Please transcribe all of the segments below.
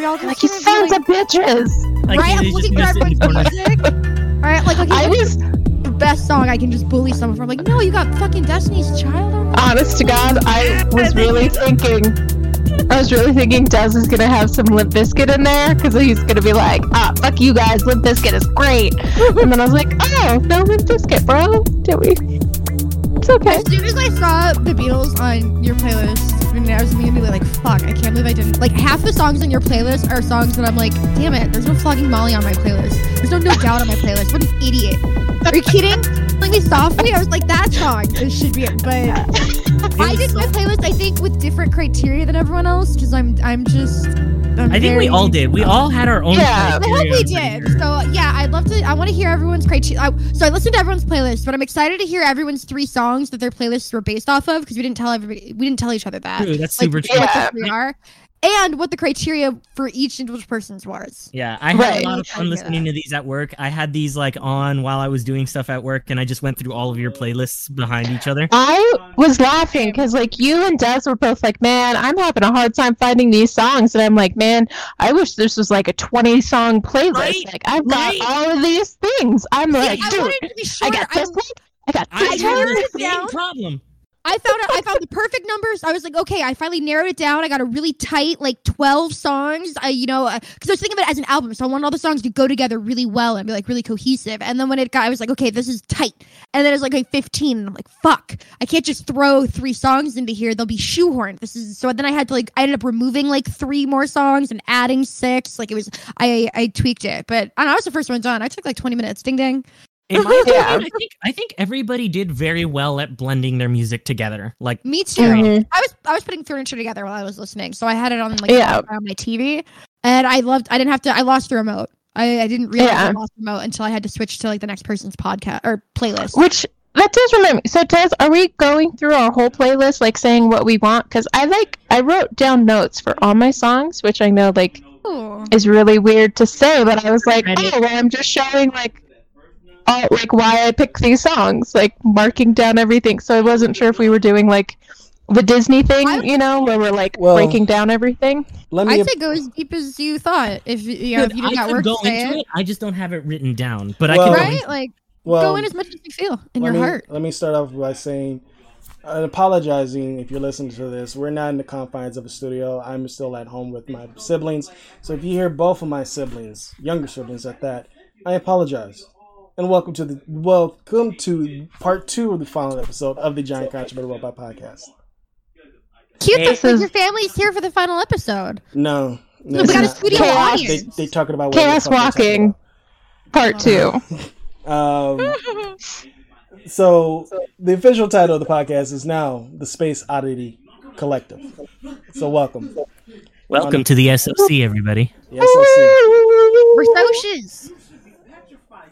Like you gonna be sons like, of bitches. Like, right? I'm he's just looking gonna at sit in the everyone's music. All right, like okay, I was the best song I can just bully someone for. I'm like, no, you got fucking Destiny's Child on. honest to God, I was really thinking. I was really thinking Dez is gonna have some Limp Bizkit in there because he's gonna be like, ah, fuck you guys, Limp Bizkit is great. and then I was like, oh, no Limp Bizkit, bro. Did we? It's okay. As soon as I saw the Beatles on your playlist, and I was immediately like, fuck, I can't believe I didn't. Like, half the songs on your playlist are songs that I'm like, damn it, there's no flogging Molly on my playlist. There's no No Doubt on my playlist. What an idiot. Are you kidding? Like, me softly, I was like, that song this should be it. But I did my playlist, I think, with different criteria than everyone else, because I'm, I'm just. I'm I think we all did. We all had our own. Yeah. I hope we did. here. So yeah, I'd love to. I want to hear everyone's criteria. So I listened to everyone's playlist, but I'm excited to hear everyone's three songs that their playlists were based off of because we didn't tell everybody. We didn't tell each other that. True, that's Like, super what true. the Yeah. three are, and what the criteria for each individual person's was. Yeah, I had Right. a lot of fun hear listening to these at work. I had these like on while I was doing stuff at work, and I just went through all of your playlists behind each other. I was laughing because like you and Des were both like, man, I'm having a hard time finding these songs, and I'm like, man, I wish this was like a 20 song playlist. Right, Like I've got all of these things. I'm like, I dude, wanted to be I shorter. got I, this one. I got this had narrowed one. the same problem. I found. I found the perfect numbers. I was like, okay, I finally narrowed it down. I got a really tight, like twelve songs. I, you know, uh, because I was thinking of it as an album, so I wanted all the songs to go together really well and be like really cohesive. And then when it got, I was like, okay, this is tight. And then it's like, okay, fifteen. And I'm like, fuck, I can't just throw three songs into here. They'll be shoehorned. This is so. Then I had to like, I ended up removing like three more songs and adding six. Like it was, I, I tweaked it. But I I was the first one done. I took like twenty minutes. Ding ding. In my opinion, Yeah. I think I think everybody did very well at blending their music together. Like, Me too. Mhm. I was I was putting furniture together while I was listening, so I had it on like Yeah. on my TV, and I loved. I didn't have to. I lost the remote. I, I didn't realize I lost the remote until I had to switch to like the next person's podcast or playlist. Which that does remind me. So Des, are we going through our whole playlist, like saying what we want? Because I like I wrote down notes for all my songs, which I know like Ooh. is really weird to say, but I was like, Ready? oh, well, I'm just showing like, all, like why I picked these songs, like marking down everything. So I wasn't sure if we were doing like the Disney thing, I- you know, where we're like Well- breaking down everything. Let me. I'd say go as deep as you thought. If you know, if you didn't got work go to say into it, it. I just don't have it written down. But Well- I can right? Like well, go in as much as you feel in your me, heart. Let me start off by saying, uh, apologizing if you're listening to this. We're not in the confines of a studio. I'm still at home with my siblings. So if you hear both of my siblings, younger siblings at that, I apologize. And welcome to the welcome to part two of the final episode of the Giant Controversial Robot Podcast. Cute Hey, that this like, is- your family's here for the final episode. No, no, we got a studio They- audience. They, they talking about Chaos talking Walking, part two. Um, so the official title of the podcast is now the Space Oddity Collective. So welcome. welcome to the SOC, everybody. Yes, let's. We're socials.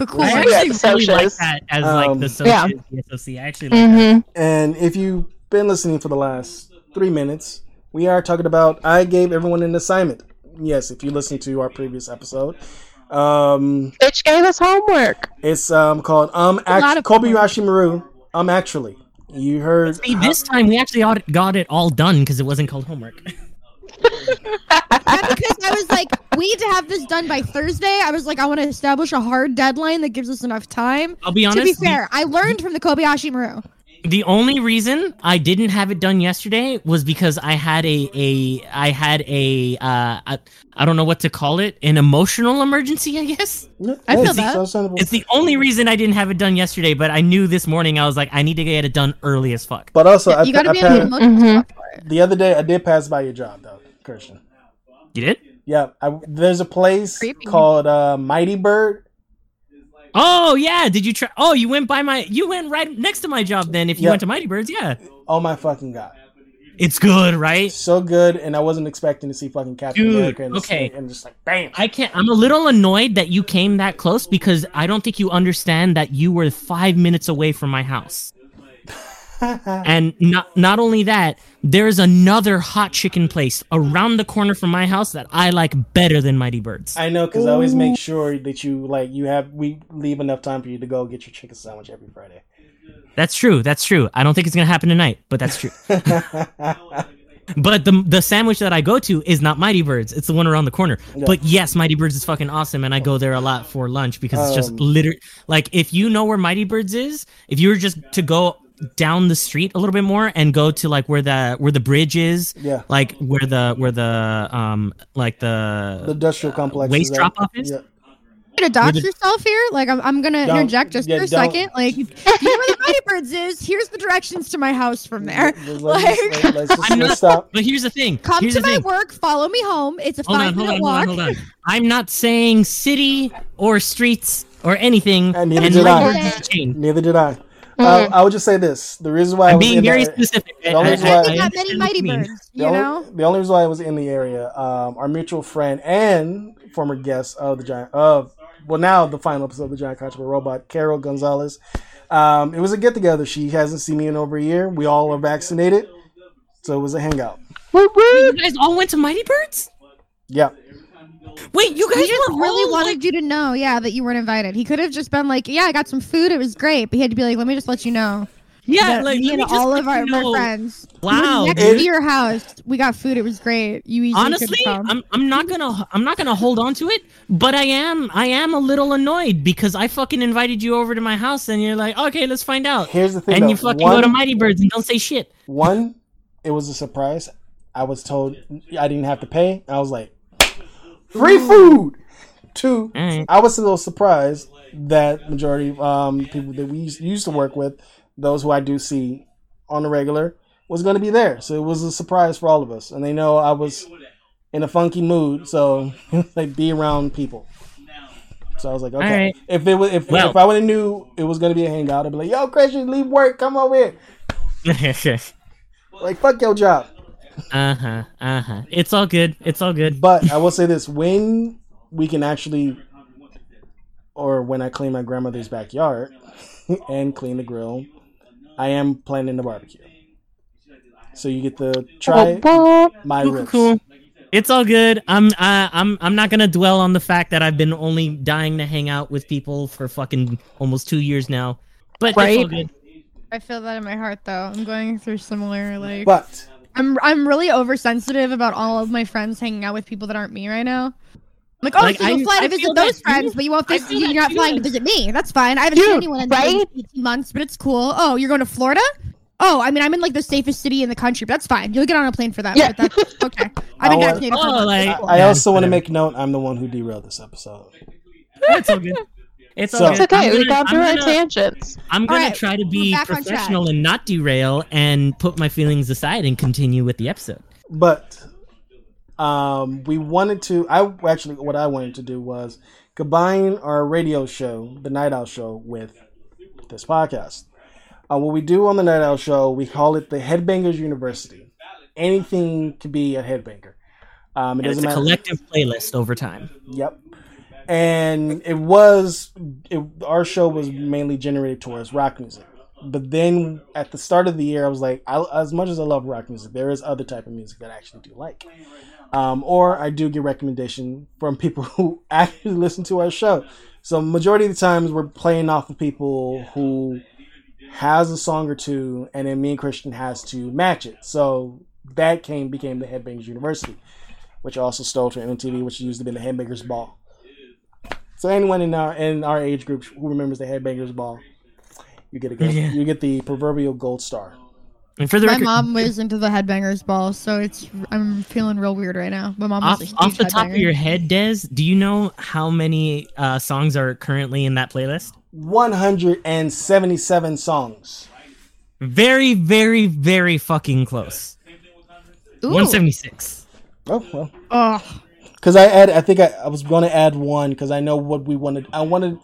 But cool. I Yeah, actually really like that as like Um, the Yeah. SOC. The SOC. I actually like that. hmm And if you've been listening for the last three minutes, we are talking about I gave everyone an assignment. Yes, if you listen to our previous episode. Um, Bitch gave us homework. it's um called um a lot act- of Kobayashi Maru. Um actually. You heard See, this time we actually got it all done because it wasn't called homework. Yeah, because I was like, we need to have this done by Thursday. I was like, I want to establish a hard deadline that gives us enough time. I'll be honest. to honest. be the- fair, I learned from the Kobayashi Maru. The only reason I didn't have it done yesterday was because I had a a I had a uh I, I don't know what to call it an emotional emergency I guess I feel that. it's the only reason I didn't have it done yesterday but I knew this morning I was like I need to get it done early as fuck But also, I, you got to I be able to pa- emotional Mhm. the other day I did pass by your job though, Christian. you did Yeah, I, there's a place Creepy. called uh, Mighty Bird. oh yeah did you try oh you went by my you went right next to my job then if you Yeah. went to Mighty Birds yeah Oh my fucking god, it's good right so good! And I wasn't expecting to see fucking Captain Dude, America. In the okay. scene, and just like bam. I can't. I'm a little annoyed that you came that close because I don't think you understand that you were five minutes away from my house. And not not only that, there's another hot chicken place around the corner from my house that I like better than Mighty Birds. I know because I always make sure that you like you have we leave enough time for you to go get your chicken sandwich every Friday. That's true. That's true. I don't think it's gonna happen tonight, but that's true. But the the sandwich that I go to is not Mighty Birds. It's the one around the corner. Yeah. But yes, Mighty Birds is fucking awesome, and I go there a lot for lunch because it's just Um, literally like if you know where Mighty Birds is, if you were just to go down the street a little bit more and go to like where the where the bridge is, Yeah. like where the where the um like the, The industrial complex. waste is drop off is? Yeah. You gonna dox the- yourself here? Like I'm, I'm gonna Don't- interject just yeah, for a second. Like, you know where the Mighty Birds is? Here's the directions to my house from there. Let's, Like- let's, let's just I'm let's not- stop. But here's the thing. Come here's to my thing. work. Follow me home. It's a Hold five on, hold minute on, walk. hold on, hold on. I'm not saying city or streets or anything. And neither and did I. Mighty Birds is a chain. Neither did I. Uh, I would just say this: the reason why I I'm was being in very that- specific. the only reason I- why- I got many understand what Mighty you The You only, know. the only reason why I was in the area, um, our mutual friend and former guest of the giant, of well now the final episode of the Giant Controversial Robot, Carol Gonzalez. Um, it was a get together. She hasn't seen me in over a year. We all are vaccinated, so it was a hangout. Woo woo. You guys all went to Mighty Birds? Yeah, Wait, you guys He just really all, wanted like- you to know, yeah, that you weren't invited. He could have just been like, "Yeah, I got some food. It was great." But he had to be like, "Let me just let you know." yeah, like me and just all of our, you our friends. Wow, next dude. to your house, we got food. It was great. You Honestly, come. I'm I'm not gonna I'm not gonna hold on to it, but I am I am a little annoyed because I fucking invited you over to my house and you're like, okay, let's find out, here's the thing. and though. you fucking one, go to Mighty Birds and don't say shit. one, it was a surprise. I was told I didn't have to pay. I was like, free food. Two, Alright. I was a little surprised that majority of um, people that we used, to work with, those who I do see on the regular, was going to be there. So it was a surprise for all of us, and they know I was in a funky mood, so like be around people. So I was like, okay, Alright. if it was if, Well- if I would have knew it was going to be a hangout, I'd be like, yo, Christian, leave work, come over here. Like fuck your job. Uh huh. Uh huh. It's all good. It's all good. But I will say this: when we can actually, or when I clean my grandmother's backyard and clean the grill, I am planning the barbecue. So you get to try Whoop, whoop. my Cool, ribs. cool, cool. It's all good. I'm uh, I'm I'm not gonna dwell on the fact that I've been only dying to hang out with people for fucking almost two years now. But it's all Right. good. I feel that in my heart, though. I'm going through similar like. But I'm I'm really oversensitive about all of my friends hanging out with people that aren't me right now. I'm like, oh, Like, so you'll I- fly to I visit those friends, too. but you won't I visit. feel You're not too. flying to visit me. That's fine. I haven't seen anyone in the right? 18 months, but it's cool. Oh, you're going to Florida? Oh, I mean, I'm in like the safest city in the country, but that's fine. You'll get on a plane for that. Yeah. But that's okay. I've been Oh, vaccinated for oh, like- It's. I also want to make note: I'm the one who derailed this episode. It's all good. It's So- all It's okay. I'm we gonna- got through our gonna- tangents. I'm gonna Alright, try to be back on track. professional and not derail and put my feelings aside and continue with the episode. But um, we wanted to. I actually, what I wanted to do was combine our radio show, the Night Owl Show, with this podcast. Uh, what we do on the Night Owl Show, we call it the Headbangers University. Anything can be a headbanger. Um, it And it's doesn't a matter. collective playlist over time. Yep. And it was it, our show was mainly generated towards rock music. But then at the start of the year, I was like, I, as much as I love rock music, there is other type of music that I actually do like. Um, or I do get recommendation from people who actually listen to our show. So majority of the times we're playing off of people who has a song or two, and then me and Christian has to match it. So that came became the Headbangers University, which also stole from MTV, which used to be the Headbangers Ball. So anyone in our in our age group who remembers the Headbangers Ball, you get a gold, Yeah. you get the proverbial gold star. And for the My record, mom was into the headbangers ball, so it's I'm feeling real weird right now. My mom off, was a huge off the top of your head, Des, do you know how many uh, songs are currently in that playlist? 177 songs. Very, very, very fucking close. Ooh. 176. Oh well, Oh, because I add, I think I, I was going to add one because I know what we wanted. I wanted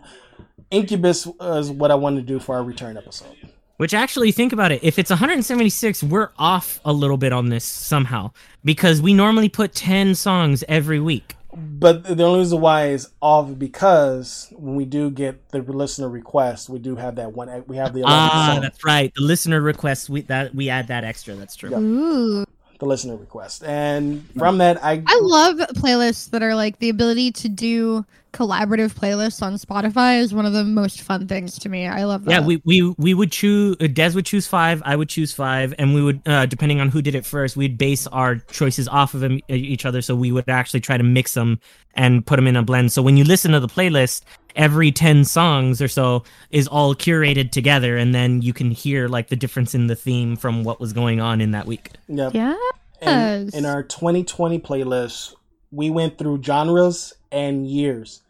Incubus is what I wanted to do for our return episode. Which actually, think about it. If it's 176, we're off a little bit on this somehow because we normally put 10 songs every week. But the only reason why is off because when we do get the listener request, we do have that one. We have the 11 Ah, song. that's right. The listener requests we that we add that extra. That's true. Yeah. Ooh. the listener request, and from that, I I love playlists that are like the ability to do collaborative playlists on Spotify is one of the most fun things to me. I love that. Yeah, we we we would choose. uh, Des would choose five. I would choose five, and we would, uh, depending on who did it first, we'd base our choices off of each other. So we would actually try to mix them and put them in a blend. So when you listen to the playlist, every ten songs or so is all curated together, and then you can hear like the difference in the theme from what was going on in that week. yep. yeah. And in our 2020 playlist, we went through genres and years.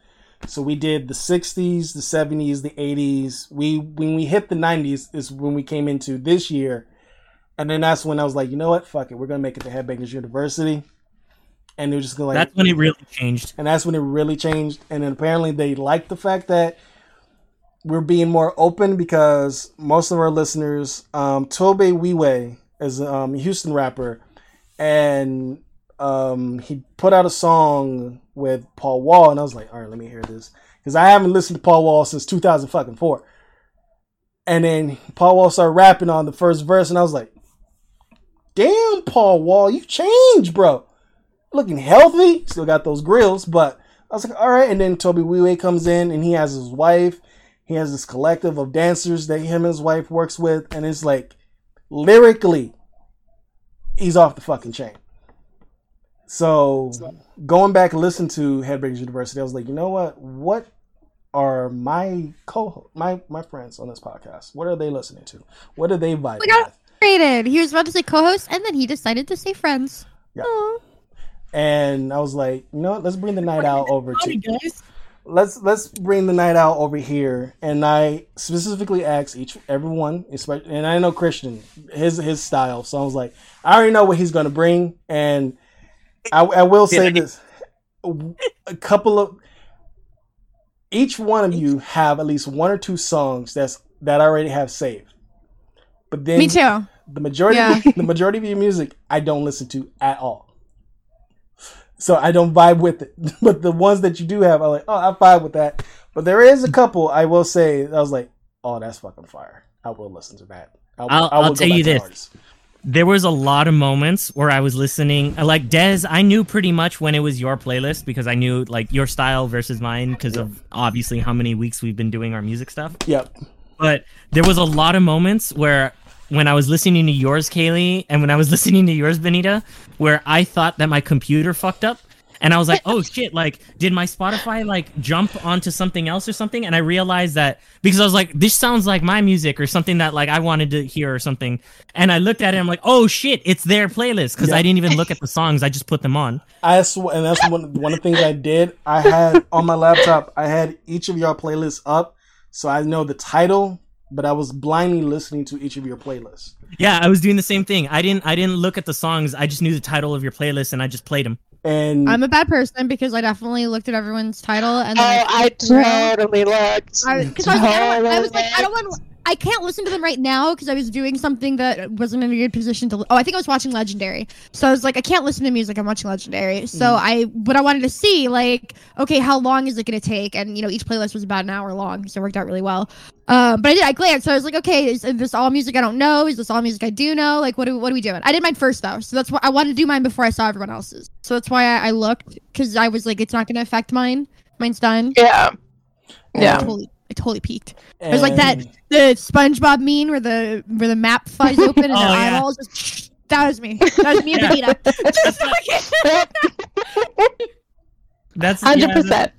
So we did the 60s, the 70s, the 80s. We when we hit the 90s is when we came into this year. And then that's when I was like, you know what? Fuck it. We're going to make it to Headbangers University. And they're just like That's when it really changed. and that's when it really changed. And then apparently they liked the fact that we're being more open because most of our listeners, um, Tobe Nwigwe is um, a Houston rapper, and um, he put out a song with Paul Wall, and I was like, all right, let me hear this because I haven't listened to Paul Wall since 2004. And then Paul Wall started rapping on the first verse, and I was like, damn, Paul Wall, you changed, bro looking healthy. Still got those grills, but I was like, all right. And then Tobe Nwigwe comes in and he has his wife. He has this collective of dancers that him and his wife works with, and it's like lyrically, he's off the fucking chain. So going back and listen to Headbangers University, I was like, you know what? What are my co my my friends on this podcast? What are they listening to? What are they vibing We got- with? Rated. He was about to say co-host, and then he decided to say friends. Yeah. Aw. And I was like, you know what? Let's bring the night out over to guys. let's let's bring the night out over here and i specifically asked each everyone especially and i know christian his his style so i was like i already know what he's going to bring and I, I will say this a couple of each one of you have at least one or two songs that's that I already have saved but then Me too. the majority Yeah. the majority of your music I don't listen to at all. So I don't vibe with it. But the ones that you do have, I'm like, oh, I vibe with that. But there is a couple I will say I was like, oh, that's fucking fire. I will listen to that. I, I'll- I will I'll tell you this. artists. there was a lot of moments where I was listening. Like Dez, I knew pretty much when it was your playlist because I knew like your style versus mine because of obviously how many weeks we've been doing our music stuff. Yep. But there was a lot of moments where when I was listening to yours, Kaylee, and when I was listening to yours, Benita, where I thought that my computer fucked up. And I was like, oh shit, like, did my Spotify like jump onto something else or something? And I realized that because I was like, this sounds like my music or something that like I wanted to hear or something. And I looked at it, I'm like, oh shit, it's their playlist because I didn't even look at the songs, I just put them on. I sw- and that's one one of the things I did. I had on my laptop. I had each of your playlists up, so I know the title. But I was blindly listening to each of your playlists. Yeah, I was doing the same thing. I didn't I didn't look at the songs, I just knew the title of your playlist and I just played them. And I'm a bad person because I definitely looked at everyone's title and then Oh, I totally looked. I, cause I, was, I, I was like, I don't want. I can't listen to them right now because I was doing something that wasn't in a good position to. Oh, I think I was watching Legendary, so I was like, I can't listen to music. I'm watching Legendary, so I. But I wanted to see, like, okay, how long is it going to take? And you know, each playlist was about an hour long, so it worked out really well. Um, but I did. I glanced, so I was like, okay, is this all music I don't know? Is this all music I do know? Like, what do what are we doing? I did mine first though, so that's why I wanted to do mine before I saw everyone else's. So that's why I, I looked because I was like, it's not going to affect mine. Mine's done. Yeah. Yeah. totally, totally peaked. It was like that the SpongeBob meme where the where the map flies open and Oh, their yeah. eyeballs just that was me. That was me and Yeah. Benita. That's Hundred yeah, percent.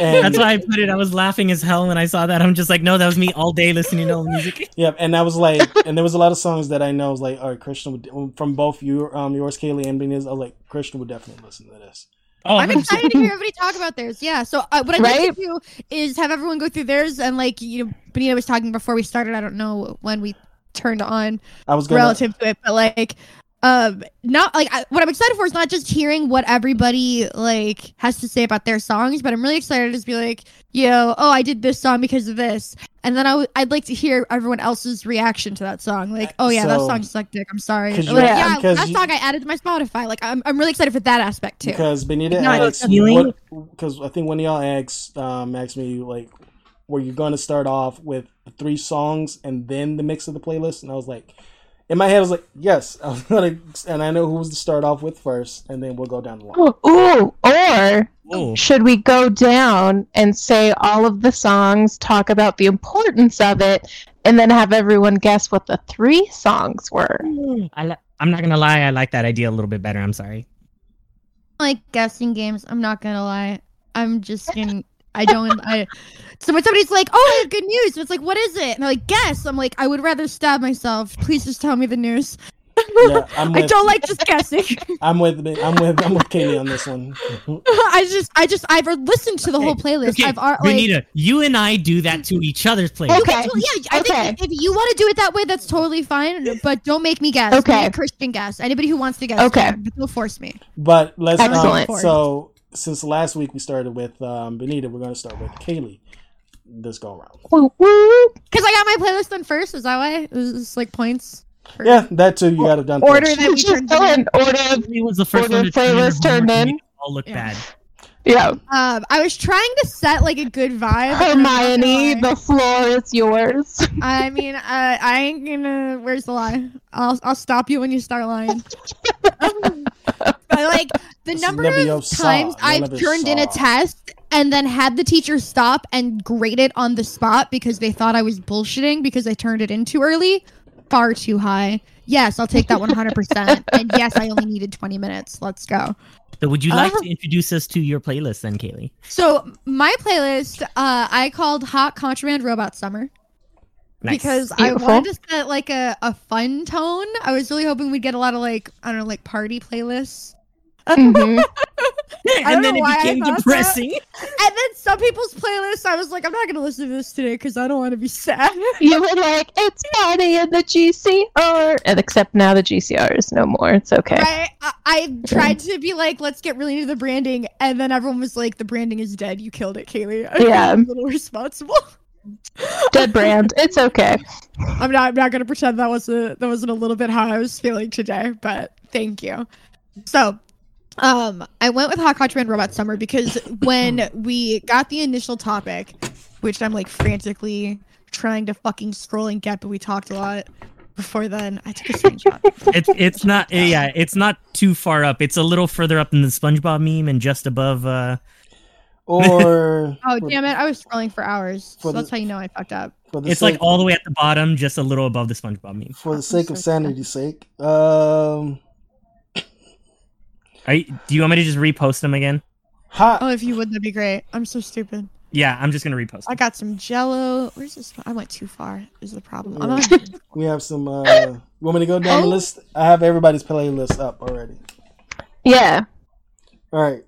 and- That's why I put it. I was laughing as hell when I saw that. I'm just like, no, that was me all day listening to old music. Yep, and that was like, and there was a lot of songs that I know. I was like, all right, Christian would from both you, um, yours, Kaylee, and Benita's. I was like, Christian would definitely listen to this. Oh, I'm excited to hear everybody talk about theirs. Yeah. So uh, what I'd like to do is have everyone go through theirs and like you know Benita was talking before we started. I don't know when we turned on I was gonna. relative to it, but like um not like I, what i'm excited for is not just hearing what everybody like has to say about their songs but i'm really excited to just be like yo oh i did this song because of this. And then I w- i'd like to hear everyone else's reaction to that song. Like oh yeah that song sucked dick i'm sorry. like, you- yeah because that you- song i added to my spotify. Like i'm, I'm really excited for that aspect too. Because Benita I asked because I think one of y'all asked um asked me like, were you going to start off with three songs and then the mix of the playlist? And I was like, in my head, I was like, yes, I was gonna, and I know who was to start off with first, and then we'll go down the line. Ooh, or Oh, should we go down and say all of the songs, talk about the importance of it, and then have everyone guess what the three songs were? I li- I'm not gonna lie, I like that idea a little bit better. I'm sorry. like guessing games. I'm not gonna lie. I'm just gonna. I don't. I. So when somebody's like, "Oh, I have good news," it's like, "What is it?" And I'm like, "Guess." I'm like, "I would rather stab myself. Please just tell me the news." Yeah, I'm I with, don't like just guessing. I'm with, I'm with, I'm with Kaylee on this one. I just, I just, I've listened to the whole playlist. Okay, I've ar- like. Renita, you and I do that to each other's playlist. Okay. Well, yeah, I Okay. think if you want to do it that way, that's totally fine. But don't make me guess. Okay. Make a Christian guess. Anybody who wants to guess, Okay. can, but don't force me. But let's. Um, so since last week we started with um, Benita, we're going to start with Kaylee this go around. Woo, woo. Because I got my playlist done first. Is that why? It was just like points. For Yeah, that too. You got it done. Order first. that we Just turned go in. in order of Renita was the first Order one to turn in playlist turned in. make it all look Yeah. bad. yeah. Um, I was trying to set like a good vibe. and I'm not gonna Hermione, the floor is yours. I mean, uh, I ain't gonna. Where's the lie? I'll I'll stop you when you start lying. but like the This number of times I've Leviosa. turned in a test and then had the teacher stop and grade it on the spot because they thought I was bullshitting because I turned it in too early, far too high. Yes, I'll take that 100%. and yes, I only needed 20 minutes. Let's go. So would you like Uh, to introduce us to your playlist then, Kaylee? So my playlist, uh, I called Hot Contraband Robot Summer. Nice. because I wanted to set like a, a fun tone. I was really hoping we'd get a lot of like I don't know like party playlists. Mhm. and then it became thought that. depressing. And then some people's playlists, I was like, I'm not gonna listen to this today because I don't want to be sad. You were like, it's party in the GCR. And except now the GCR is no more. It's okay. Right? I, I tried to be like, let's get really into the branding, and then everyone was like, the branding is dead. You killed it, Kaylee. I Yeah. a little responsible. Dead brand. It's okay. I'm not. I'm not gonna pretend that was a that wasn't a little bit how I was feeling today. But thank you. So, um, I went with Hot Contraband Robot Summer because when we got the initial topic, which I'm like frantically trying to fucking scroll and get, but we talked a lot before then. I took a screenshot. it's it's not yeah, it's not too far up. It's a little further up than the SpongeBob meme and just above uh Or Oh damn it! I was scrolling for hours, For so the- that's how you know I fucked up. it's sake, like all the way at the bottom, just a little above the SpongeBob meme. for the sake of so sad. sanity's sake. Um, Are you, do you want me to just repost them again? hot. Oh, if you would, that'd be great. I'm so stupid. Yeah, I'm just gonna repost. I got some Jello. Where's this? I went too far. Is the problem? Yeah. on- We have some. Uh, you want me to go down the Oh. list? I have everybody's playlist up already. Yeah. All right.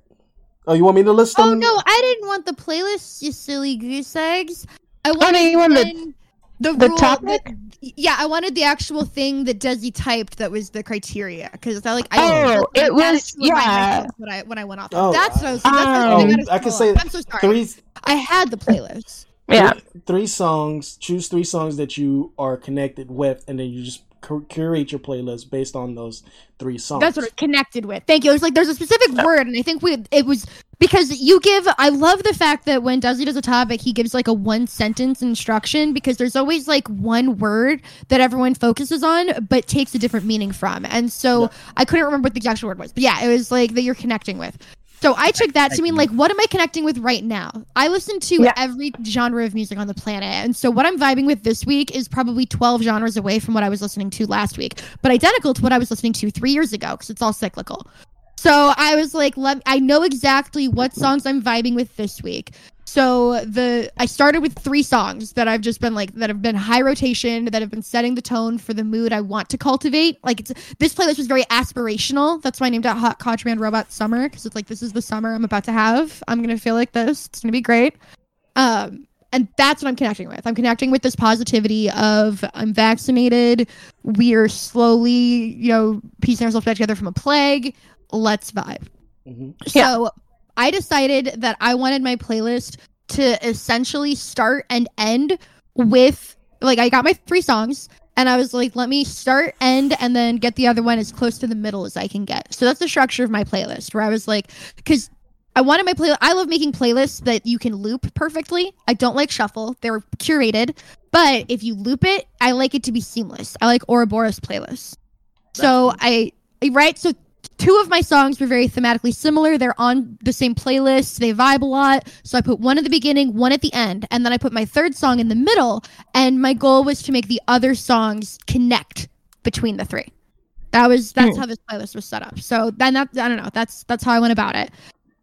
Oh, you want me to list them? Oh no, I didn't want the playlist, you silly goose eggs. I wanted no, you wanted in the, the rule topic? that- yeah, I wanted the actual thing that Desi typed that was the criteria because I like. I Oh, I it added was- yeah. When I when I went off, Oh, that's what I was. I- That's what I, was oh, thinking. I can say. I'm so sorry. Three, I had the playlist. Yeah. three, three songs. Choose three songs that you are connected with, and then you just cur- curate your playlist based on those three songs. That's what it connected with. Thank you. It was like there's a specific word, and I think we it was because you give. I love the fact that when Desi does a topic, he gives like a one sentence instruction because there's always like one word that everyone focuses on, but takes a different meaning from. And so Yeah. I couldn't remember what the actual word was, but yeah, it was like that you're connecting with. So I took that to mean like, what am I connecting with right now? I listen to Yeah. every genre of music on the planet, and so what I'm vibing with this week is probably 12 genres away from what I was listening to last week, but identical to what I was listening to three years ago because it's all cyclical. So I was like, let I know exactly what songs I'm vibing with this week. So the I started with three songs that I've just been like that have been high rotation that have been setting the tone for the mood I want to cultivate. Like it's this playlist was very aspirational. That's why I named it Hot Contraband Robot Summer because it's like this is the summer I'm about to have. I'm gonna feel like this. It's gonna be great. Um, and that's what I'm connecting with. I'm connecting with this positivity of I'm vaccinated. We're slowly, you know, piecing ourselves back together from a plague. Let's vibe. Mhm. So I decided that I wanted my playlist to essentially start and end with like I got my three songs and I was like, let me start, end, and then get the other one as close to the middle as I can get. So that's the structure of my playlist where I was like, because I wanted my playlist. I love making playlists that you can loop perfectly. I don't like shuffle; they're curated. But if you loop it, I like it to be seamless. I like Ouroboros playlists. So I right. So two of my songs were very thematically similar. They're on the same playlist. They vibe a lot. So I put one at the beginning, one at the end, and then I put my third song in the middle. And my goal was to make the other songs connect between the three. That was that's Hmm. how this playlist was set up. So then that I don't know. That's that's how I went about it.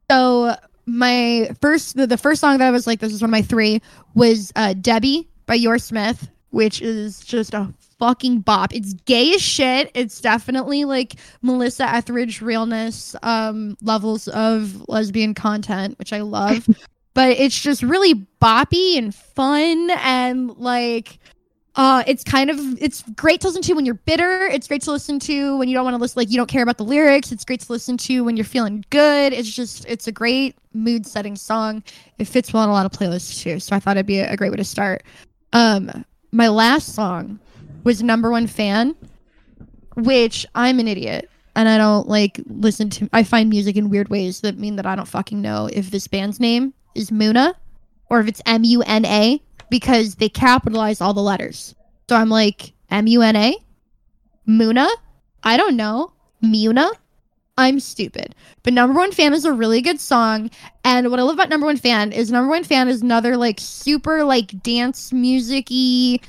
So my first the, the first song that I was like this is one of my three was uh, Debbie by Yor Smith, which is just a fucking bop. It's gay as shit. It's definitely like Melissa Etheridge realness um levels of lesbian content, which I love. but it's just really boppy and fun and like uh it's kind of it's great to listen to when you're bitter it's great to listen to when you don't want to listen like you don't care about the lyrics it's great to listen to when you're feeling good it's just it's a great mood setting song it fits well on a lot of playlists too so i thought it'd be a, a great way to start um my last song was number one fan which i'm an idiot. And i don't like listen to i find music in weird ways that mean that i don't fucking know if this band's name is muna or if it's m-u-n-a because they capitalize all the letters. So i'm like m-u-n-a muna? I don't know. Muna? I'm stupid. But number one fan is a really good song. And what i love about number one fan is number one fan is another like super like dance music-y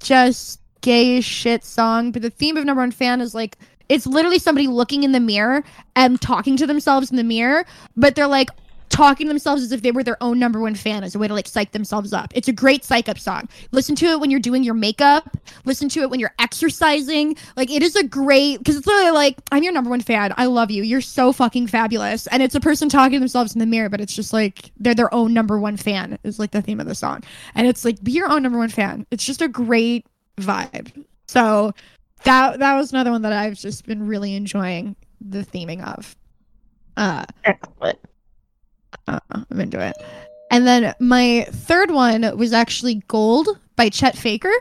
just gay as shit song. But the theme of number one fan is like it's literally somebody looking in the mirror and talking to themselves in the mirror, but they're like talking to themselves as if they were their own number one fan as a way to like psych themselves up. It's a great psych up song. Listen to it when you're doing your makeup. Listen to it when you're exercising. Like it is a great because it's literally like I'm your number one fan. I love you. You're so fucking fabulous. And it's a person talking to themselves in the mirror, but it's just like they're their own number one fan is like the theme of the song. And it's like be your own number one fan. It's just a great vibe. So that that was another one that I've just been really enjoying the theming of. Uh, Excellent. uh I'm into it. And then my third one was actually Gold by Chet Faker,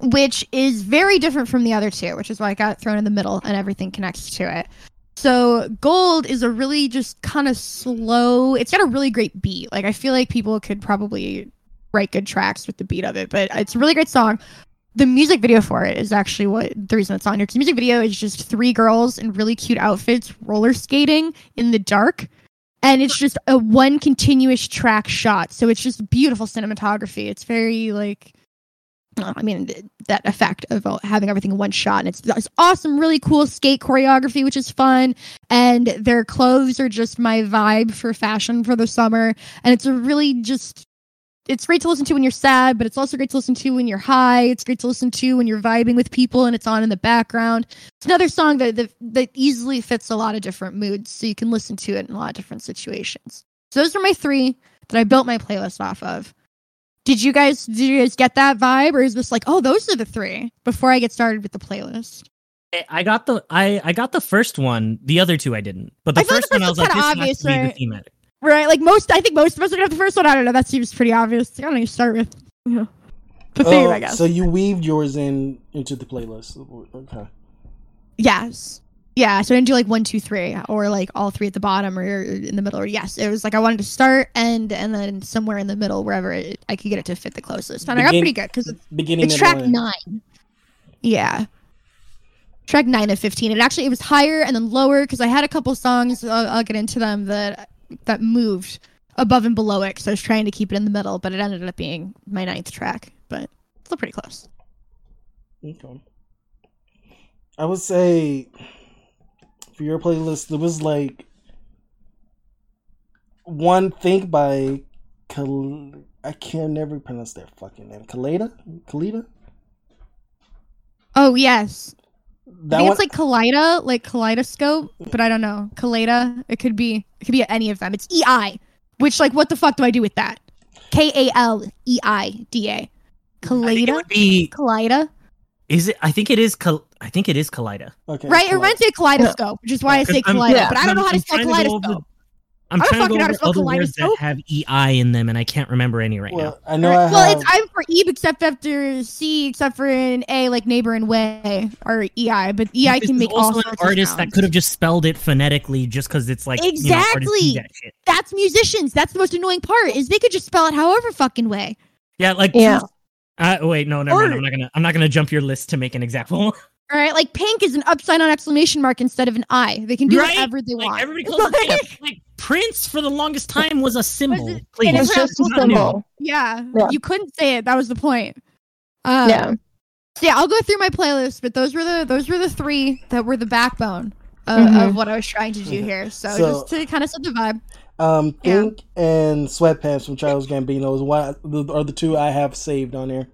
which is very different from the other two, which is why I got thrown in the middle and everything connects to it. So Gold is a really just kind of slow. It's got a really great beat. Like I feel like people could probably write good tracks with the beat of it, but it's a really great song. The music video for it is actually what the reason it's on here. the music video is just three girls in really cute outfits roller skating in the dark and it's just a one continuous track shot. So it's just beautiful cinematography. It's very like uh, i mean that effect of uh, having everything in one shot. And it's, it's awesome really cool skate choreography which is fun. And their clothes are just my vibe for fashion for the summer. And it's a really just it's great to listen to when you're sad, but it's also great to listen to when you're high. It's great to listen to when you're vibing with people and it's on in the background. It's another song that, that that easily fits a lot of different moods, so you can listen to it in a lot of different situations. So those are my three that I built my playlist off of. Did you guys did you guys get that vibe, or is this like, oh, those are the three? Before I get started with the playlist, I- got the I I got the first one. The other two I didn't. But the I like first the one I was like, this kinda has to be obvious, the thematic. Right? Like most, I think most of us are gonna have the first one. I don't know. That seems pretty obvious. I don't know. Start with you know, the theme, Oh, I guess. So you weaved yours in into the playlist. Okay. Yes. Yeah, so I didn't do like one, two, three, or like all three at the bottom or in the middle. Or yes, it was like I wanted to start and and then somewhere in the middle, wherever it, I could get it to fit the closest. And I got pretty good because it's, Beginning. it's track end. nine. Yeah, track nine of fifteen. It actually it was higher and then lower because I had a couple songs. I'll, I'll get into them that that moved above and below it because I was trying to keep it in the middle, but it ended up being my ninth track. But still pretty close. Okay. I would say for your playlist, there was like one think by Kal- I can never pronounce their fucking name. Kaleda? Kalida? Oh yes, I think one. it's like Kaleido, like kaleidoscope, but I don't know. Kaleida. It could be. It could be any of them. It's E I. Which like, what the fuck do I do with that? K A L E I D A. I think it Kaleida. would be Kaleida. is it I think it is Kal- I think it is Kaleida. okay, Right. It Kalida. reminds me of kaleidoscope, which is why I say I'm- kaleido. yeah, but I don't know how to I'm spell trying to kaleidoscope. I'm I trying to fucking go over to spell other words that have EI in them and I can't remember any right now. I know I well, have. it's I'm for E except after C, except for in A, like neighbor and way, or EI. But EI This can is make all also an sorts artist of that could have just spelled it phonetically just because it's like you know, Exactly. that shit. That's musicians. That's the most annoying part is they could just spell it however fucking way. Yeah, like Yeah. Uh, wait, no, never mind. I'm not gonna. I'm not gonna jump your list to make an example. All right, like pink is an upside down exclamation mark instead of an I. They can do Right? whatever they like want. everybody calls it pink. Like Prince for the longest time was a symbol. it- Please, and It's it's just a symbol. yeah, Yeah. you couldn't say it. That was the point. Um, Yeah. So yeah, I'll go through my playlist, but those were the those were the three that were the backbone of, Mhm. of what I was trying to do here. So, Mm-hmm. So- just to kind of set the vibe. Um, Yeah. Pink and Sweatpants from Charles Gambino is what are the two I have saved on there.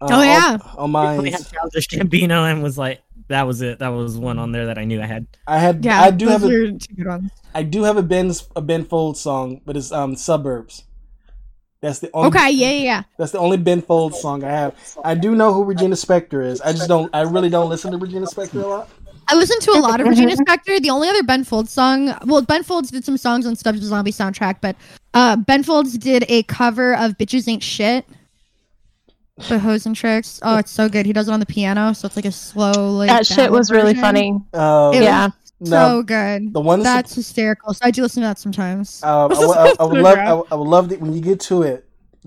Uh, Oh, yeah. on, on mine. I had Childish Gambino and was like, that was it. That was one on there that I knew I had. I had. Yeah, I do have a. two good ones. I do have a Ben a Ben Folds song, but it's um Suburbs. That's the only. Okay, yeah, yeah, yeah. That's the only Ben Folds song I have. I do know who Regina Spektor is. I just don't. I really don't listen to Regina Spektor a lot. I listened to a lot of Regina Spektor. The only other Ben Folds song, well, Ben Folds did some songs on Stubbs Zombie soundtrack, but uh, Ben Folds did a cover of "Bitches Ain't Shit." The Hose and Tricks. Oh, it's so good. He does it on the piano, so it's like a slow, like That shit ballad was really version. funny. Um, Yeah. was now, so good. the one That's hysterical. So I do listen to that sometimes. Um, I, would- I, I would love. I, would- I would love that when you get to it.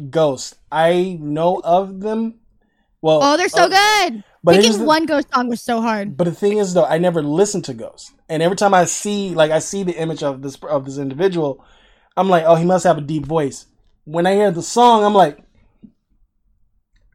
Ghost. I know of them. Well, oh, they're so uh, good. But Picking here's the- one ghost song was so hard. But the thing is, though, I never listened to Ghost, and every time I see, like, I see the image of this of this individual, I'm like, oh, he must have a deep voice. When I hear the song, I'm like, his,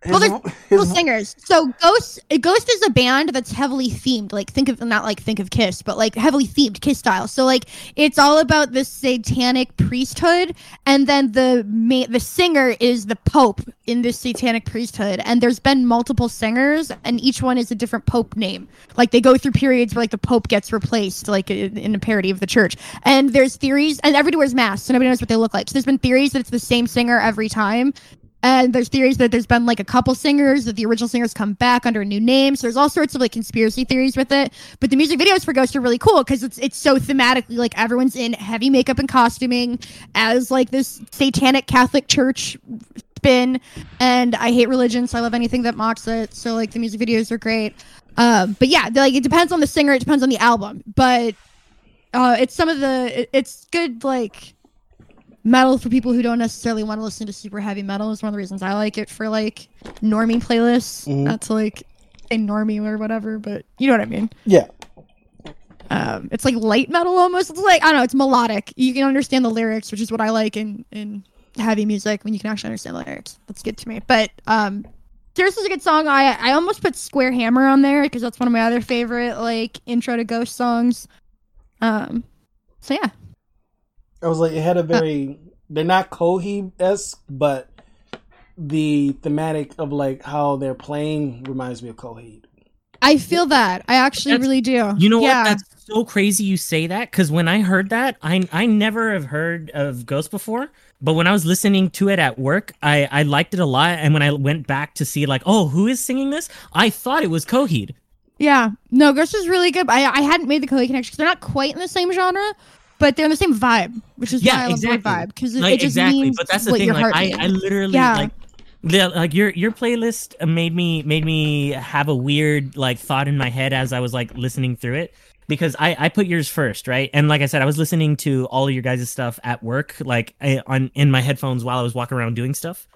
Well, there's Well, singers. So Ghost Ghost is a band that's heavily themed. Like think of not like think of Kiss, but like heavily themed Kiss style. So like it's all about the satanic priesthood, and then the ma- the singer is the pope in this satanic priesthood. And there's been multiple singers, and each one is a different pope name. Like they go through periods where like the pope gets replaced, like in, in a parody of the church. And there's theories, and everybody wears masks, so nobody knows what they look like. So there's been theories that it's the same singer every time. And there's theories that there's been like a couple singers that the original singers come back under a new name. So there's all sorts of like conspiracy theories with it. But the music videos for Ghost are really cool because it's it's so thematically like everyone's in heavy makeup and costuming as like this satanic Catholic church spin. And I hate religion, so I love anything that mocks it. So like the music videos are great. Um, but yeah, like it depends on the singer, it depends on the album. But uh, it's some of the it- it's good like metal for people who don't necessarily want to listen to super heavy metal is one of the reasons I like it for like normie playlists. Mhm. Not to like a normie or whatever, but you know what I mean. yeah, Um, it's like light metal almost. It's like I don't know. It's melodic. You can understand the lyrics, which is what I like in in heavy music when you can actually understand the lyrics. That's good to me. But um, Tears is a good song. I I almost put Square Hammer on there because that's one of my other favorite like intro to Ghost songs. Um, so yeah. I was like, it had a very. they're not Coheed esque, but the thematic of like how they're playing reminds me of Coheed. I feel that. I actually That's- really do. You know yeah. what? That's so crazy you say that because when I heard that, I I never have heard of Ghost before. But when I was listening to it at work, I I liked it a lot. And when I went back to see like, oh, who is singing this? I thought it was Coheed. Yeah. No, Ghost is really good. I I hadn't made the Coheed connection 'cause they're not quite in the same genre, but they're in the same vibe, which is Yeah, why I love exactly. the vibe because it, Like it just exactly. means But that's the what thing. your Like heart I means. I literally Yeah. like. the- Like your your playlist made me made me have a weird like thought in my head as I was like listening through it because I I put yours first right and like I said I was listening to all of your guys' stuff at work like I, on in my headphones while I was walking around doing stuff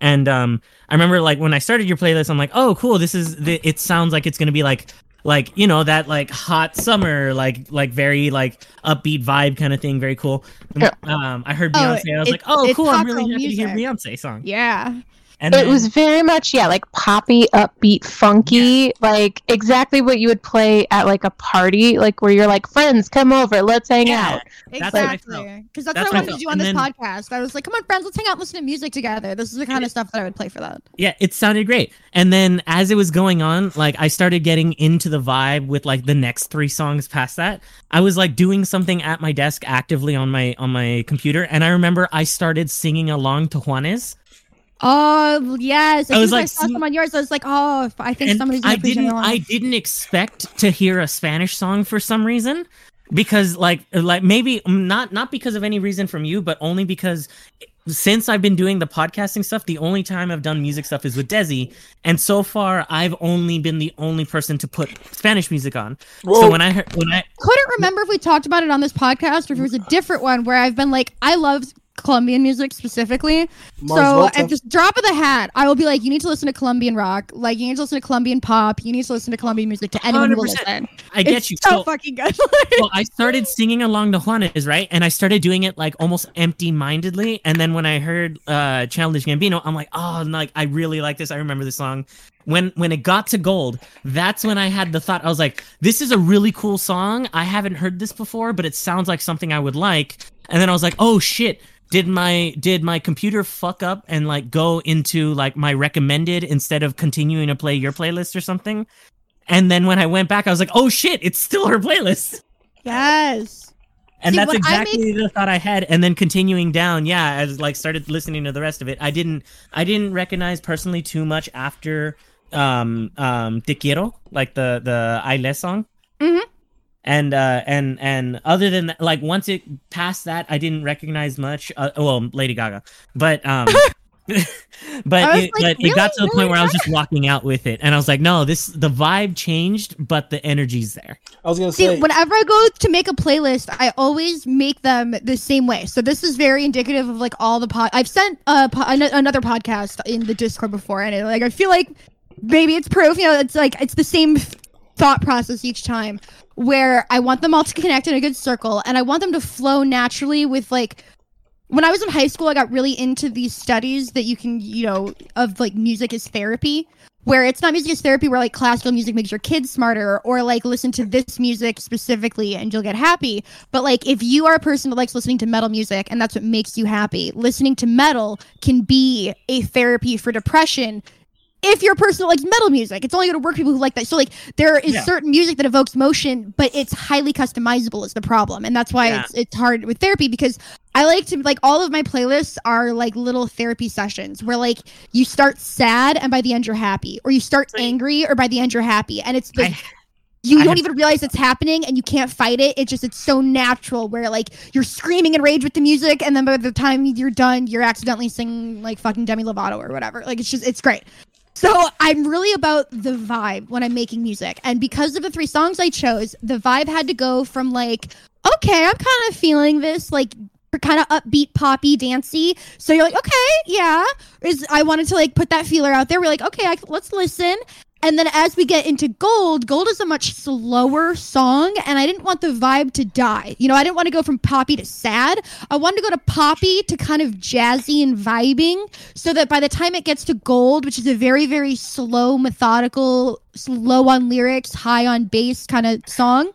and um I remember like when I started your playlist I'm like oh cool this is the, it sounds like it's gonna be like like you know that like hot summer like like very like upbeat vibe kind of thing very cool Yeah. um I heard Oh, Beyonce I was it- like oh cool I'm really happy to hear music. Beyonce song yeah. And it then- was very much yeah like poppy upbeat funky like exactly what you would play at like a party like where you're like friends come over let's hang Yeah. out That's what I Exactly. Because that's, That's what I wanted to do felt. on this then- podcast. I was like, come on, friends, let's hang out and listen to music together. This is the kind of stuff that I would play for that. yeah it sounded great and then as it was going on like i started getting into the vibe with like the next three songs past that i was like doing something at my desk actively on my on my computer and i remember i started singing along to juanes Oh yes, I I was was I like, saw sing- some on yours. I was like, oh, I think and somebody's. i didn't along. i didn't expect to hear a spanish song for some reason because like like maybe not not because of any reason from you but only because since I've been doing the podcasting stuff, the only time I've done music stuff is with Desi, and so far I've only been the only person to put Spanish music on. Whoa. So when I heard when I Couldn't remember if we talked about it on this podcast or if it was a different one where I've been like, I love Colombian music specifically. Mars so Volta. at just drop of the hat, I will be like, you need to listen to Colombian rock. Like you need to listen to Colombian pop. You need to listen to Colombian music to anyone who will 100%. listen. I get it's you. so, So, fucking good. well, I started singing along the Juanes, right? And I started doing it like almost empty-mindedly. And then when I heard uh Childish Gambino, I'm like, oh, like I really like this. I remember this song. When when it got to gold, that's when I had the thought. I was like, this is a really cool song. I haven't heard this before, but it sounds like something I would like. And then I was like, oh shit. Did my did my computer fuck up and like go into like my recommended instead of continuing to play your playlist or something? And then when I went back, I was like, "Oh shit, it's still her playlist." yes. And See, that's I exactly the thought I had. And then continuing down, yeah, as like started listening to the rest of it, I didn't I didn't recognize personally too much after um um Te Quiero, like the the Aile song. Mm Mhm. And uh and and other than that, like once it passed that, I didn't recognize much. Uh, well, Lady Gaga, but um. but it, like, but it got to the point where I was just walking out with it, and I was like, "No, this the vibe changed, but the energy's there." I was gonna See, say. whenever I go to make a playlist, I always make them the same way. So this is very indicative of like all the pod. I've sent a po- an- another podcast in the Discord before, and it, like I feel like maybe it's proof. You know, it's like it's the same thought process each time, where I want them all to connect in a good circle, and I want them to flow naturally with like. When I was in high school, I got really into these studies that you can, you know, of like music as therapy where it's not music as therapy where like classical music makes your kids smarter or like listen to this music specifically and you'll get happy but like if you are a person that likes listening to metal music and that's what makes you happy listening to metal can be a therapy for depression if you're a person that likes metal music it's only going to work for people who like that so like there is Yeah. certain music that evokes motion but it's highly customizable is the problem and that's why Yeah. it's it's hard with therapy because I like to like all of my playlists are like little therapy sessions where like you start sad and by the end you're happy, or you start angry or by the end you're happy, and it's the I- you I don't even realize it's happening and you can't fight it. It's just it's so natural where like you're screaming in rage with the music, and then by the time you're done, you're accidentally singing like fucking Demi Lovato or whatever. Like it's just it's great. So I'm really about the vibe when I'm making music, and because of the three songs I chose, the vibe had to go from like okay, I'm kind of feeling this like kind of upbeat, poppy, dancey. So you're like, okay, yeah. Is I wanted to like put that feeler out there. We're like, okay, I, let's listen. And then as we get into Gold, Gold is a much slower song, and I didn't want the vibe to die. You know, I didn't want to go from poppy to sad. I wanted to go to poppy to kind of jazzy and vibing, so that by the time it gets to Gold, which is a very, very slow, methodical, slow on lyrics, high on bass kind of song,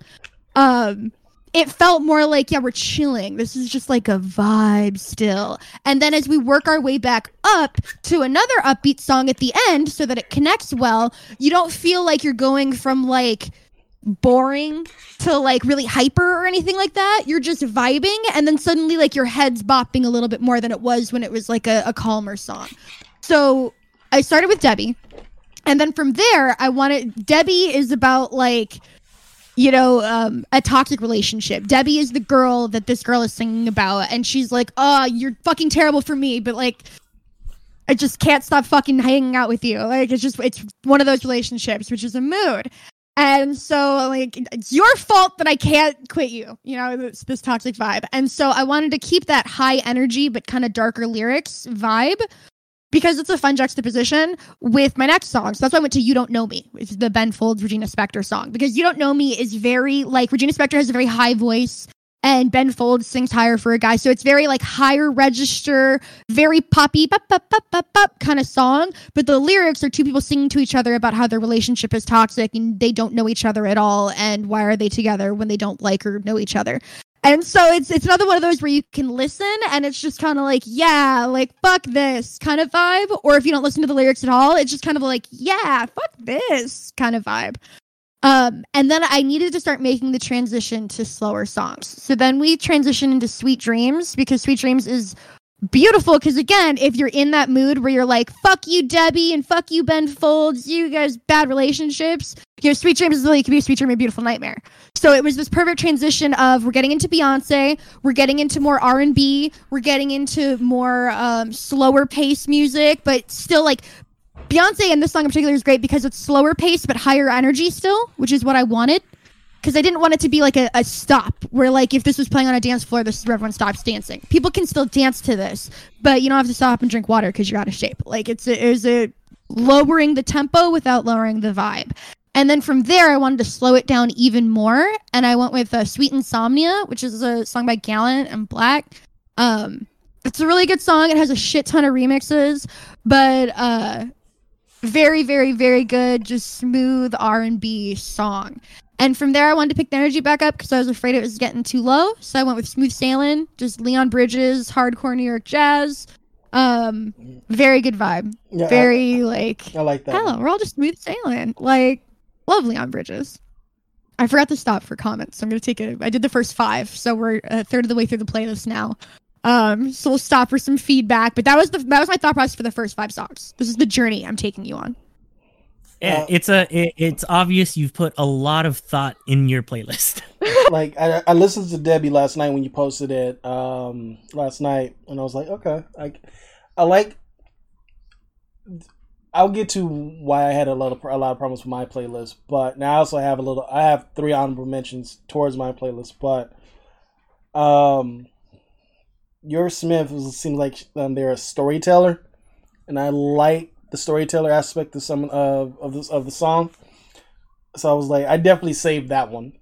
um, it felt more like yeah we're chilling. This is just like a vibe still. And then as we work our way back up to another upbeat song at the end so that it connects well you don't feel like you're going from like boring to like really hyper or anything like that. You're just vibing and then suddenly like your head's bopping a little bit more than it was when it was like a, a calmer song. So i started with debbie and then from there i wanted debbie is about like you know, um, a toxic relationship. Debbie is the girl that this girl is singing about, and she's like, "Oh, you're fucking terrible for me," but like, I just can't stop fucking hanging out with you. Like, it's just it's one of those relationships, which is a mood. And so, like, it's your fault that I can't quit you. You know, this, this toxic vibe. And so, I wanted to keep that high energy but kind of darker lyrics vibe because it's a fun juxtaposition with my next song. So that's why I went to You Don't Know Me, which is the Ben Folds Regina Spektor song. Because You Don't Know Me is very like Regina Spektor has a very high voice and Ben Folds sings higher for a guy. So it's very like higher register, very poppy bop, bop, bop, bop, bop kind of song. But the lyrics are two people singing to each other about how their relationship is toxic and they don't know each other at all and why are they together when they don't like or know each other. And so it's it's another one of those where you can listen and it's just kind of like, yeah, like fuck this kind of vibe. Or if you don't listen to the lyrics at all, it's just kind of like, yeah, fuck this kind of vibe. Um, and then I needed to start making the transition to slower songs. So then we transitioned into Sweet Dreams because Sweet Dreams is beautiful because again, if you're in that mood where you're like, "Fuck you, Debbie," and "Fuck you, Ben Folds," you guys bad relationships. You know, "Sweet Dreams" is really could be a sweet dream, a beautiful nightmare. So it was this perfect transition of we're getting into Beyonce, we're getting into more R and B, we're getting into more um, slower pace music, but still like Beyonce and this song in particular is great because it's slower pace but higher energy still, which is what I wanted. Because I didn't want it to be like a, a stop where like if this was playing on a dance floor, this is where everyone stops dancing. People can still dance to this, but you don't have to stop and drink water because you're out of shape. Like it's a, it was a lowering the tempo without lowering the vibe. And then from there, I wanted to slow it down even more, and I went with uh, "Sweet Insomnia," which is a song by Gallant and 6LACK. Um, it's a really good song. It has a shit ton of remixes, but uh, very, very, very good, just smooth R and B song. And from there, I wanted to pick the energy back up because I was afraid it was getting too low. So I went with "Smooth Sailing," just Leon Bridges, hardcore New York jazz. Um, very good vibe. Yeah, very like I, I like that. Hello, we're all just smooth sailing. Like, love Leon Bridges. I forgot to stop for comments. So I'm gonna take it. I did the first five, so we're a third of the way through the playlist now. Um, so we'll stop for some feedback. But that was the that was my thought process for the first five songs. This is the journey I'm taking you on. Yeah, Uh, it's a it, it's obvious you've put a lot of thought in your playlist. like I, I listened to Debbie last night when you posted it um last night and I was like okay I I like I'll get to why I had a lot of a lot of problems with my playlist but now I also have a little I have three honorable mentions towards my playlist but um your Smith was, seems like um, they're a storyteller and I like the storyteller aspect of some of of this of the song so I was like I definitely saved that one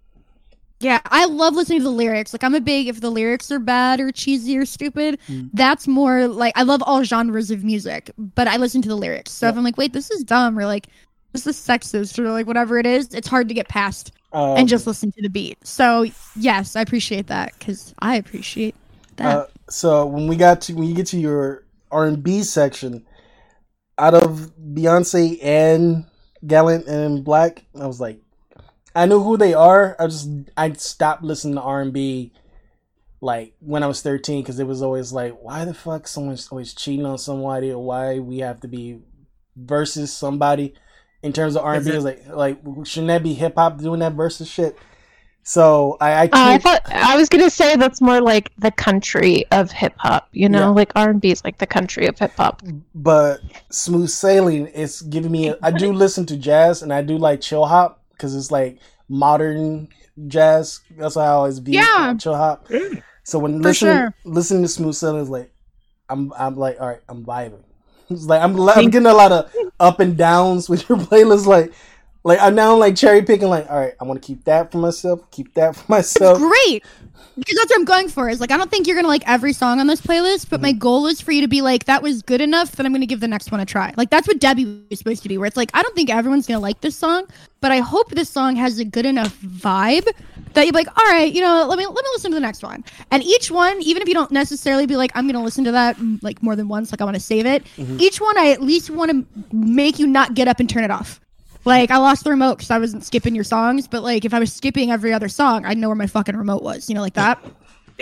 Yeah, I love listening to the lyrics. Like, I'm a big if the lyrics are bad or cheesy or stupid. Mm. That's more like I love all genres of music, but I listen to the lyrics. So if I'm like, wait, this is dumb, or like this is sexist, or like whatever it is, it's hard to get past um, and just listen to the beat. So yes, I appreciate that because I appreciate that. Uh, so when we got to when you get to your R and B section, out of Beyonce and Gallant and 6LACK, I was like, I knew who they are. I just I stopped listening to R and B, like when I was thirteen, because it was always like, why the fuck someone's always cheating on somebody, or why we have to be versus somebody. In terms of R and B, Is like like shouldn't that be hip hop doing that versus shit? So I I, Uh, I thought I was gonna say that's more like the country of hip hop. You know, Yeah. like R and B is like the country of hip hop. but smooth sailing is giving me I do listen to jazz and I do like chill hop because it's like modern jazz that's how I always be Yeah. chill hop so when For listening sure. listening to smooth sailing is like I'm I'm like all right I'm vibing it's like I'm, I'm getting a lot of up and downs with your playlist like like I'm now like cherry picking like all right I want to keep that for myself keep that for myself Great. Because that's what I'm going for. Is like I don't think you're gonna like every song on this playlist, but my goal is for you to be like, that was good enough that I'm gonna give the next one a try. Like that's what Debbie was supposed to be, where it's like, I don't think everyone's gonna like this song, but I hope this song has a good enough vibe that you're like, all right, you know, let me let me listen to the next one. And each one, even if you don't necessarily be like, I'm gonna listen to that mm, like more than once, like I want to save it. Each one, I at least want to make you not get up and turn it off. Like I lost the remote because I wasn't skipping your songs, but like if I was skipping every other song, I'd know where my fucking remote was, you know, like that.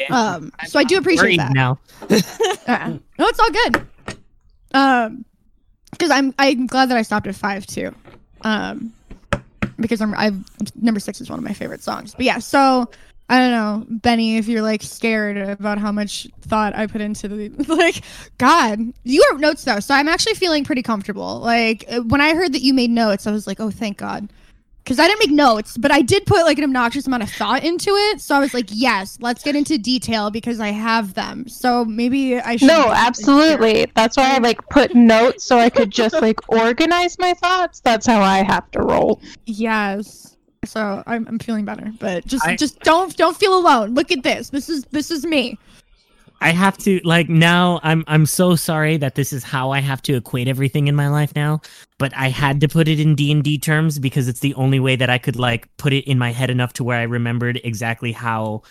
Um, so I do appreciate that. now. Uh, no, it's all good. Um, because I'm I'm glad that I stopped at five too. Um, because I'm I number six is one of my favorite songs. But yeah, so I don't know, Benny, if you're like scared about how much thought I put into the like, God, you wrote notes though, so I'm actually feeling pretty comfortable. Like uh, when I heard that you made notes, I was like, oh, thank God. Because I didn't make notes, but I did put like an obnoxious amount of thought into it. So I was like, yes, let's get into detail because I have them. So maybe I should. No, absolutely. That's why I like put notes so I could just like organize my thoughts. That's how I have to roll. Yes. So I'm, I'm feeling better, but just I- just don't don't feel alone. Look at this. This is this is me. I have to like now I'm I'm so sorry that this is how I have to equate everything in my life now, but I had to put it in D&D terms because it's the only way that I could like put it in my head enough to where I remembered exactly how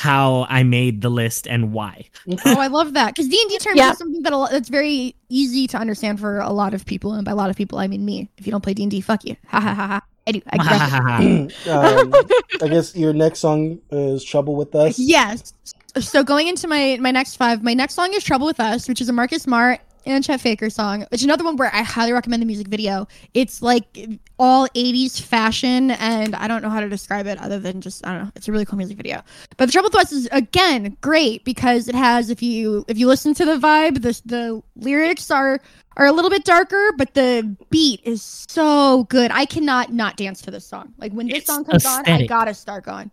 how I made the list and why. Oh, I love that because D and D terms Yeah. is something that a lot, that's very easy to understand for a lot of people, and by a lot of people I mean me. If you don't play D and D, fuck you. Ha ha ha ha. I. I get um, I guess your next song is "Trouble with Us." Yes. So going into my my next five, my next song is "Trouble with Us," which is a Marcus Marr and Chet Faker song. It's another one where I highly recommend the music video. It's like all 80s fashion, and I don't know how to describe it other than just I don't know. It's a really cool music video. But the Trouble with Us is again great because it has if you if you listen to the vibe, the the lyrics are are a little bit darker, but the beat is so good. I cannot not dance to this song. Like when this It's song comes on, I gotta start going.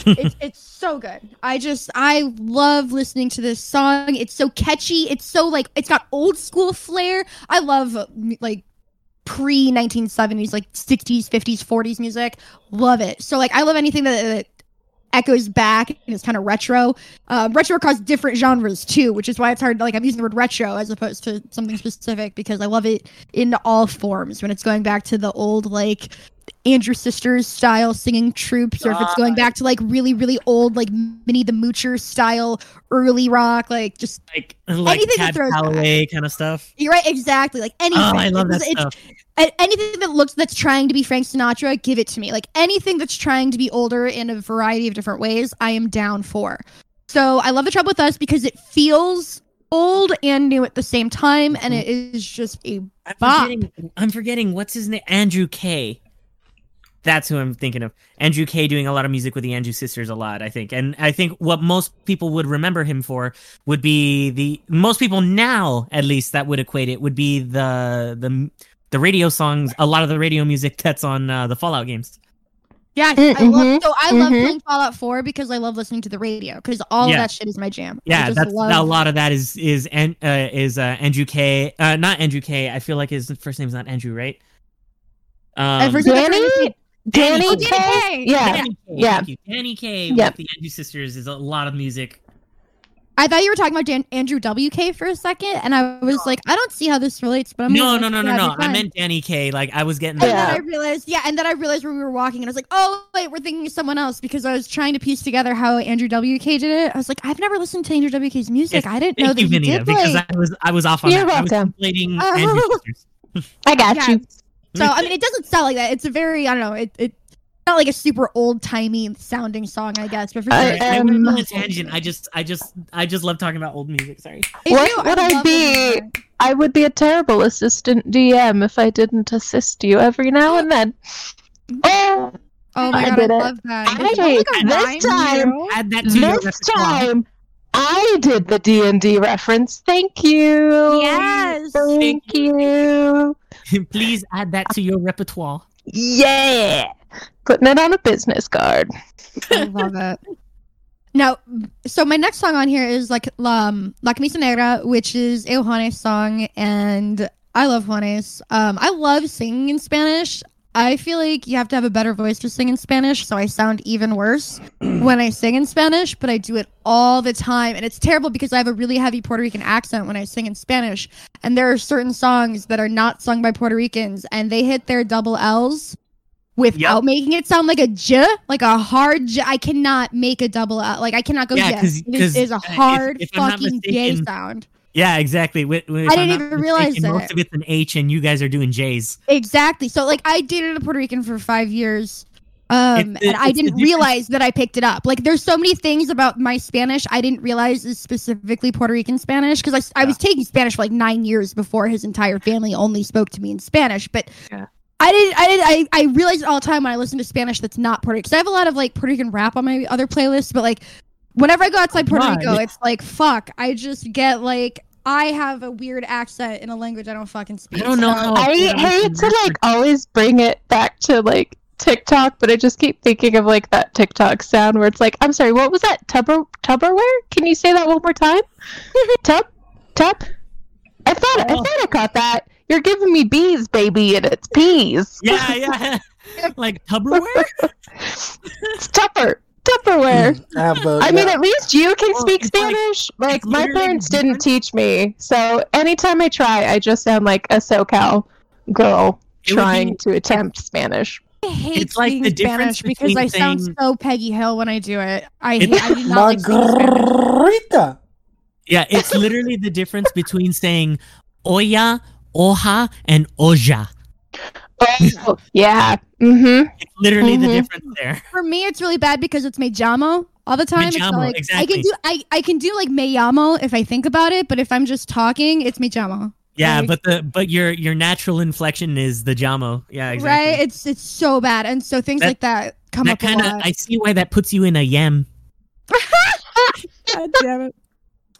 it's it's so good. I just I love listening to this song. It's so catchy. It's so like it's got old school flair. I love like pre 1970s like 60s 50s 40s music love it so like i love anything that, that echoes back and is kind of retro um, retro across different genres too which is why it's hard like i'm using the word retro as opposed to something specific because i love it in all forms when it's going back to the old like andrew sisters style singing troops or if it's going back to like really really old like minnie the moocher style early rock like just Like like Anything Cab throws back. Calloway kind of stuff. you're right exactly like anything Oh, I love that It's- it's- stuff. a- anything that looks that's trying to be Frank Sinatra, give it to me. Like anything that's trying to be older in a variety of different ways, I am down for. So I love the trouble with us because it feels old and new at the same time, and it mm-hmm. is just a I'm Bop. forgetting, I'm forgetting what's his name. Andrew K. That's who I'm thinking of. Andrew K. doing a lot of music with the Andrew sisters a lot, I think. And I think what most people would remember him for would be the most people now, at least, that would equate it would be the the the radio songs, a lot of the radio music that's on uh, the Fallout games. yeah. Mm, I love so I love mhm. playing Fallout 4 because I love listening to the radio because all Yeah. of that shit is my jam. Yeah, just that's love- a lot of that is is An- uh, is uh, Andrew K. Uh, not Andrew K. I feel like his first name's not Andrew, right? I Um, forget the Danny? Danny Oh, K? Danny Kaye. Yeah. Danny Kaye, yeah. thank you. Danny Kaye. Yep. with the Andrew sisters is a lot of music. I thought you were talking about Dan- Andrew WK for a second, and I was like, I don't see how this relates, but I'm No, gonna no, no, no, you no. I meant Danny Kaye. Like I was getting. And Yeah. then I realized, yeah, and then I realized where we were walking, and I was like, oh wait, we're thinking of someone else because I was trying to piece together how Andrew WK did it. I was like, I've never listened to Andrew WK's music. I didn't know Thank that you, he Vinita, did because like. I was I was off on You're that. I welcome. was conflating. Andrew sisters. I got Yeah. you. So I mean, it doesn't sound like that. It's a very, I don't know, it it not like a super old timey sounding song, I guess. But for I sure, I am- went on a tangent. I just, I just, I just love talking about old music. Sorry. What you- would I love be? listening to it. I would be a terrible assistant DM if I didn't assist you every now and then. Oh, Oh, oh my I god, did I it. love that. I You like. This time- hero. Add that to this repertoire. time I did the D and D reference. Thank you. Yes. Thank you. Please add that to your repertoire. Yeah. Putting it on a business card. I love it. Now, so my next song on here is like um, La Camisa Negra, which is a Juanes song, and I love Juanes. Um, I love singing in Spanish. I feel like you have to have a better voice to sing in Spanish, so I sound even worse when I sing in Spanish, but I do it all the time. And it's terrible because I have a really heavy Puerto Rican accent when I sing in Spanish. And there are certain songs that are not sung by Puerto Ricans, and they hit their double L's without making it sound like a j, like a hard j. I cannot make a double L. Like I cannot go Yeah, j. It is, is a if- hard if not fucking j sound. Yeah, exactly. If I didn't even realize mistaken, it. Most of it's an H, and you guys are doing J's. Exactly. So like I dated a Puerto Rican for five years. Um, and I didn't realize that I picked it up. Like, there's so many things about my Spanish I didn't realize is specifically Puerto Rican Spanish because I I was taking Spanish for like nine years before his entire family only spoke to me in Spanish. But Yeah. I didn't, I didn't, I, I realize all the time when I listen to Spanish that's not Puerto Rican. Because I have a lot of like Puerto Rican rap on my other playlists, but like whenever I go outside Puerto God. Rico, it's like fuck. I just get like I have a weird accent in a language I don't fucking speak. I don't know So- I hate to like always bring it back to like TikTok, but I just keep thinking of like that TikTok sound where it's like, I'm sorry, what was that? Tupper Tupperware? Can you say that one more time? Tup Tup? I thought I Oh. thought I caught that. You're giving me bees, baby, and it's peas. Yeah, yeah. like Tupperware. It's Tupper Tupperware. Mm, I have a, I mean, at least you can Well, speak it's like- Spanish. Like, my parents different. didn't teach me, so anytime I try, I just sound like a SoCal girl It trying be- to attempt Spanish. I hate It's like the Spanish because between I sound saying- so Peggy Hill when I do it. I It- hate, I do not like. Margarita. Yeah, it's literally the difference between saying olla, hoja, and Oja. Oh, yeah. Mm-hmm. It's literally the Mhm. difference there. For me, it's really bad because it's me llamo. all the time. it's not Me llamo, like I can do I, I can do like me llamo if I think about it, but if I'm just talking, it's me llamo. Yeah, Like- but the but your your natural inflection is the jamo. Yeah, exactly. Right? It's it's so bad, and so things That- like that come That up kind a of lot. I see why that puts you in a yem. God damn it.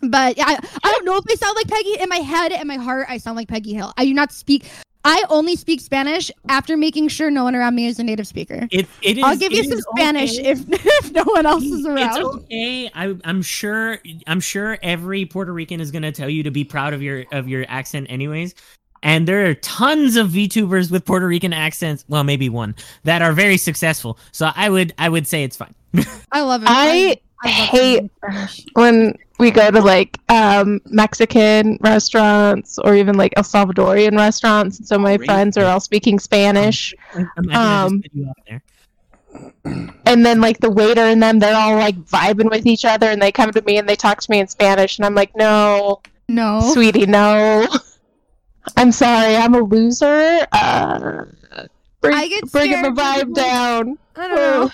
But I, I don't know if I sound like Peggy. In my head and my heart, I sound like Peggy Hill. I do not speak. I only speak Spanish after making sure no one around me is a native speaker. It it is. I'll give you some Spanish okay. if if no one else is around. It's okay. I, I'm sure. I'm sure every Puerto Rican is gonna tell you to be proud of your of your accent, anyways. And there are tons of VTubers with Puerto Rican accents. Well, maybe one that are very successful. So I would I would say it's fine. I love it. I I hate when we go to like um Mexican restaurants or even like El Salvadorian restaurants, and so my Really? friends are all speaking Spanish, Um, just put you out there. and then like the waiter and them, they're all like vibing with each other, and they come to me and they talk to me in Spanish, and I'm like, no, No. sweetie, no. I'm sorry, I'm a loser. Uh, bring, I get bring the vibe people- down. I don't know.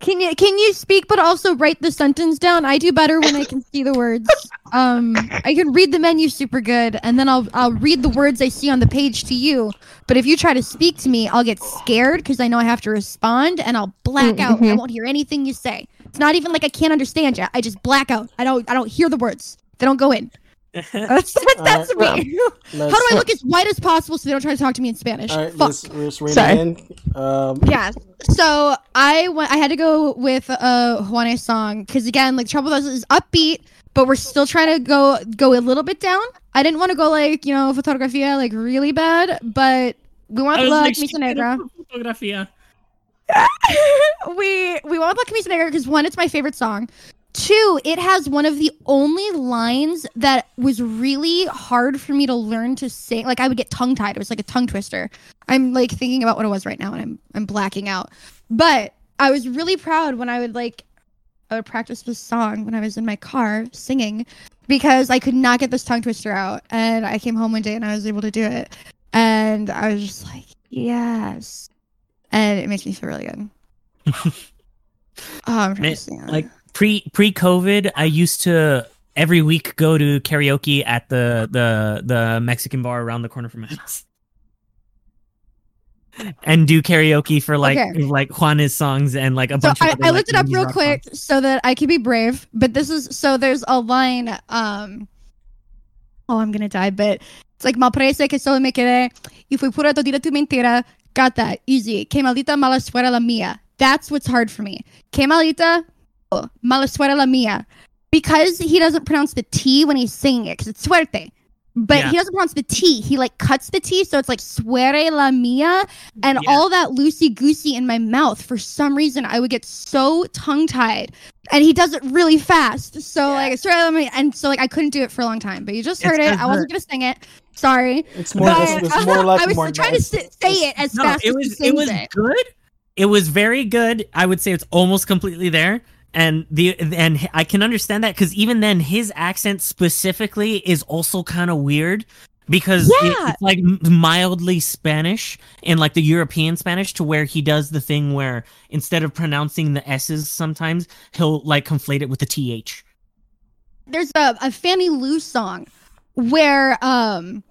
Can you can you speak but also write the sentence down? I do better when I can see the words. Um, I can read the menu super good, and then I'll I'll read the words I see on the page to you. But if you try to speak to me, I'll get scared because I know I have to respond, and I'll black out. I Mhm. won't hear anything you say. It's not even like I can't understand you. I just black out. I don't I don't hear the words. They don't go in. That's that's, that's Alright, me. Let's, How do I look as white as possible so they don't try to talk to me in Spanish? All right, Fuck. let's, let's read Sorry. in. Um, Yeah. So I went. I had to go with uh Juanes' song because again, like Trouble Does is upbeat, but we're still trying to go go a little bit down. I didn't want to go like you know fotografía like really bad, but we want I was La like, Camisa "She Negra. fotografía." we we went with La Camisa Negra because one, it's my favorite song. Two, it has one of the only lines that was really hard for me to learn to sing. Like I would get tongue tied. It was like a tongue twister. I'm like thinking about what it was right now and I'm I'm blacking out. But I was really proud when I would like I would practice this song when I was in my car singing because I could not get this tongue twister out. And I came home one day and I was able to do it. And I was just like, yes. And it makes me feel really good. oh, I'm trying to sing. like pre pre COVID, I used to every week go to karaoke at the the the Mexican bar around the corner from my house. And do karaoke for like Okay. like Juanes songs and like a so bunch of I, other, I like, looked it up real quick songs. so that I could be brave. But this is so there's a line. Um, oh, I'm gonna die. But it's like mal parece que solo me quedé y fui pura todita tu mentira. Got that easy. Que maldita mala suera la mía. That's what's hard for me. Que maldita oh, mala suera la mía. Because he doesn't pronounce the T when he's singing it, because it's suerte. But Yeah. he doesn't pronounce the T. He like cuts the T, so it's like suere la mía. And Yeah. all that loosey goosey in my mouth, for some reason, I would get so tongue tied. And he does it really fast. So Yeah. like suere la mía. And so like I couldn't do it for a long time. But you just It's heard it. I wasn't gonna sing it. Sorry. it's more. But It's, it's more like I was more. trying to say, say it as No, fast it was he it was it. good. It was very good. I would say it's almost completely there. And the and I can understand that because even then his accent specifically is also kind of weird because it- it's like mildly Spanish and like the European Spanish to where he does the thing where instead of pronouncing the s's sometimes he'll like conflate it with the th. there's a, a Fanny Lu song where um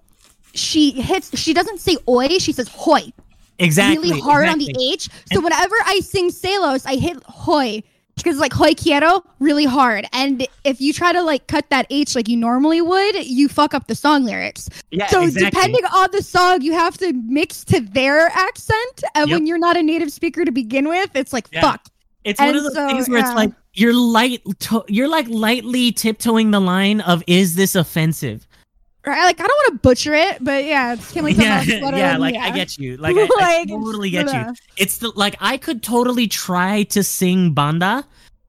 she hits she doesn't say oi, she says hoy. Exactly. really hard exactly. on the H. So And- whenever I sing salos I hit hoy. Because it's like hoy quiero really hard. And if you try to like cut that H like you normally would, you fuck up the song lyrics. Yeah, so exactly. depending on the song, you have to mix to their accent. And Yep. when you're not a native speaker to begin with, it's like Yeah. fuck. It's one of those so, things where yeah. it's like you're light, to- you're like lightly tiptoeing the line of is this offensive? Right? Like I don't want to butcher it, but yeah, it's kind of like yeah, yeah, like I get you. Like I, I totally get you. It's the like I could totally try to sing banda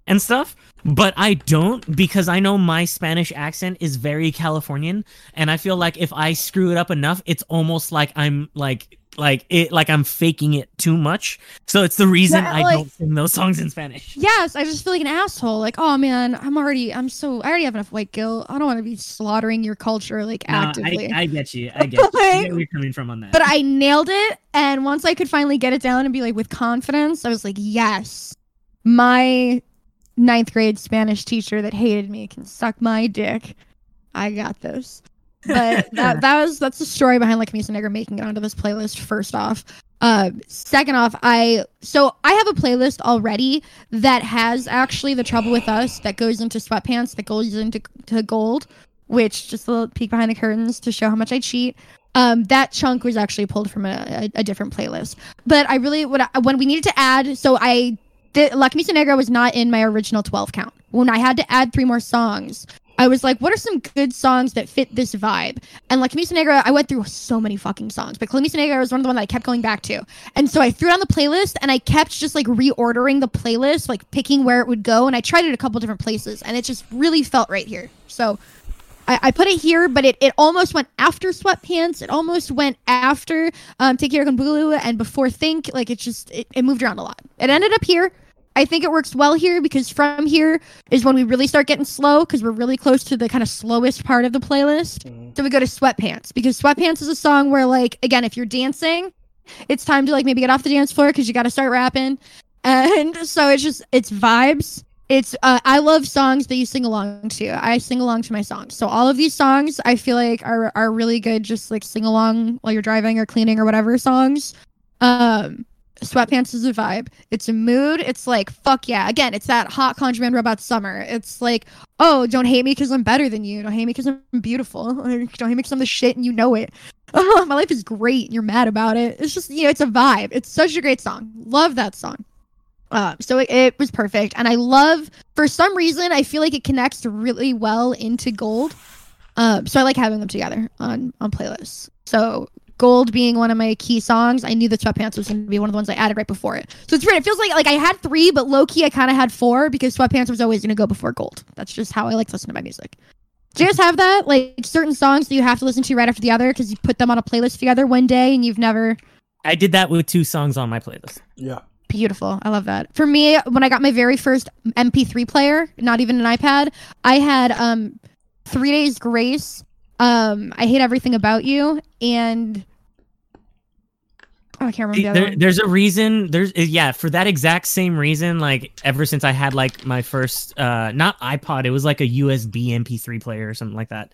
and stuff, but I don't because I know my Spanish accent is very Californian, and I feel like if I screw it up enough, it's almost like I'm like like it like I'm faking it too much. So it's the reason Yeah, I like- don't sing those songs in Spanish. Yes, I just feel like an asshole. Like, oh man, I'm already, I'm so, I already have enough white guilt. I don't want to be slaughtering your culture like No, actively. I, I get you. I get, you. I get where you're coming from on that. but I nailed it, and once I could finally get it down and be like with confidence, I was like, yes, my ninth grade Spanish teacher that hated me can suck my dick. I got this. But that that was that's the story behind like Camisa Negra making it onto this playlist. First off, uh, second off, I so I have a playlist already that has actually the trouble with us that goes into sweatpants that goes into to gold, which just a little peek behind the curtains to show how much I cheat. Um, that chunk was actually pulled from a, a, a different playlist. But I really what I, when we needed to add, so I did La Camisa Negra was not in my original twelve count. When I had to add three more songs, I was like, what are some good songs that fit this vibe? And like Camisa Negra, I went through so many fucking songs, but Camisa Negra was one of the ones that I kept going back to. And so I threw it on the playlist and I kept just like reordering the playlist, like picking where it would go. And I tried it a couple different places and it just really felt right here. So I, I put it here, but it, it almost went after sweatpants. It almost went after um, Take Care of Bulu and before Think. Like it just, it, it moved around a lot. It ended up here. I think it works well here because from here is when we really start getting slow because we're really close to the kind of slowest part of the playlist. Mhm. So we go to Sweatpants because Sweatpants is a song where, like, again, if you're dancing, it's time to like maybe get off the dance floor because you got to start rapping. And so it's just it's vibes. It's uh, I love songs that you sing along to. I sing along to my songs. So all of these songs I feel like are are really good. Just like sing along while you're driving or cleaning or whatever songs. Um, Sweatpants is a vibe. It's a mood. It's like fuck yeah. Again, it's that hot Conjureman robot summer. It's like oh, don't hate me because I'm better than you. Don't hate me because I'm beautiful. Don't hate me because I'm the shit and you know it. Oh, my life is great and you're mad about it. It's just you know, it's a vibe. It's such a great song. Love that song. Uh, so it, it was perfect, and I love for some reason I feel like it connects really well into gold. Um, so I like having them together on on playlists. So gold being one of my key songs, I knew the sweatpants was going to be one of the ones I added right before it. So it's weird. It feels like like I had three, but low key I kind of had four because sweatpants was always going to go before gold. That's just how I like to listen to my music. Do you guys have that? Like certain songs that you have to listen to right after the other because you put them on a playlist together one day and you've never I did that with two songs on my playlist. Yeah. Beautiful. I love that. For me, when I got my very first MP3 player, not even an iPad, I had um Three Days Grace, um, I Hate Everything About You, and oh, I can't remember the other There, one. there's a reason. There's yeah, for that exact same reason. Like ever since I had like my first, uh, not iPod, it was like a USB MP3 player or something like that.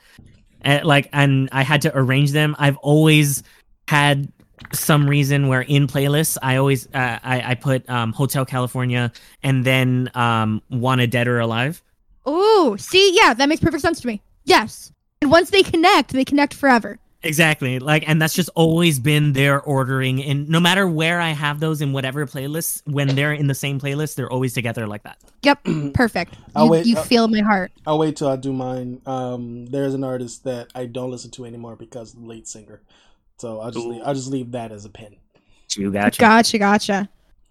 And like, and I had to arrange them. I've always had some reason where in playlists I always uh, I I put um Hotel California and then um Wanted Dead or Alive. Oh, see, yeah, that makes perfect sense to me. Yes. And once they connect, they connect forever. Exactly. Like, and that's just always been their ordering. And no matter where I have those in whatever playlists, when they're in the same playlist, they're always together like that. Yep, perfect. I'll You, wait- you uh, feel my heart. I'll wait till I do mine. Um, there's an artist that I don't listen to anymore because of the lead singer. So I'll just leave, I'll just leave that as a pin. You gotcha. Gotcha, gotcha.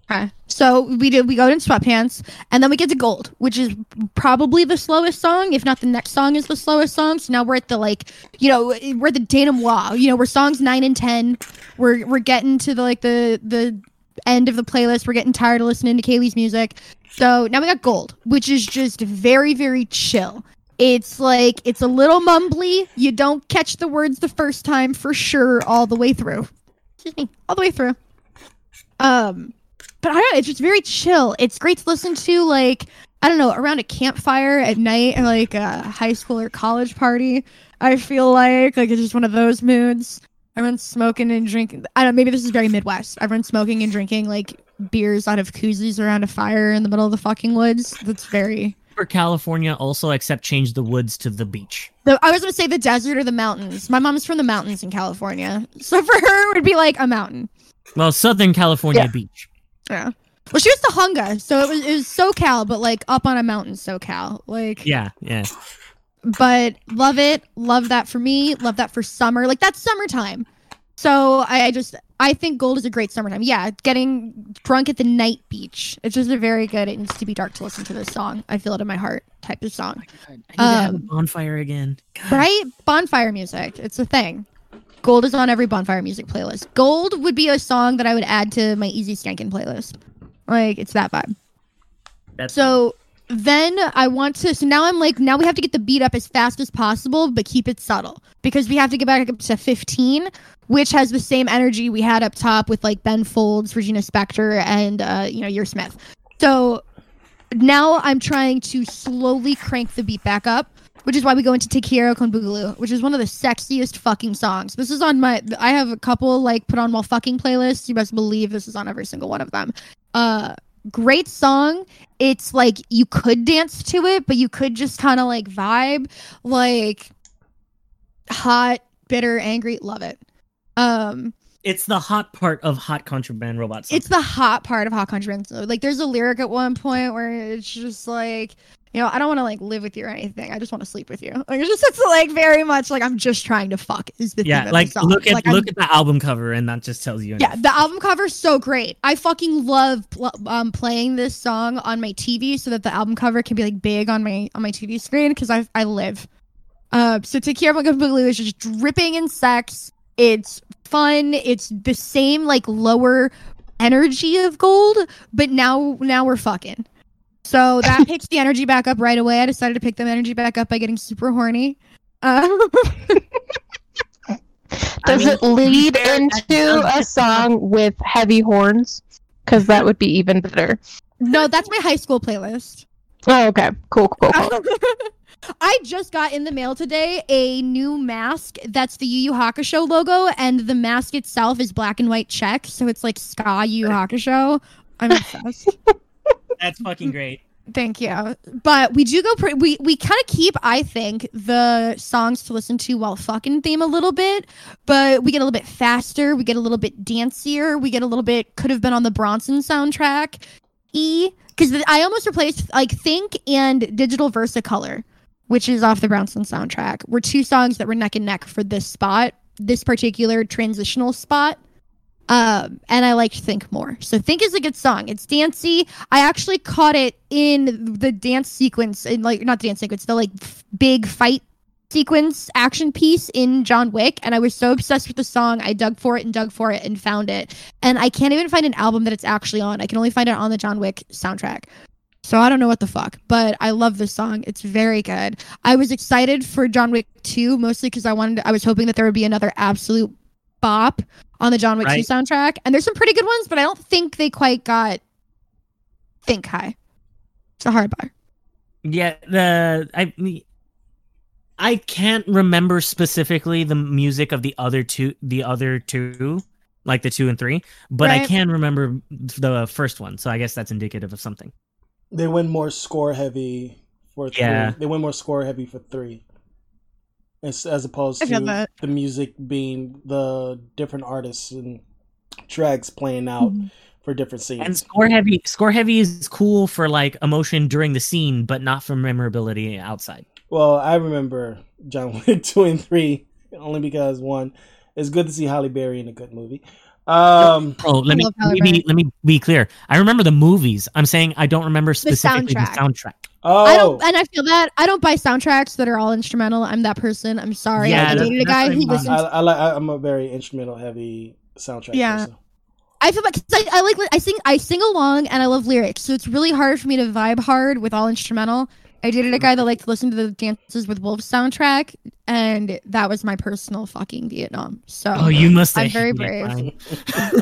Okay. So we did we go in sweatpants and then we get to gold, which is probably the slowest song, if not the next song is the slowest song. So now we're at the like, you know, we're at the denouement. You know, we're songs nine and ten. We're we're getting to the like the the end of the playlist. We're getting tired of listening to Kaylee's music. So now we got gold, which is just very, very chill. It's like it's a little mumbly. You don't catch the words the first time for sure all the way through. Excuse me, all the way through. Um, but I don't know, it's just very chill. It's great to listen to, like, I don't know, around a campfire at night, or like a high school or college party. I feel like, like it's just one of those moods. Everyone's smoking and drinking. I don't know, maybe this is very Midwest. Everyone's smoking and drinking like beers out of koozies around a fire in the middle of the fucking woods. That's very. For California, also except change the woods to the beach. The, I was gonna say the desert or the mountains. My mom's from the mountains in California, so for her it would be like a mountain. Well, Southern California Yeah. beach. Yeah. Well, she was the Hunga, so it was it was SoCal, but like up on a mountain, SoCal. Like, Yeah, yeah. but love it, love that for me, love that for summer. Like that's summertime. So I, I just I think gold is a great summertime. Yeah, getting drunk at the night beach. It's just a very good. It needs to be dark to listen to this song. I feel it in my heart type of song. I need to have a Um, bonfire again. God. Right? Bonfire music. It's a thing. Gold is on every bonfire music playlist. Gold would be a song that I would add to my Easy Skankin' playlist. Like it's that vibe. That's So then I want to. So now I'm like, now we have to get the beat up as fast as possible, but keep it subtle because we have to get back up to 15, which has the same energy we had up top with like Ben Folds, Regina Spektor, and uh, you know, your Smith. So now I'm trying to slowly crank the beat back up, which is why we go into Te Quiero con Boogaloo, which is one of the sexiest fucking songs. This is on my I have a couple like put on while fucking playlists. You best believe this is on every single one of them. Uh great song. It's like you could dance to it, but you could just kind of like vibe like hot, bitter, angry, love it. Um It's the hot part of Hot Contraband Robots. it's the hot part of hot contraband so, like there's a lyric at one point where it's just like you know i don't want to like live with you or anything. I just want to sleep with you. Like it's just it's like very much like i'm just trying to fuck is the theme yeah, like the look at Like, I'm- look at the album cover, and that just tells you. yeah enough. the album cover's so great. I fucking love pl- um playing this song on my tv so that the album cover can be like big on my on my tv screen because i i live. Uh so Take Care of My Boogaloo is just dripping in sex. It's fun. It's the same like lower energy of gold but now now we're fucking so that picks the energy back up right away i decided to pick the energy back up by getting super horny uh, Does mean, it lead to be fair, that into a song with heavy horns? Because that would be even better. no that's my high school playlist Oh, okay. Cool, cool, cool. I just got in the mail today a new mask that's the Yu Yu Hakusho logo, and the mask itself is black and white check, so it's like Ska Yu Yu Hakusho. I'm obsessed. That's fucking great. Thank you. But we do go. Pre- we we kind of keep, I think, the songs to listen to while fucking theme a little bit. But we get a little bit faster. We get a little bit dancier. We get a little bit. Could have been on the Bronson soundtrack. E because I almost replaced like Think and Digital Versicolor, which is off the Bronson soundtrack. Were two songs that were neck and neck for this spot, this particular transitional spot. Um, and I liked Think more. So Think is a good song. It's dancey. I actually caught it in the dance sequence, in like not the dance sequence, the like f- big fight sequence action piece in John Wick, and I was so obsessed with the song. I dug for it and dug for it and found it. And I can't even find an album that it's actually on. I can only find it on the John Wick soundtrack. So I don't know what the fuck, but I love this song. It's very good. I was excited for John Wick 2 mostly because I wanted I was hoping that there would be another absolute bop on the John Wick 2 soundtrack. And there's some pretty good ones, but I don't think they quite got think high. It's a hard bar. Yeah, the I I can't remember specifically the music of the other two, the other two, like the two and three, but I can remember the first one. So I guess that's indicative of something. They went more score heavy for three. Yeah. They went more score heavy for three. As, as opposed to that. the music being the different artists and tracks playing out Mm-hmm. for different scenes. And score heavy, score heavy is cool for like emotion during the scene, but not for memorability outside. Well, I remember John Wick two and three only because one, it's good to see Halle Berry in a good movie. Um, Oh, let me love let me, let me be clear. I remember the movies. I'm saying I don't remember specifically the soundtrack. soundtrack. oh, I don't, and I feel that I don't buy soundtracks that are all instrumental. I'm that person. I'm sorry. Yeah, I dated a guy who mean. I, listens. I, I like. I'm a very instrumental heavy soundtrack. Yeah. person. I feel like 'cause I, I like I sing I sing along and I love lyrics, so it's really hard for me to vibe hard with all instrumental. I dated a guy that liked to listen to the Dances with Wolves soundtrack, and that was my personal fucking Vietnam. So Oh, you must. I'm very it, brave.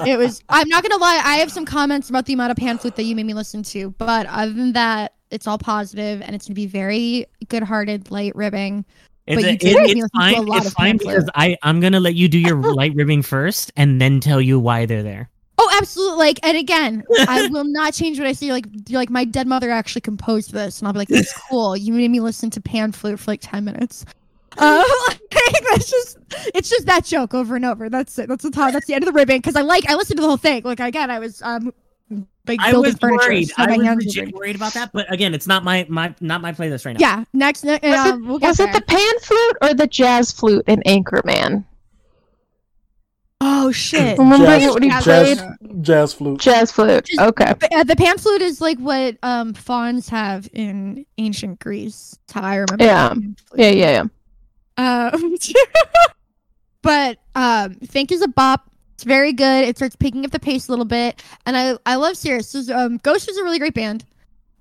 It was. I'm not gonna lie. I have some comments about the amount of pan flute that you made me listen to, but other than that, it's all positive, and it's gonna be very good-hearted, light ribbing. It's, But a- you it- did it's listen to a fine. lot It's of fine because I I'm gonna let you do your light ribbing first, and then tell you why they're there. Oh, absolutely. Like, and again, I will not change what I say. Like, you're like my dead mother actually composed this, and I'll be like, "That's cool. You made me listen to pan flute for like ten minutes." Uh, like, that's just it's just that joke over and over. That's it. That's the time. That's the end of the ribbon. Because I like I listened to the whole thing. Like again, I was um like I building was furniture. worried. so I was legit worried about that, but again, it's not my my not my playlist right now. Yeah. Next, ne- Was, it, we'll was it the pan flute or the jazz flute in Anchorman? Oh shit. Remember Jazz- what he jazz- played? Jazz, jazz flute. Jazz flute. Just- Okay. Uh, the pan flute is like what um fawns have in ancient Greece. That's how I remember. Yeah. the. Yeah, yeah, yeah. Um, but um, Think is a bop. It's very good. It starts picking up the pace a little bit, and I I love Cirice. So, um, Ghost is a really great band.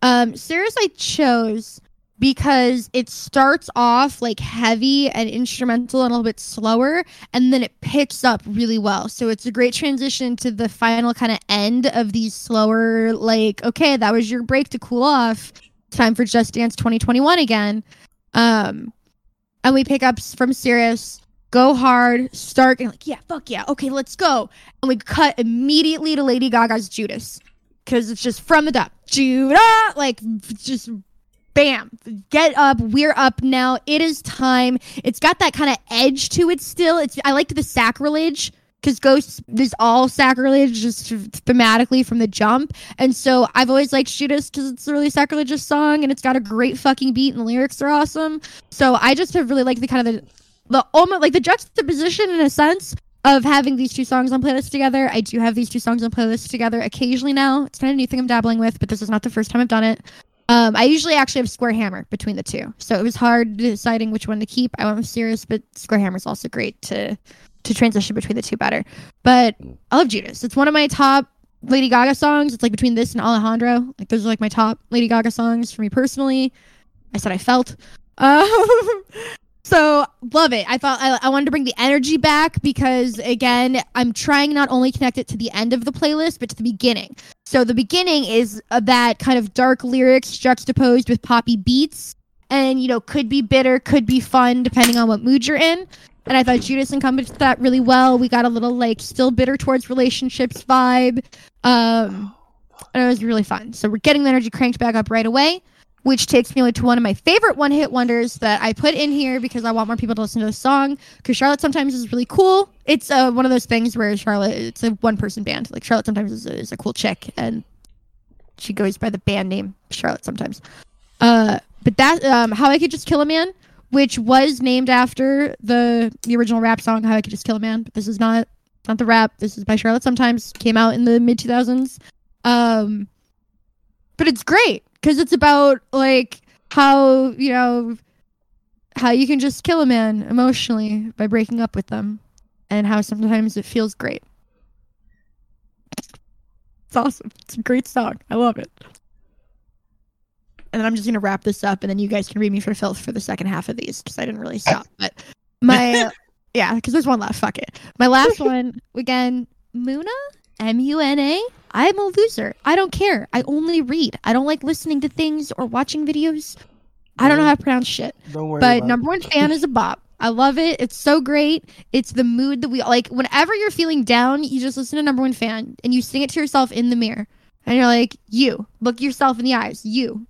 Um, Cirice I chose because it starts off like heavy and instrumental and a little bit slower and then it picks up really well so it's a great transition to the final kind of end of these slower like okay that was your break to cool off time for just dance 2021 again um and we pick up from Cirice, go hard, start and like, yeah, fuck yeah, okay, let's go. And we cut immediately to Lady Gaga's Judas. Cause it's just from the top. Judah, like just bam. Get up. We're up now. It is time. It's got that kind of edge to it still. It's I liked the sacrilege because Ghost is all sacrilege just thematically from the jump. And so I've always liked Judas because it's a really sacrilegious song and it's got a great fucking beat and the lyrics are awesome. So I just have really liked the kind of the the almost like the juxtaposition in a sense of having these two songs on playlists together. I do have these two songs on playlists together occasionally now. It's kind of a new thing I'm dabbling with, but this is not the first time I've done it. Um, I usually actually have Square Hammer between the two, so it was hard deciding which one to keep. I went with Cirice, but Square Hammer is also great to to transition between the two better. But I love Judas. It's one of my top Lady Gaga songs. It's like between this and Alejandro. Like those are like my top Lady Gaga songs for me personally. I said I felt. Um, so love it. I thought I, I wanted to bring the energy back because again, I'm trying not only connect it to the end of the playlist, but to the beginning. So the beginning is uh, that kind of dark lyrics juxtaposed with poppy beats, and you know could be bitter, could be fun depending on what mood you're in. And I thought Judas encompassed that really well. We got a little like still bitter towards relationships vibe, um, and it was really fun. So we're getting the energy cranked back up right away which takes me to one of my favorite one hit wonders that I put in here because I want more people to listen to this song. Because Charlotte sometimes is really cool. It's uh, one of those things where Charlotte, it's a one person band. Like Charlotte sometimes is a, is a cool chick and she goes by the band name Charlotte sometimes. Uh, but that, um, How I Could Just Kill a Man, which was named after the the original rap song How I Could Just Kill a Man. But this is not not the rap. This is by Charlotte sometimes. Came out in the mid 2000s. Um, but it's great because it's about like how you know how you can just kill a man emotionally by breaking up with them and how sometimes it feels great. It's awesome. It's a great song. I love it. And then i'm just gonna wrap this up and then you guys can read me for filth for the second half of these because i didn't really stop but my yeah because there's one left. Fuck it. My last one again muna m-u-n-a I'm a loser. I don't care. I only read. I don't like listening to things or watching videos. I don't know how to pronounce shit. Don't worry. But number one fan is a bop. I love it. It's so great. It's the mood that we like. Whenever you're feeling down, you just listen to number one fan and you sing it to yourself in the mirror. And you're like, you look yourself in the eyes. You,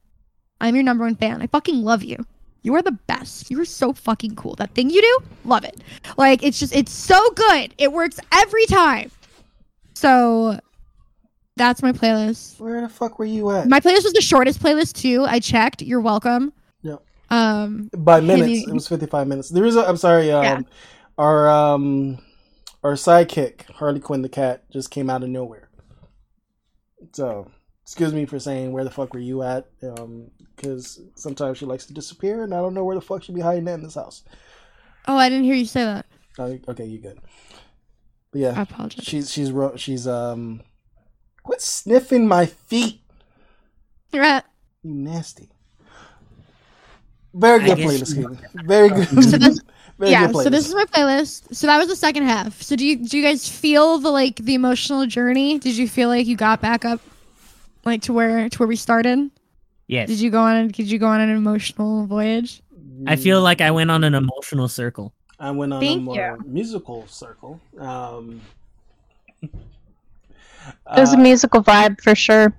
I'm your number one fan. I fucking love you. You are the best. You are so fucking cool. That thing you do, love it. Like it's just, it's so good. It works every time. So that's my playlist. Where the fuck were you at? My playlist was the shortest playlist too. I checked. You're welcome. Yep. Um, By minutes, me- it was fifty-five minutes. There is a. I'm sorry. Um, Yeah. our um, our sidekick Harley Quinn the cat just came out of nowhere. So excuse me for saying where the fuck were you at? Um, because sometimes she likes to disappear, and I don't know where the fuck she'd be hiding at in this house. oh, I didn't hear you say that. Uh, okay, you good? But yeah, I apologize. she's she's she's um, quit sniffing my feet. You're at. You nasty. Very good playlist, you- Very good. So this- Very yeah. good So this is my playlist. So that was the second half. So do you do you guys feel the like the emotional journey? Did you feel like you got back up, like to where to where we started? Yes. Did you go on? Did you go on an emotional voyage? I feel like I went on an emotional circle. I went on Thank a more musical circle. Um, There's a uh, musical vibe for sure.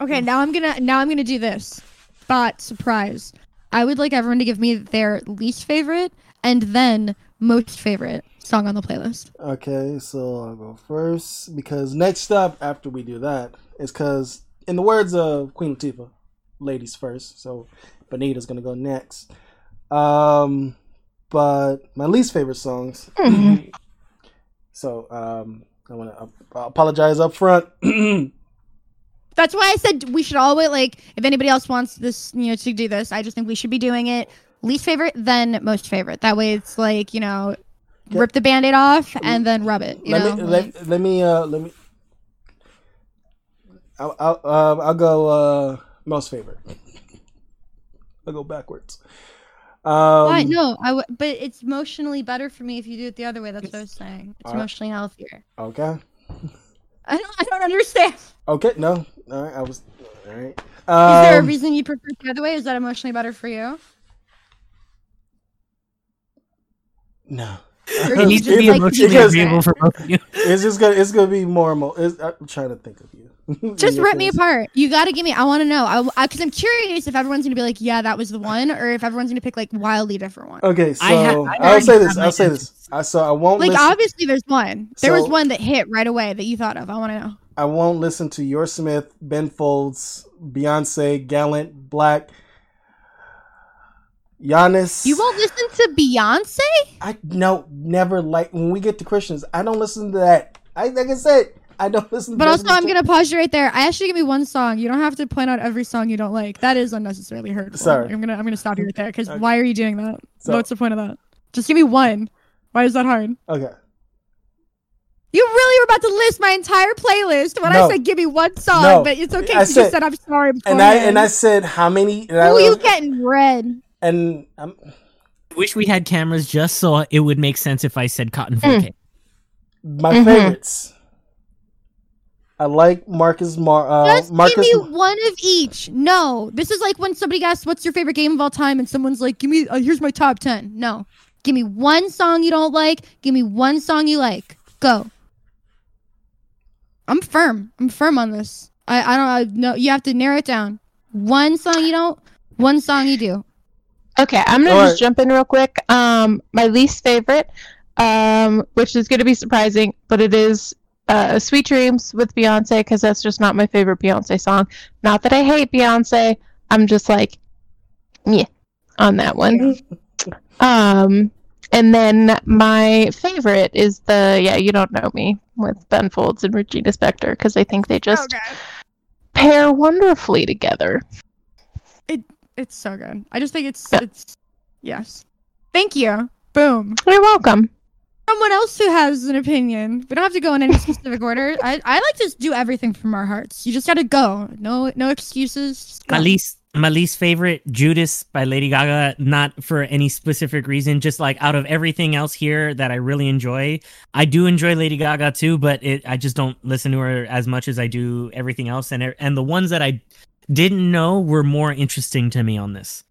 Okay, now I'm gonna now I'm gonna do this. But surprise. I would like everyone to give me their least favorite and then most favorite song on the playlist. Okay, so I'll go first because next up after we do that is because, in the words of Queen Latifah, ladies first. So Benita's gonna go next. Um, but my least favorite songs. So um, I want to apologize up front. That's why I said we should always like if anybody else wants this, you know, to do this, I just think we should be doing it least favorite then most favorite. That way it's like, you know, Okay. rip the band-aid off and then rub it. You let know? me like- let, let me uh let me I'll I'll, uh, I'll go uh Most favorite. I'll go backwards. Um, Why? No, I w- but it's emotionally better for me if you do it the other way. That's what I was saying. It's emotionally healthier. Okay. I don't. I don't understand. Okay. No. All right. I was. All right. Is there a Um, reason you prefer it the other way? Is that emotionally better for you? no. Or It needs to be like emotionally music? agreeable for both of you. It's just gonna. It's gonna be more. Emo- it's, I'm trying to think of you. Just rip me apart. You got to give me. I want to know. I because I'm curious if everyone's gonna be like, yeah, that was the one, or if everyone's gonna pick like wildly different one. Okay. So I ha- I I'll say this. I'll say this. I so I won't Like listen. obviously, there's one. There was one that hit right away that you thought of. I want to know. I won't listen to your Smith, Ben Folds, Beyonce, Gallant, 6LACK, Juanes. You won't listen to Beyonce? I no never like when we get to Christians. I don't listen to that. I like I said, I don't listen. To But also, I'm gonna pause you right there. I actually give me one song. You don't have to point out every song you don't like. That is unnecessarily hurtful. Sorry. I'm gonna I'm gonna stop you right there because Okay. why are you doing that? So- What's the point of that? Just give me one. Why is that hard? Okay. You really were about to list my entire playlist when No. I said give me one song, No. but it's okay. I You said- just said I'm sorry. And I and I said how many? And I, you getting red? And I'm, Wish we had cameras just so it would make sense if I said cotton 4K. my Mhm. favorites. I like Marcus Marr. Uh, Just Marcus. give me one of each. No, this is like when somebody asks, "What's your favorite game of all time?" and someone's like, "Give me, uh, here's my top 10. No, give me one song you don't like. Give me one song you like. Go. I'm firm. I'm firm on this. I, I don't I, no. You have to narrow it down. One song you don't. One song you do. Okay, I'm gonna Alright. just jump in real quick. Um, my least favorite, um, which is gonna be surprising, but it is uh, "Sweet Dreams" with Beyonce because that's just not my favorite Beyonce song. Not that I hate Beyonce, I'm just like, yeah, on that one. Um, and then my favorite is the yeah, you don't know me with Ben Folds and Regina Spektor because I think they just pair wonderfully together. It's so good. I just think it's it's yes. Thank you. Boom. You're welcome. Someone else who has an opinion. We don't have to go in any specific order. I, I like to do everything from our hearts. You just gotta go. No no excuses. Go. My least my least favorite, Judas by Lady Gaga, not for any specific reason, just like out of everything else here that I really enjoy. I do enjoy Lady Gaga too, but it I just don't listen to her as much as I do everything else and er- and the ones that I didn't know were more interesting to me on this.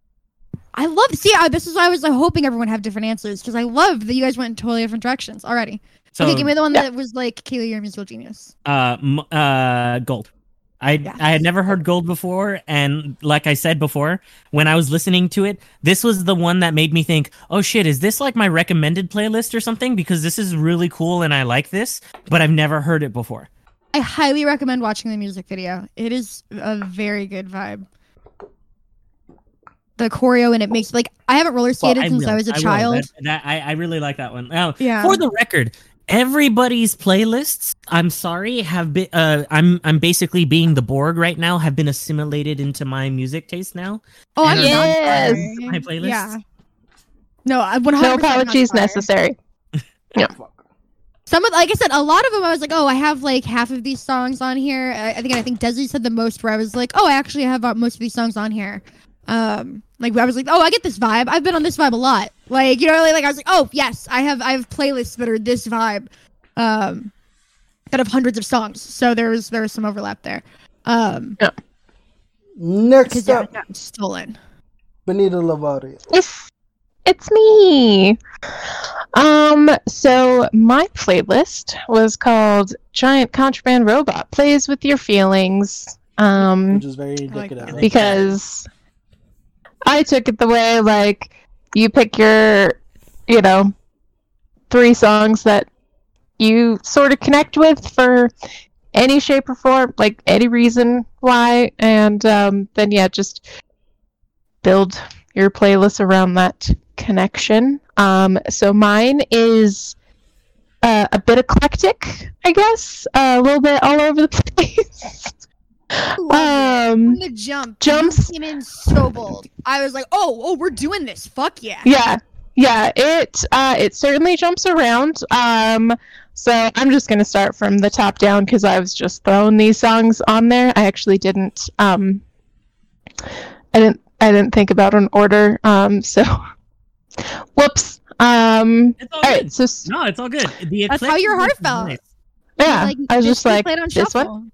I love see I, this is why I was like, hoping everyone have different answers because I love that you guys went in totally different directions already. So okay, give me the one yeah. that was like Kaylee, you're a musical genius. uh uh gold i Yeah. i had never heard gold before and like i said before when i was listening to it this was the one that made me think oh shit is this like my recommended playlist or something because this is really cool and i like this but i've never heard it before I highly recommend watching the music video. It is a very good vibe. The choreo and it makes like I haven't roller skated Well, since I was a child. That, that- I, I really like that one now Yeah. for the record everybody's playlists i'm sorry have been uh i'm i'm basically being the borg right now have been assimilated into my music taste now Oh, And Yes. My playlist? Yeah. No, 100% No apologies sorry. necessary. Some of, like I said, a lot of them I was like, oh, I have like half of these songs on here. I, I think I think Desi said the most where I was like, oh, I actually have uh, most of these songs on here. Um, like I was like, oh, I get this vibe. I've been on this vibe a lot. Like you know, like, like I was like, oh, yes, I have I have playlists that are this vibe, um, that have hundreds of songs. So there was there was some overlap there. Um, Next because up, yeah, stolen. Benita Lavaria. It's it's me. Um, so my playlist was called Giant Contraband Robot Plays with Your Feelings. Um, which is very indicative. that. of- because I took it the way like you pick your, you know, three songs that you sort of connect with for any shape or form, like any reason why, and um, then yeah, just build your playlist around that connection. Um, so mine is uh, a bit eclectic, I guess, a little bit all over the place. um, the jump, jumps- came in so bold. I was like, oh, oh, we're doing this. Fuck yeah. yeah yeah it uh it certainly jumps around um so i'm just going to start from the top down because i was just throwing these songs on there i actually didn't um I didn't I didn't think about an order. Um, so whoops. Um, It's all all good. right. So s- No, it's all good. The That's how your heart felt. nice. yeah, Like, I was just we like played on this one,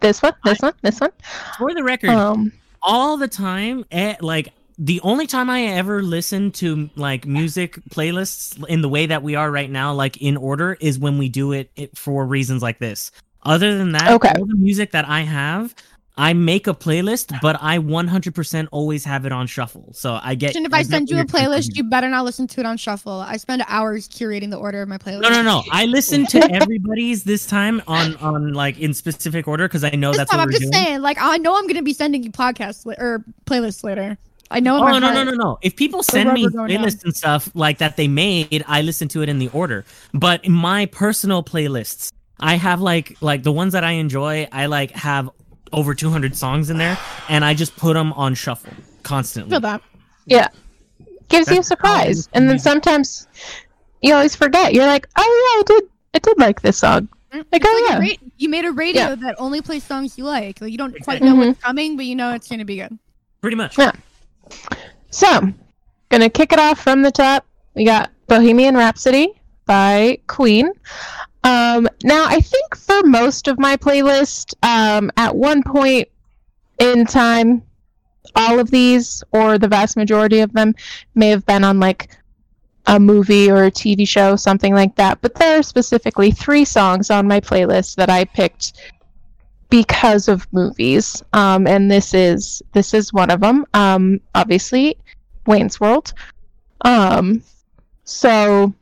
this one, this one, this one. For the record, Um, all the time eh, like the only time i ever listen to like music playlists in the way that we are right now like in order is when we do it, it for reasons like this other than that Okay. all the music that i have i make a playlist but i 100% always have it on shuffle so i get And if I send you a playlist, you better not listen to it on shuffle. I spend hours curating the order of my playlist. no no no i listen to everybody's this time on on like in specific order because i know This that's time what I'm just doing saying, like I know I'm gonna be sending you podcasts li- or playlists later. I know. Oh no no heart. no no! If people send me going down. playlists and stuff like that they made, I listen to it in the order. But in my personal playlists, I have like like the ones that I enjoy. I like have over 200 songs in there, and I just put them on shuffle constantly. Feel that. yeah, gives you a That's how I surprise, listen and then music. sometimes you always forget. You're like, oh yeah, I did, I did like this song. Like, oh like yeah, ra- you made a radio Yeah. that only plays songs you like. Like you don't quite Exactly. know Mhm. what's coming, but you know it's gonna be good. Pretty much. Yeah. So, gonna kick it off from the top. We got Bohemian Rhapsody by Queen. Um, now, I think for most of my playlist, um, at one point in time, all of these, or the vast majority of them, may have been on like a movie or a TV show, something like that. But there are specifically three songs on my playlist that I picked because of movies, um, and this is this is one of them. Um, obviously, Wayne's World. Um, so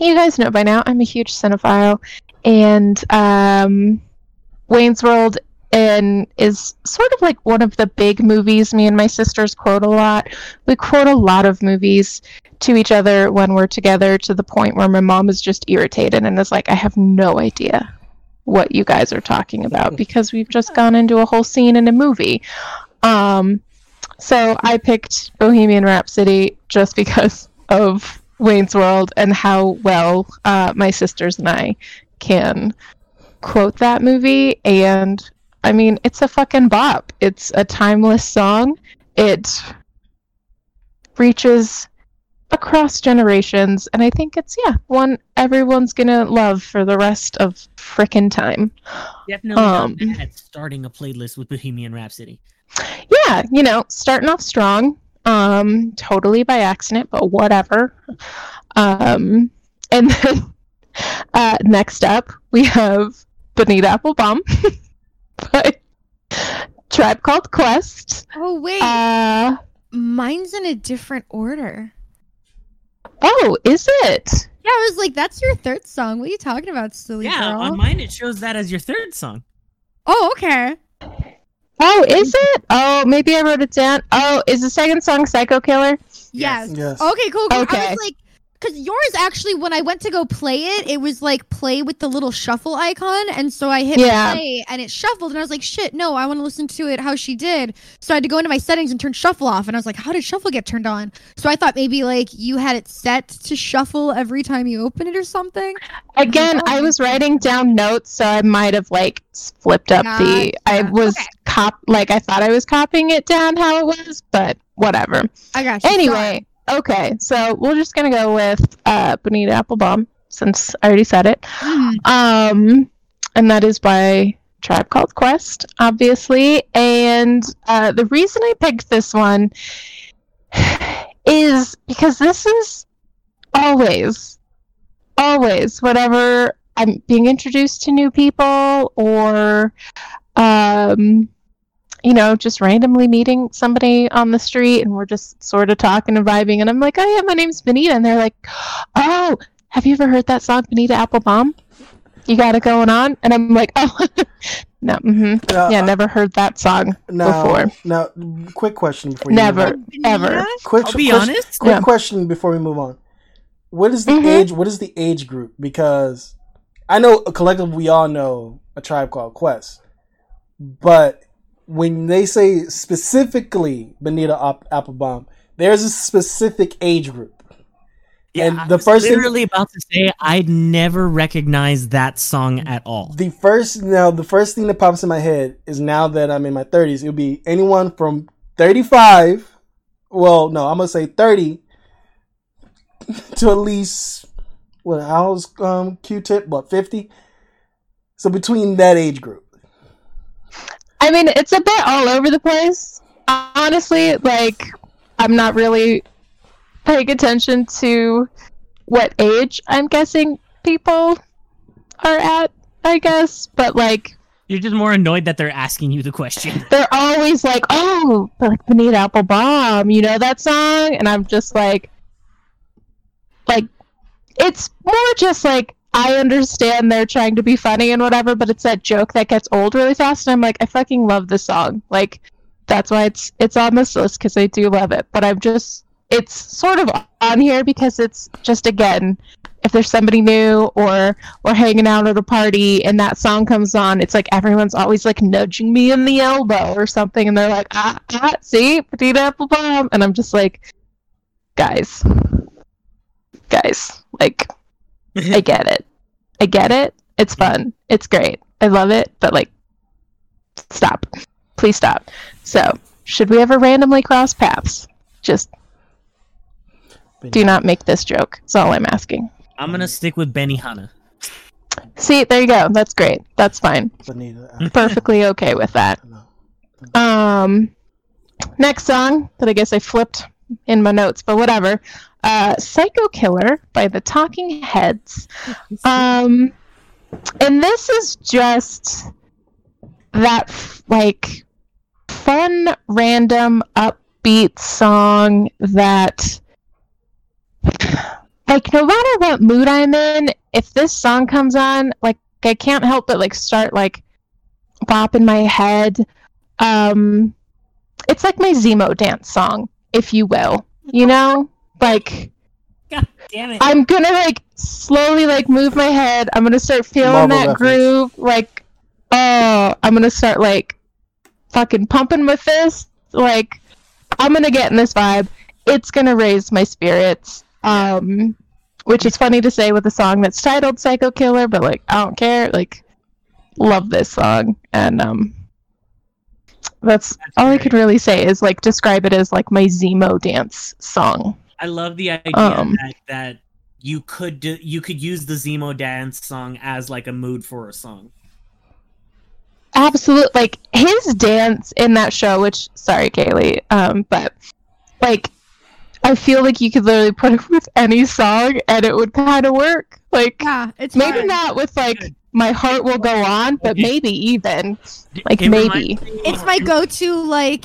you guys know by now I'm a huge cinephile, and um, Wayne's World and is sort of like one of the big movies me and my sisters quote a lot. We quote a lot of movies to each other when we're together to the point where my mom is just irritated and is like, I have no idea what you guys are talking about because we've just gone into a whole scene in a movie. Um, so I picked Bohemian Rhapsody just because of Wayne's World and how well uh, my sisters and I can quote that movie. And I mean, it's a fucking bop. It's a timeless song. It reaches across generations, and I think it's yeah one everyone's gonna love for the rest of frickin' time. Definitely Um, at starting a playlist with Bohemian Rhapsody. yeah, you know, starting off strong, um, totally by accident, but whatever. Um, and then uh, next up, we have Bonita Applebaum by Tribe Called Quest. Oh wait, Uh, mine's in a different order. oh, is it? Yeah, I was like, "That's your third song. What are you talking about, silly Yeah, girl?" on mine it shows that as your third song. oh, okay. Oh, is it? Oh, maybe I wrote it down. Oh, is the second song Psycho Killer? Yes. Yes. Okay, cool. cool. I Okay. was like, because yours actually, when I went to go play it, it was like play with the little shuffle icon, and so I hit Yeah. play, and it shuffled, and I was like, shit, no, I want to listen to it how she did. So I had to go into my settings and turn shuffle off, and I was like, how did shuffle get turned on? So I thought maybe like you had it set to shuffle every time you open it or something. Again, I was um, writing down notes, so I might have like flipped up the. I was Okay. cop like I thought I was copying it down how it was, but whatever. I got you. Anyway, okay, so we're just gonna go with uh, Bonita Applebaum since I already said it. Um, and that is by Tribe Called Quest, obviously. And uh, the reason I picked this one is because this is always, always, whenever I'm being introduced to new people or, um, you know, just randomly meeting somebody on the street and we're just sort of talking and vibing. And I'm like, oh, yeah, my name's Benita. And they're like, oh, have you ever heard that song, Benita Applebaum? You got it going on? And I'm like, oh, no, hmm Now, yeah, uh, never heard that song now, before. Now, quick question before you Never, ever. Quick, I'll be question- honest. Quick Yeah. question before we move on. What is the Mhm. age? What is the age group? Because I know collectively we all know a tribe called Quest, but when they say specifically Benita App- Applebaum, there's a specific age group. Yeah, And I the was first thing- literally about to say I'd never recognized that song at all. The first now, the first thing that pops in my head is now that I'm in my 30s, it'll be anyone from 35. Well, no, I'm gonna say 30 to at least what? How's um Q-Tip? What 50? So between that age group. I mean, it's a bit all over the place. Honestly, like, I'm not really paying attention to what age I'm guessing people are at, I guess. But, like, You're just more annoyed that they're asking you the question. they're always like, oh, like, Benita Applebaum, you know that song? And I'm just like, like, it's more just like, I understand they're trying to be funny and whatever, but it's that joke that gets old really fast. And I'm like, I fucking love this song. Like, that's why it's it's on this list because I do love it. But I'm just, it's sort of on here because it's just again, if there's somebody new or we're hanging out at a party and that song comes on, it's like everyone's always like nudging me in the elbow or something, and they're like, ah, ah see, Petite Applebaum, and I'm just like, guys, guys, like, I get it, I get it. It's fun, it's great, I love it, but like, stop, please stop. So, should we ever randomly cross paths? Just do not make this joke. That's all I'm asking. I'm gonna stick with Benny Hanna. See, there you go. That's great. That's fine. Benita. Perfectly okay with that. Um, next song that I guess I flipped in my notes, but whatever. Uh, Psycho Killer by the Talking Heads. Um, and this is just that f- like fun, random, upbeat song that, like, no matter what mood I'm in, if this song comes on, like, I can't help but like start like bopping my head. Um, it's like my Zemo dance song, if you will. You know, like God damn it! I'm gonna like slowly like move my head. I'm gonna start feeling Marvel that reference. groove. Like, oh, I'm gonna start like fucking pumping my fist. Like, I'm gonna get in this vibe. It's gonna raise my spirits. Um, which is funny to say with a song that's titled "Psycho Killer," but like I don't care. Like, love this song, and um, that's, all I could really say is like describe it as like my Zemo dance song. I love the idea Um, that that you could do, you could use the Zemo dance song as like a mood for a song. absolute like his dance in that show which sorry kaylee um but like i feel like you could literally put it with any song and it would kind of work like Yeah, it's maybe fine. not with like my heart will go on but maybe even Like, It maybe. It's my go-to like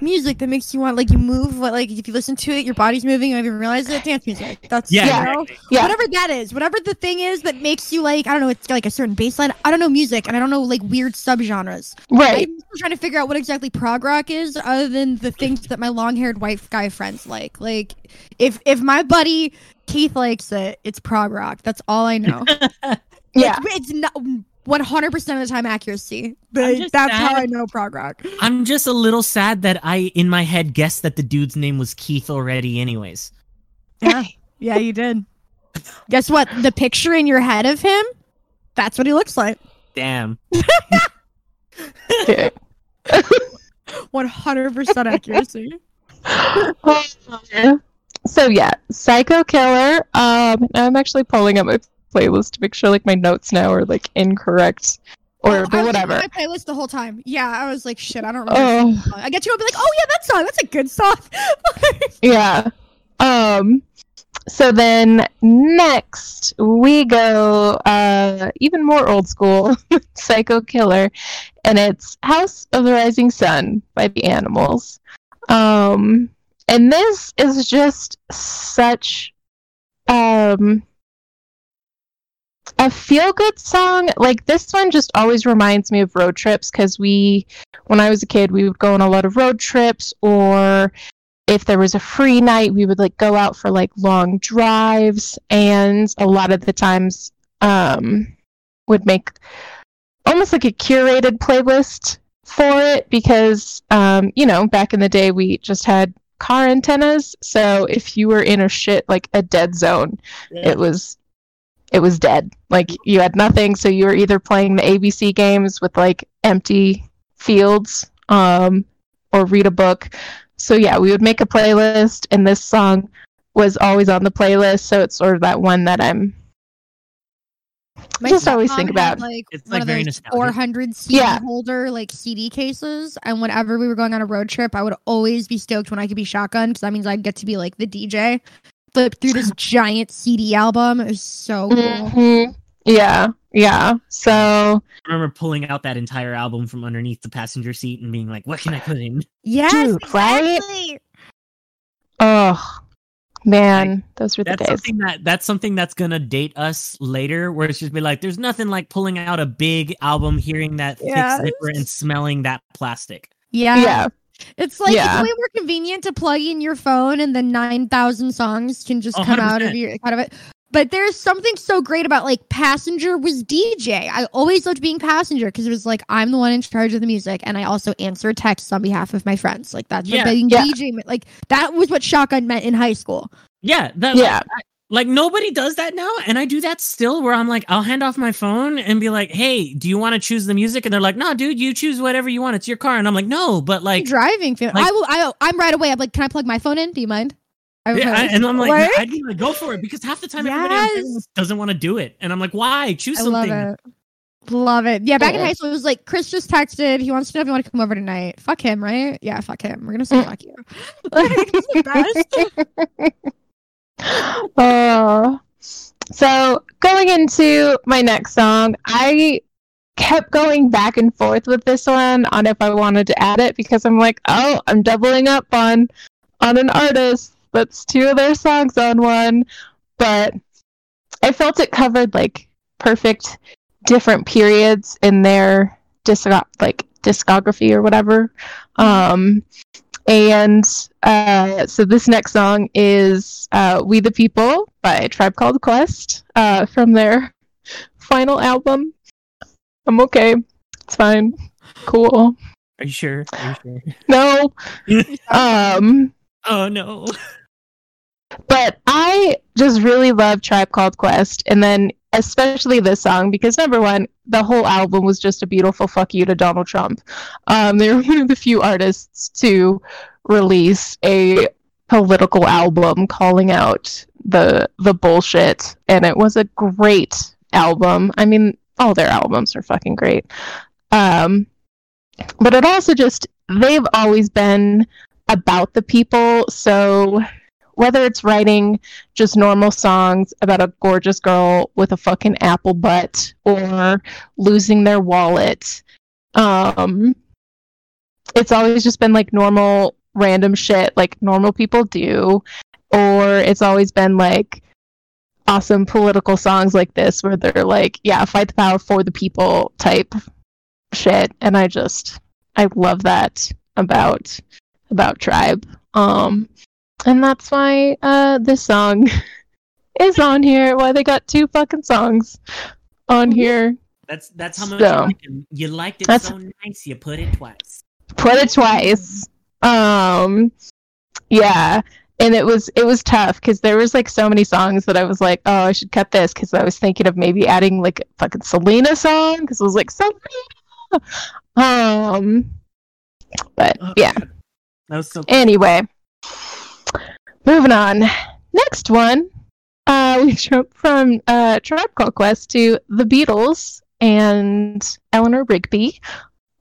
music that makes you want like you move. What like if you listen to it, your body's moving. I don't even realize it. Dance music. That's yeah, you know? yeah whatever that is, whatever the thing is that makes you like I don't know. It's like a certain baseline. I don't know music, and I don't know like weird subgenres. right I'm trying to figure out what exactly prog rock is, other than the things that my long-haired white guy friends like. Like, if if my buddy Keith likes it, it's prog rock. That's all I know. yeah it's, it's not 100 percent of the time accuracy. I'm But just that's how. I know prog rock. I'm just a little sad that I, in my head, guessed that the dude's name was Keith already. Anyways, Yeah, yeah, you did. Guess what? The picture in your head of him, that's what he looks like. damn. 100 percent accuracy. so yeah psycho killer um i'm actually pulling up my playlist to make sure like my notes now are like incorrect or Oh, I but whatever on my playlist the whole time. Yeah, I was like, shit, I don't remember. oh I get go and be like, oh yeah, that song, that's a good song. Yeah. Um so then next we go uh even more old school Psycho Killer and it's House of the Rising Sun by the Animals. Um and this is just such um a feel good song. Like this one just always reminds me of road trips cuz we when I was a kid we would go on a lot of road trips or if there was a free night, we would like go out for like long drives, and a lot of the times um, would make almost like a curated playlist for it because um, you know back in the day we just had car antennas. So if you were in a shit like a dead zone, it was it was dead. Like you had nothing, so you were either playing the ABC games with like empty fields, um, or read a book. So yeah, we would make a playlist, and this song was always on the playlist. So it's sort of that one that I'm My just always think about- like It's, one like, of very those nostalgic. 400 CD Yeah. holder like CD cases, and whenever we were going on a road trip, I would always be stoked when I could be shotgun because that means I'd get to be like the DJ. Flip through this giant CD album. It was so cool. Mhm. yeah, yeah. So I remember pulling out that entire album from underneath the passenger seat and being like, "What can I put in?" Yes, Dude, right? exactly. oh man, those were the That's days. something that that's something that's gonna date us later, where it's just be like, "There's nothing like pulling out a big album, hearing that thick zipper, and smelling that plastic." Yeah. Yeah, It's like Yeah. it's way more convenient to plug in your phone and then 9,000 songs can just come out of your out of it. But there's something so great about like Passenger was DJ. I always loved being Passenger because it was like I'm the one in charge of the music and I also answer texts on behalf of my friends. Like that's Yeah. what being Yeah. DJ meant. Like that was what Shotgun meant in high school. Yeah, that, Yeah. Like, like nobody does that now, and I do that still. Where I'm like, I'll hand off my phone and be like, "Hey, do you want to choose the music?" And they're like, "No, dude, you choose whatever you want. It's your car." And I'm like, "No, but like, driving film. like- I will I I'm right away. I'm like, can I plug my phone in? Do you mind? I will Yeah, I- and I'm like, What? I'd be like, go for it because half the time everybody Yes. with doesn't want to do it, and I'm like, why? Choose I love something. it. Love it. Yeah, back in high school, it was like Chris just texted. He wants to know if you want to come over tonight. Fuck him, right? Yeah, fuck him. We're gonna say fuck you. Like, it's the best. Oh. So going into my next song, I kept going back and forth with this one on if I wanted to add it because I'm like, oh, I'm doubling up on on an artist that's two of their songs on one, but I felt it covered like perfect different periods in their disc like discography or whatever. Um and uh, so this next song is uh, "We the People" by Tribe Called Quest uh, from their final album. I'm okay. It's fine. Cool. Are you sure? Are you No. Um. oh no. But I just really love Tribe Called Quest, and then especially this song because number one, the whole album was just a beautiful fuck you to Donald Trump. Um, they were one of the few artists to release a political album calling out the the bullshit, and it was a great album. I mean, all their albums are fucking great. Um, but it also just they've always been about the people, so whether it's writing just normal songs about a gorgeous girl with a fucking apple butt or losing their wallet um it's always just been like normal random shit like normal people do. Or it's always been like awesome political songs like this where they're like yeah fight the power for the people type shit. And i just i love that about about tribe. Um and that's why uh this song is on here why they got two fucking songs on here That's that's how much So- you, like him. you liked it so nice. You put it twice. put it twice um yeah and it was it was tough because there was like so many songs that i was like oh i should cut this because i was thinking of maybe adding like a fucking selena song because it was like selena um but Oh, yeah God. That was so. Anyway, moving on. Next one, uh, we jump from uh, Tribe Called Quest to the Beatles and Eleanor Rigby.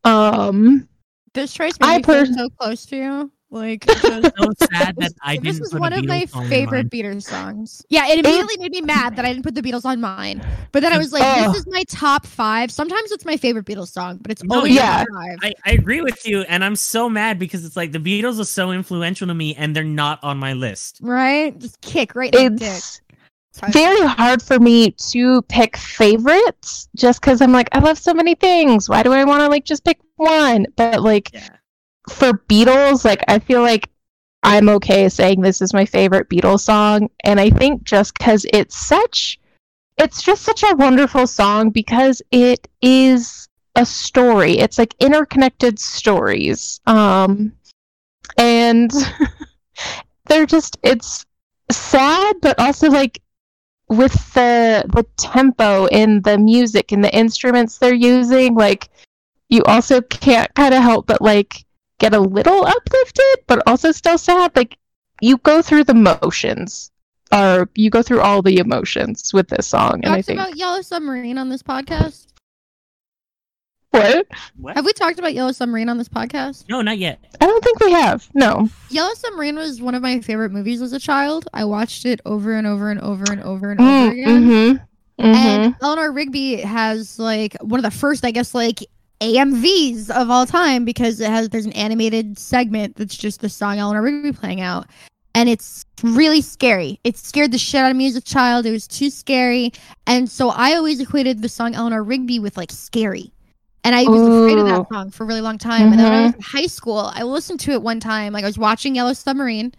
Um, This choice I made me feel so close to you. Like, just- so sad that I this didn't. was put one of my Beatles song in favorite. Beatles songs. Yeah, it immediately made me mad that I didn't put the Beatles on mine. But then I was like, Oh. this is my top five. Sometimes it's my favorite Beatles song, but it's No, always yeah. top five. I, I agree with you, and I'm so mad because it's like the Beatles are so influential to me, and they're not on my list. right? Just kick right in the dick. it's very hard for me to pick favorites just because I'm like, I love so many things. Why do I want to like just pick one? But like, Yeah. For Beatles, like I feel like I'm okay saying this is my favorite Beatles song, and I think just because it's such, it's just such a wonderful song because it is a story. It's like interconnected stories, um, and they're just it's sad, but also like with the the tempo in the music and the instruments they're using, like you also can't kind of help but like get a little uplifted, but also still sad. Like you go through the motions, or you go through all the emotions with this song, and I think about Yellow Submarine on this podcast. what What? Have we talked about Yellow Submarine on this podcast? No, not yet. I don't think we have. No, Yellow Submarine was one of my favorite movies as a child. I watched it over and over and over and over and over again. mm-hmm. Mm-hmm. And Eleanor Rigby has like one of the first, I guess, like AMVs of all time because it has there's an animated segment that's just the song Eleanor Rigby playing out. And it's really scary. It scared the shit out of me as a child. It was too scary. And so I always equated the song Eleanor Rigby with like scary. And I was afraid of that song for a really long time. And then when I was mm-hmm. in high school, I listened to it one time. Like I was watching Yellow Submarine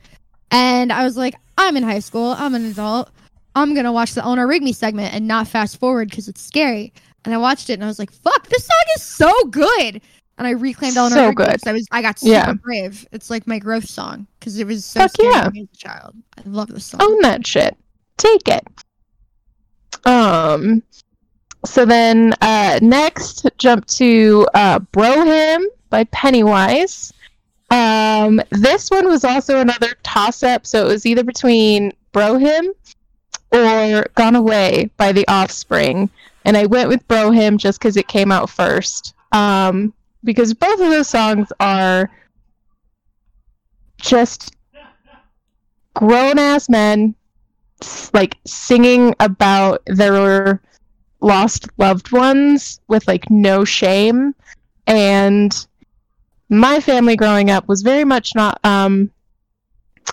and I was like, I'm in high school. I'm an adult. I'm gonna watch the Eleanor Rigby segment and not fast forward because it's scary. And I watched it and I was like, "Fuck, this song is so good!" And I reclaimed Eleanor So good. I was I got super Yeah. brave. It's like my growth song because it was so Fuck yeah. as a child. I love this song. own that shit. Take it. Um. So then, uh, next, jump to uh, "Bro Hymn" by Pennywise. Um, this one was also another toss-up, so it was either between "Bro Hymn" or "Gone Away" by The Offspring, and I went with "Bro Hymn" just because it came out first. Um, because both of those songs are just grown-ass men like singing about their lost loved ones with like no shame and my family growing up was very much not um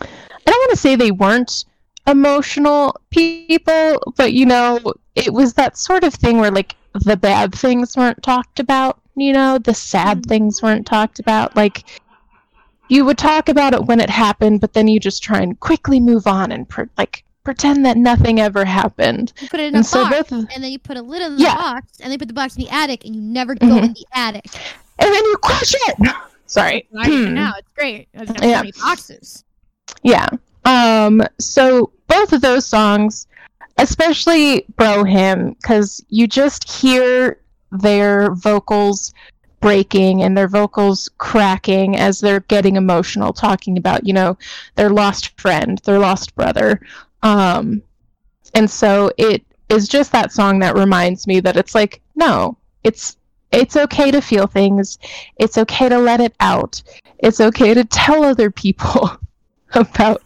i don't want to say they weren't emotional people but you know it was that sort of thing where like the bad things weren't talked about you know the sad things weren't talked about like you would talk about it when it happened but then you just try and quickly move on and pre- like pretend that nothing ever happened You put it in a and so box, of- and then you put a lid on the Yeah. box, and they put the box in the attic, and you never go Mhm. in the attic. and then you crush it. Sorry. I Hmm. now it's great. It Yeah. boxes. Yeah. Um. So both of those songs, especially "Bro Hymn," because you just hear their vocals breaking and their vocals cracking as they're getting emotional, talking about you know their lost friend, their lost brother. Um. And so it is just that song that reminds me that it's like no, it's it's okay to feel things. It's okay to let it out. It's okay to tell other people about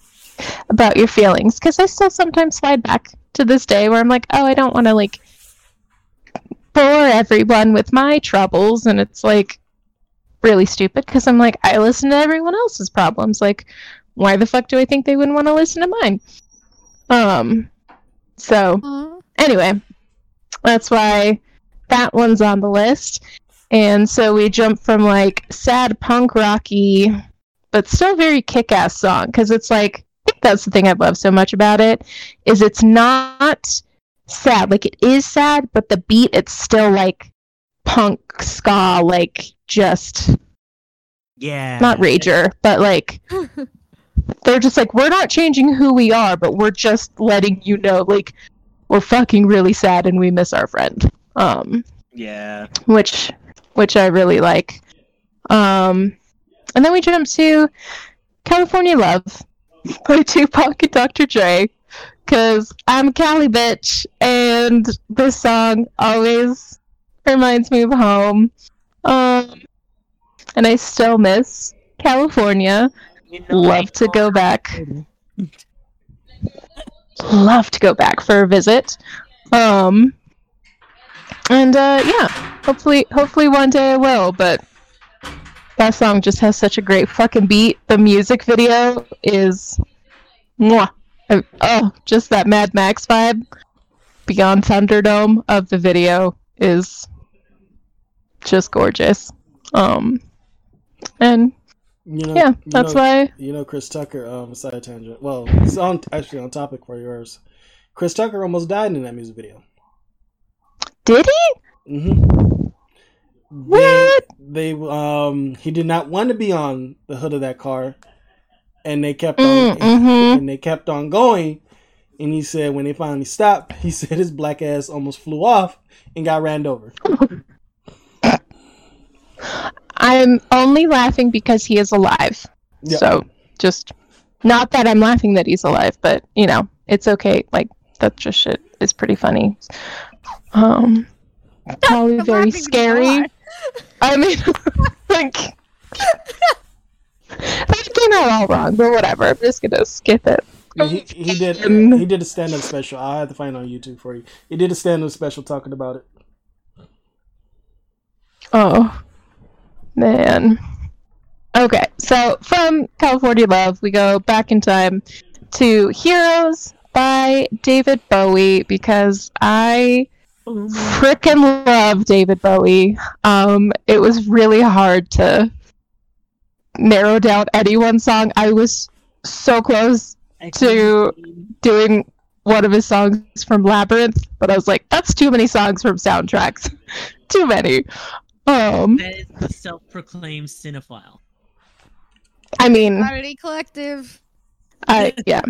about your feelings because I still sometimes slide back to this day where I'm like, oh, I don't want to like bore everyone with my troubles, and it's like really stupid because I'm like, I listen to everyone else's problems. Like, why the fuck do I think they wouldn't want to listen to mine? Um, so anyway, that's why that one's on the list. And so we jump from like sad punk rocky, but still very kick ass song because it's like think that's the thing I love so much about it is it's not sad like it is sad, but the beat it's still like punk ska like just Yeah. not rager, but like they're just like we're not changing who we are, but we're just letting you know like we're fucking really sad and we miss our friend. Um Yeah. which which I really like. Um and then we jump to California Love by Tupac and Dr. Dre cuz I'm a Cali bitch and this song always reminds me of home. Um and I still miss California. Love to go back. Love to go back for a visit. Um and uh yeah, hopefully hopefully one day I will, but that song just has such a great fucking beat. The music video is mwah. Oh, just that Mad Max vibe beyond Thunderdome of the video is just gorgeous. Um and You know, yeah, you that's know, why You know, Chris Tucker. Um, side tangent. Well, it's on actually on topic for yours. Chris Tucker almost died in that music video. did he? Mm-hmm. What? They, they um he did not want to be on the hood of that car, and they kept on Mm, mhm. and they kept on going. And he said when they finally stopped, he said his black ass almost flew off and got ran over. I'm only laughing because he is alive. Yeah. So just not that I'm laughing that he's alive, but you know, it's okay. Like that just shit is pretty funny. Um probably I'm very scary. I mean like that came out all wrong, but whatever. I'm just gonna skip it. He, he did he did a stand up special. I have to find it on YouTube for you. He did a stand up special talking about it. Oh man. Okay, so from California Love, we go back in time to Heroes by David Bowie because I freaking love David Bowie. Um, it was really hard to narrow down any one song. I was so close to doing one of his songs from Labyrinth, but I was like, that's too many songs from soundtracks. too many. Um, That is the self-proclaimed cinephile. I mean, Oddity Collective. I yeah.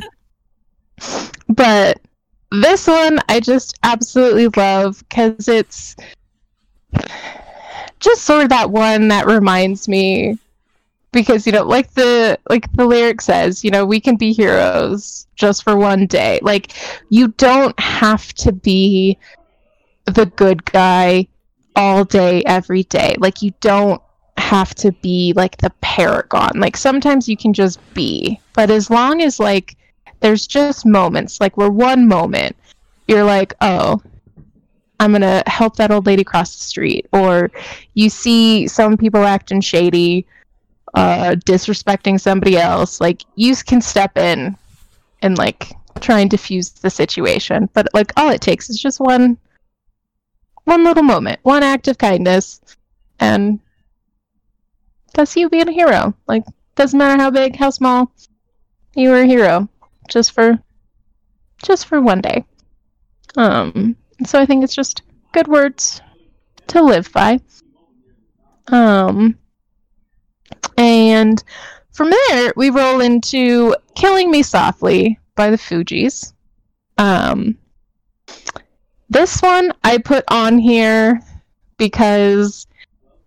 But this one I just absolutely love because it's just sort of that one that reminds me because you know like the like the lyric says you know we can be heroes just for one day. Like you don't have to be the good guy all day every day. Like you don't have to be like the paragon. Like sometimes you can just be but as long as like there's just moments like where one moment you're like oh i'm gonna help that old lady cross the street or you see some people acting shady uh disrespecting somebody else like you can step in and like try and diffuse the situation. But like all it takes is just one one little moment one act of kindness and that's you being a hero. Like doesn't matter how big how small you were a hero just for just for one day. Um so i think it's just good words to live by. Um and from there we roll into killing me softly by the fugees. Um this one i put on here because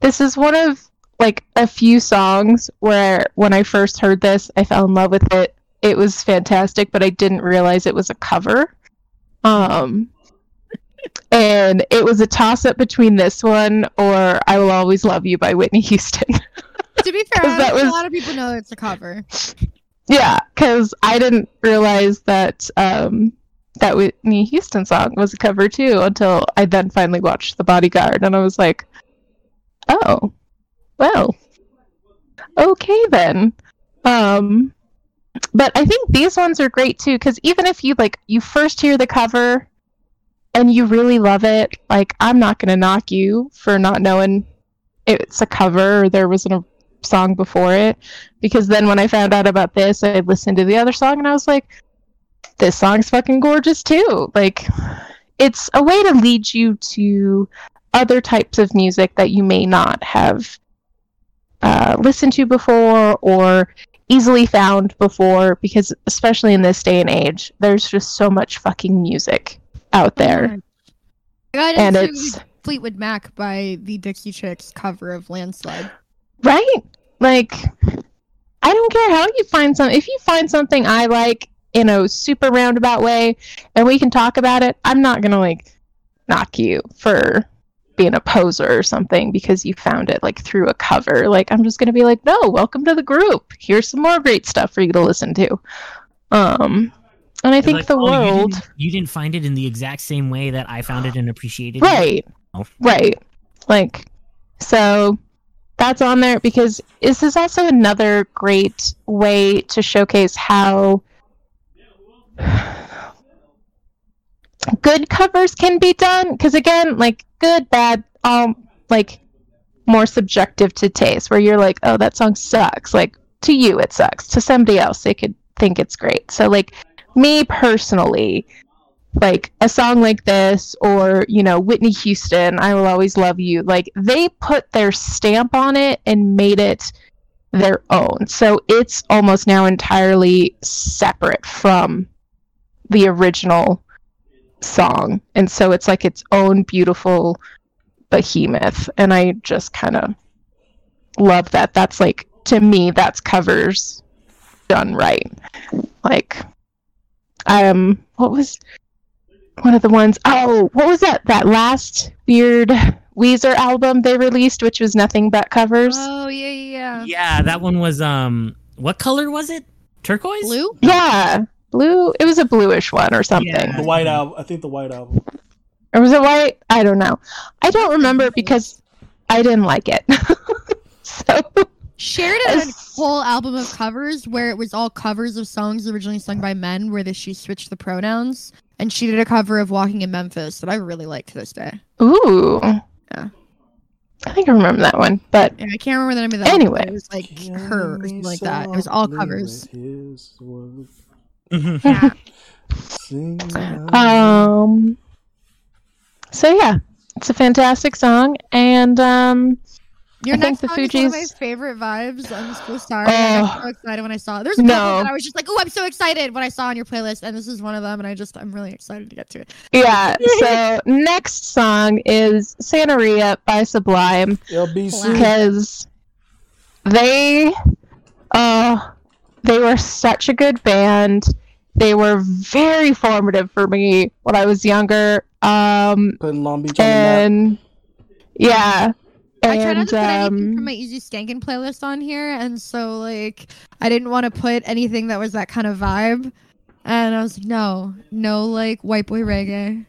this is one of like a few songs where when i first heard this i fell in love with it it was fantastic but i didn't realize it was a cover. Um and it was a toss up between this one or i will always love you by whitney houston. To be fair, that was- a lot of people know it's a cover. yeah because i didn't realize that um that whitney houston song was a cover too until i then finally watched the bodyguard and i was like oh well okay then. Um but i think these ones are great too because even if you like you first hear the cover and you really love it like i'm not gonna knock you for not knowing it's a cover or there wasn't a song before it. Because then when i found out about this i listened to the other song and i was like this song's fucking gorgeous too. Like it's a way to lead you to other types of music that you may not have uh, listened to before or easily found before because especially in this day and age there's just so much fucking music out there. I got and it's Fleetwood Mac by the Dixie Chicks cover of Landslide. right? Like i don't care how you find some if you find something i like in a super roundabout way and we can talk about it i'm not gonna like knock you for being a poser or something because you found it like through a cover. Like i'm just gonna be like no welcome to the group. Here's some more great stuff for you to listen to. Um and i You're think like, the "Oh, you world didn't- You didn't, find it in the exact same way that I found it and appreciated it. right. Oh. right. Like so that's on there because this is also another great way to showcase how good covers can be done because again like good bad um like more subjective to taste where you're like oh that song sucks. Like to you it sucks. To somebody else they could think it's great. So like me personally like a song like this or you know whitney houston i will always love you like they put their stamp on it and made it their own. So it's almost now entirely separate from the original song. And so it's like its own beautiful behemoth. And I just kind of love that. That's like, to me, that's covers done right. Like, um, what was one of the ones? Oh, what was that? That last weird Weezer album they released, which was nothing but covers. Oh yeah, yeah, yeah. Yeah, that one was um what color was it? Turquoise? Blue. Yeah, blue. It was a bluish one or something. Yeah. The white album. I think the white album. Or was it white? I don't know. I don't remember because I didn't like it. so Sheridan had a whole album of covers where it was all covers of songs originally sung by men, where the, she switched the pronouns, and she did a cover of "Walking in Memphis" that I really like to this day. ooh. Yeah. I think I remember that one, but Yeah, I can't remember the name of that. album, but Anyway. it was like her or something like that. It was all covers. Mhm. Yeah. um so yeah, it's a fantastic song and um Your I think next the song is one of my favorite vibes. I'm so sorry. I Oh. got so excited when I saw it. There's a couple No. that I was just like, "Oh, I'm so excited!" when I saw on your playlist, and this is one of them. And I just, I'm really excited to get to it. yeah, so next song is Santeria by Sublime. LBC. because they uh they were such a good band they were very formative for me when i was younger um Putting Long Beach on the map. and yeah I try not and to put anything from um my Easy Skankin playlist on here, and so like I didn't want to put anything that was that kind of vibe. And I was like, no, no, like white boy reggae.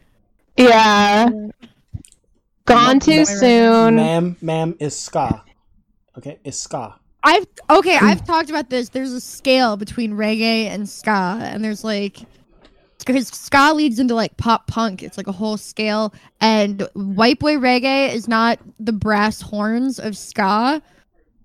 yeah gone too Boy soon Ma'am, ma'am is ska. Okay, it's ska. I've okay. I've talked about this. There's a scale between reggae and ska, and there's like because ska leads into like pop punk. It's like a whole scale, and white boy reggae is not the brass horns of ska.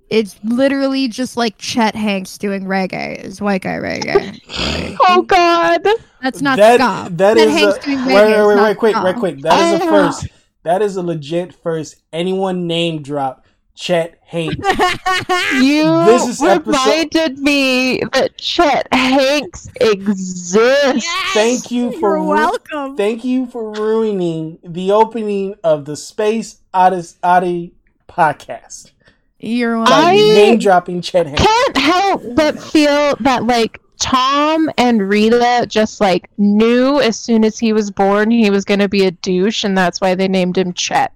It's literally just like Chet Hanks doing reggae. Is white guy reggae? oh god That's not That- ska. that Chet is Hanks a, doing wait, reggae wait, is wait, wait, quick, ska. right quick. That is a Ah. first. That is a legit first. Anyone name drop Chet Hanks. you This is episode- reminded me that chet hanks exists Thank you for You're ru- welcome. Thank you for ruining the opening of the Space Odyssey, Odyssey podcast You're welcome. I- name dropping Chet Hanks. can't help but feel that like Tom and Rita just like knew as soon as he was born he was going to be a douche and that's why they named him Chet.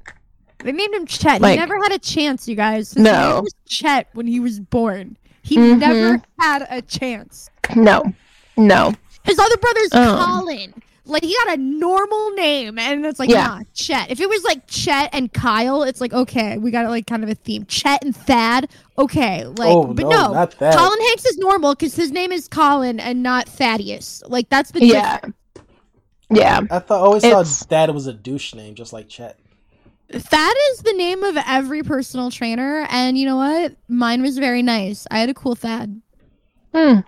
They named him Chet. Like- he never had a chance, you guys. His No. name was Chet when he was born. He Mhm. never had a chance. No. No. His other brother's Oh. Colin. Like he got a normal name, and it's like Yeah. nah, Chet. If it was like Chet and Kyle, it's like okay, we got like kind of a theme. Chet and Thad, okay, like oh but no, no, not that. Colin Hanks is normal because his name is Colin and not Thaddeus. Like that's the Yeah. Yeah. I thought I always It's- thought that was a douche name, just like Chet. Thad is the name of every personal trainer, and you know what? Mine was very nice. I had a cool Thad. Hmm.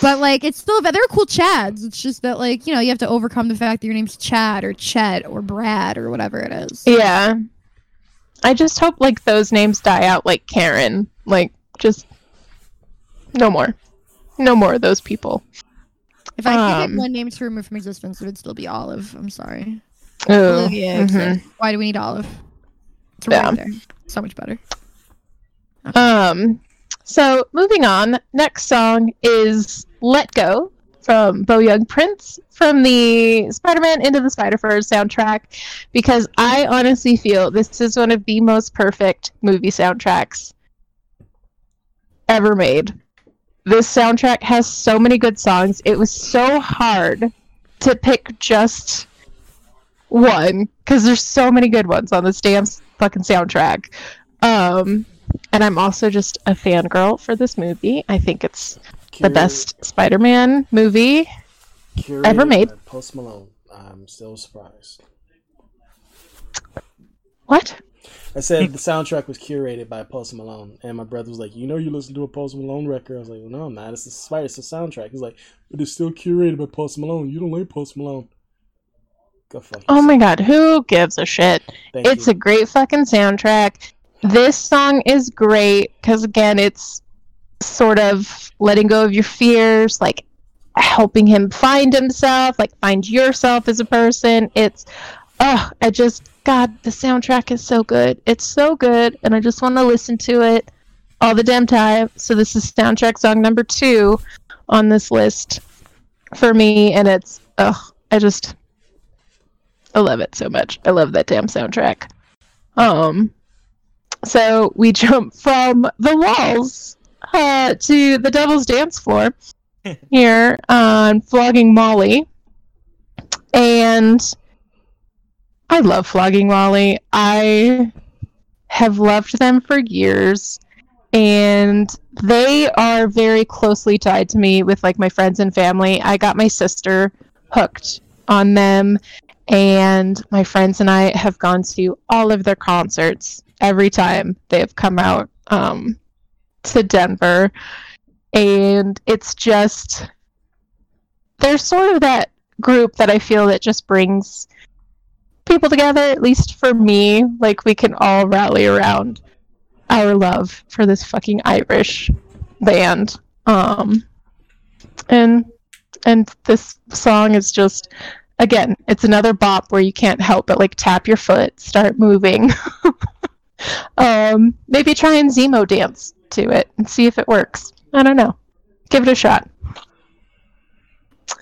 But like, it's still they're cool Chads. It's just that like you know you have to overcome the fact that your name's Chad or Chet or Brad or whatever it is. Yeah. I just hope like those names die out like Karen. Like just no more. No more of those people. If I could Um, get one name to remove from existence, it would still be Olive. I'm sorry. Ooh. Olivia mhm. Why do we need Olive? It's Yeah. there. So much better. Um, so moving on, next song is "Let Go" from Beau Young Prince from the Spider-Man Into the Spider-Verse soundtrack, because I honestly feel this is one of the most perfect movie soundtracks ever made. This soundtrack has so many good songs. It was so hard to pick just one because there's so many good ones on this damn fucking soundtrack. Um, and I'm also just a fangirl for this movie. I think it's the best Spider-Man movie. curated ever made. Post Malone. I'm still surprised. What? I said the soundtrack was curated by Post Malone, and my brother was like, "You know, you listen to a Post Malone record." I was like, well, "No, I'm not. It's a Spider. It's a soundtrack." He's like, "But it's still curated by Post Malone. You don't like Post Malone." Go fuck. Oh my god, who gives a shit? Thank It's you. a great fucking soundtrack. This song is great because again, it's sort of letting go of your fears, like helping him find himself, like find yourself as a person. It's oh, I just God, the soundtrack is so good. It's so good, and I just want to listen to it all the damn time. So this is soundtrack song number two on this list for me, and it's oh, I just I love it so much. I love that damn soundtrack. Um, so we jump from the walls uh, to the Devil's Dance Floor here on Flogging Molly, and I love Flogging Molly. I have loved them for years and they are very closely tied to me with like my friends and family. I got my sister hooked on them and my friends and I have gone to all of their concerts every time they have come out um, to Denver and it's just there's sort of that group that I feel that just brings people together, at least for me. Like we can all rally around our love for this fucking Irish band. Um, and and this song is just again, it's another bop where you can't help but like tap your foot, start moving. um, maybe try and Zemo dance to it and see if it works. I don't know. Give it a shot.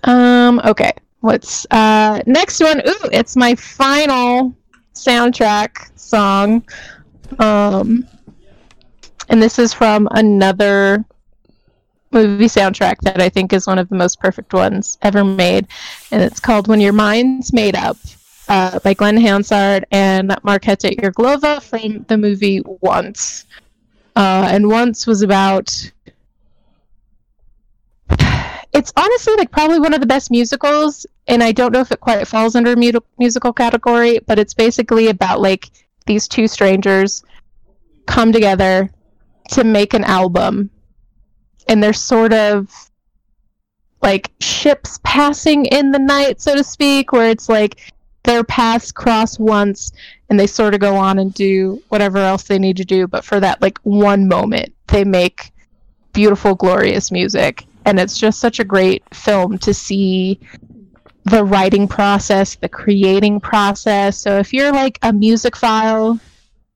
Um, okay. What's uh next one? Ooh, it's my final soundtrack song. Um and this is from another movie soundtrack that I think is one of the most perfect ones ever made, and it's called "When Your Mind's Made Up" uh, by Glen Hansard and Marketa Irglova from the movie Once. Uh, and Once was about. It's honestly like probably one of the best musicals, and I don't know if it quite falls under mu- musical category, but it's basically about like these two strangers come together to make an album and they're sort of like ships passing in the night so to speak where it's like their paths cross once and they sort of go on and do whatever else they need to do but for that like one moment they make beautiful glorious music. And it's just such a great film to see the writing process the creating process. So if you're like a music file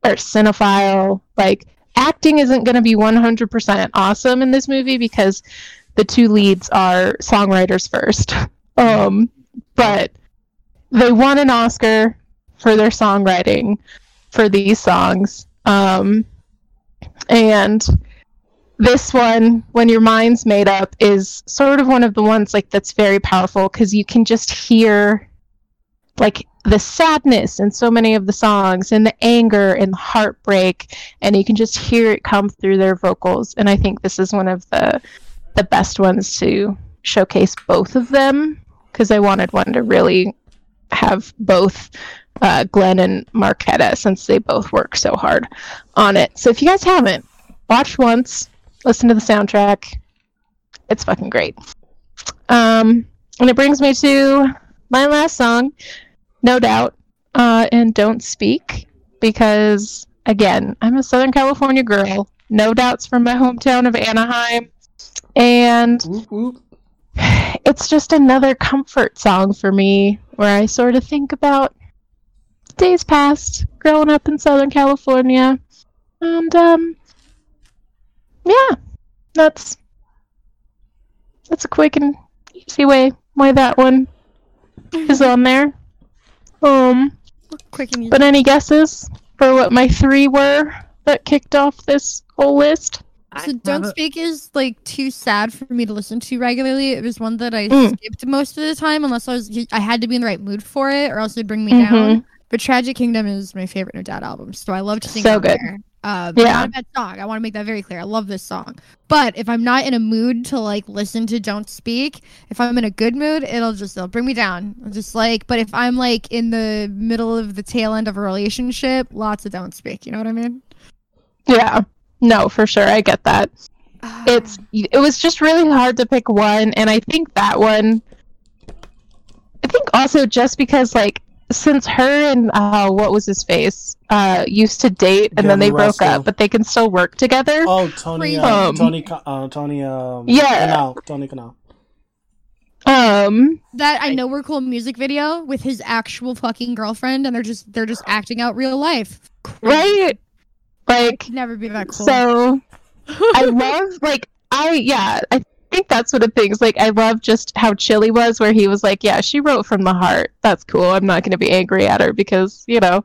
or cinephile like acting isn't going to be 100% awesome in this movie because the two leads are songwriters first. Um, but they won an Oscar for their songwriting for these songs. Um, and this one, When Your Mind's Made Up, is sort of one of the ones like that's very powerful because you can just hear like the sadness in so many of the songs and the anger and the heartbreak and you can just hear it come through their vocals. And i think this is one of the the best ones to showcase both of them because i wanted one to really have both uh, glen and marketa since they both work so hard on it. So if you guys haven't watch once listen to the soundtrack. It's fucking great. Um, and it brings me to my last song no doubt, uh, and don't speak because again, I'm a Southern California girl. No doubts from my hometown of Anaheim, and Whoop, whoop. it's just another comfort song for me where I sort of think about days past growing up in Southern California, and um, yeah, that's that's a quick and easy way why that one is on there. Um, Quick and easy. but any guesses for what my three were that kicked off this whole list? So Don't Speak is like too sad for me to listen to regularly. It was one that I Mm. skipped most of the time unless I was I had to be in the right mood for it or else it'd bring me Mhm. down. But Tragic Kingdom is my favorite No Doubt album, so I love to sing So on good. there. Uh, Yeah. not a bad song. I want to make that very clear. I love this song. But if I'm not in a mood to like listen to Don't Speak, if I'm in a good mood, it'll just it'll bring me down. I'll just like, but if I'm like in the middle of the tail end of a relationship, lots of Don't Speak. You know what I mean? Yeah, no, for sure, I get that. It's it was just really hard to pick one, and I think that one. I think also just because like since her and uh, what was his face uh, used to date and then Gavin they broke Rossdale. up, but they can still work together. Oh, Tony, Crazy. uh, Um, Tony, uh, Tony, um, Yeah. Kanal, Tony Kanal. Um, That I know we're cool music video with his actual fucking girlfriend, and they're just they're just acting out real life. right? Like, Could never be that cool. so I love like I yeah I think that's what it things like I love just how chill he was where he was like yeah she wrote from the heart that's cool I'm not gonna be angry at her because you know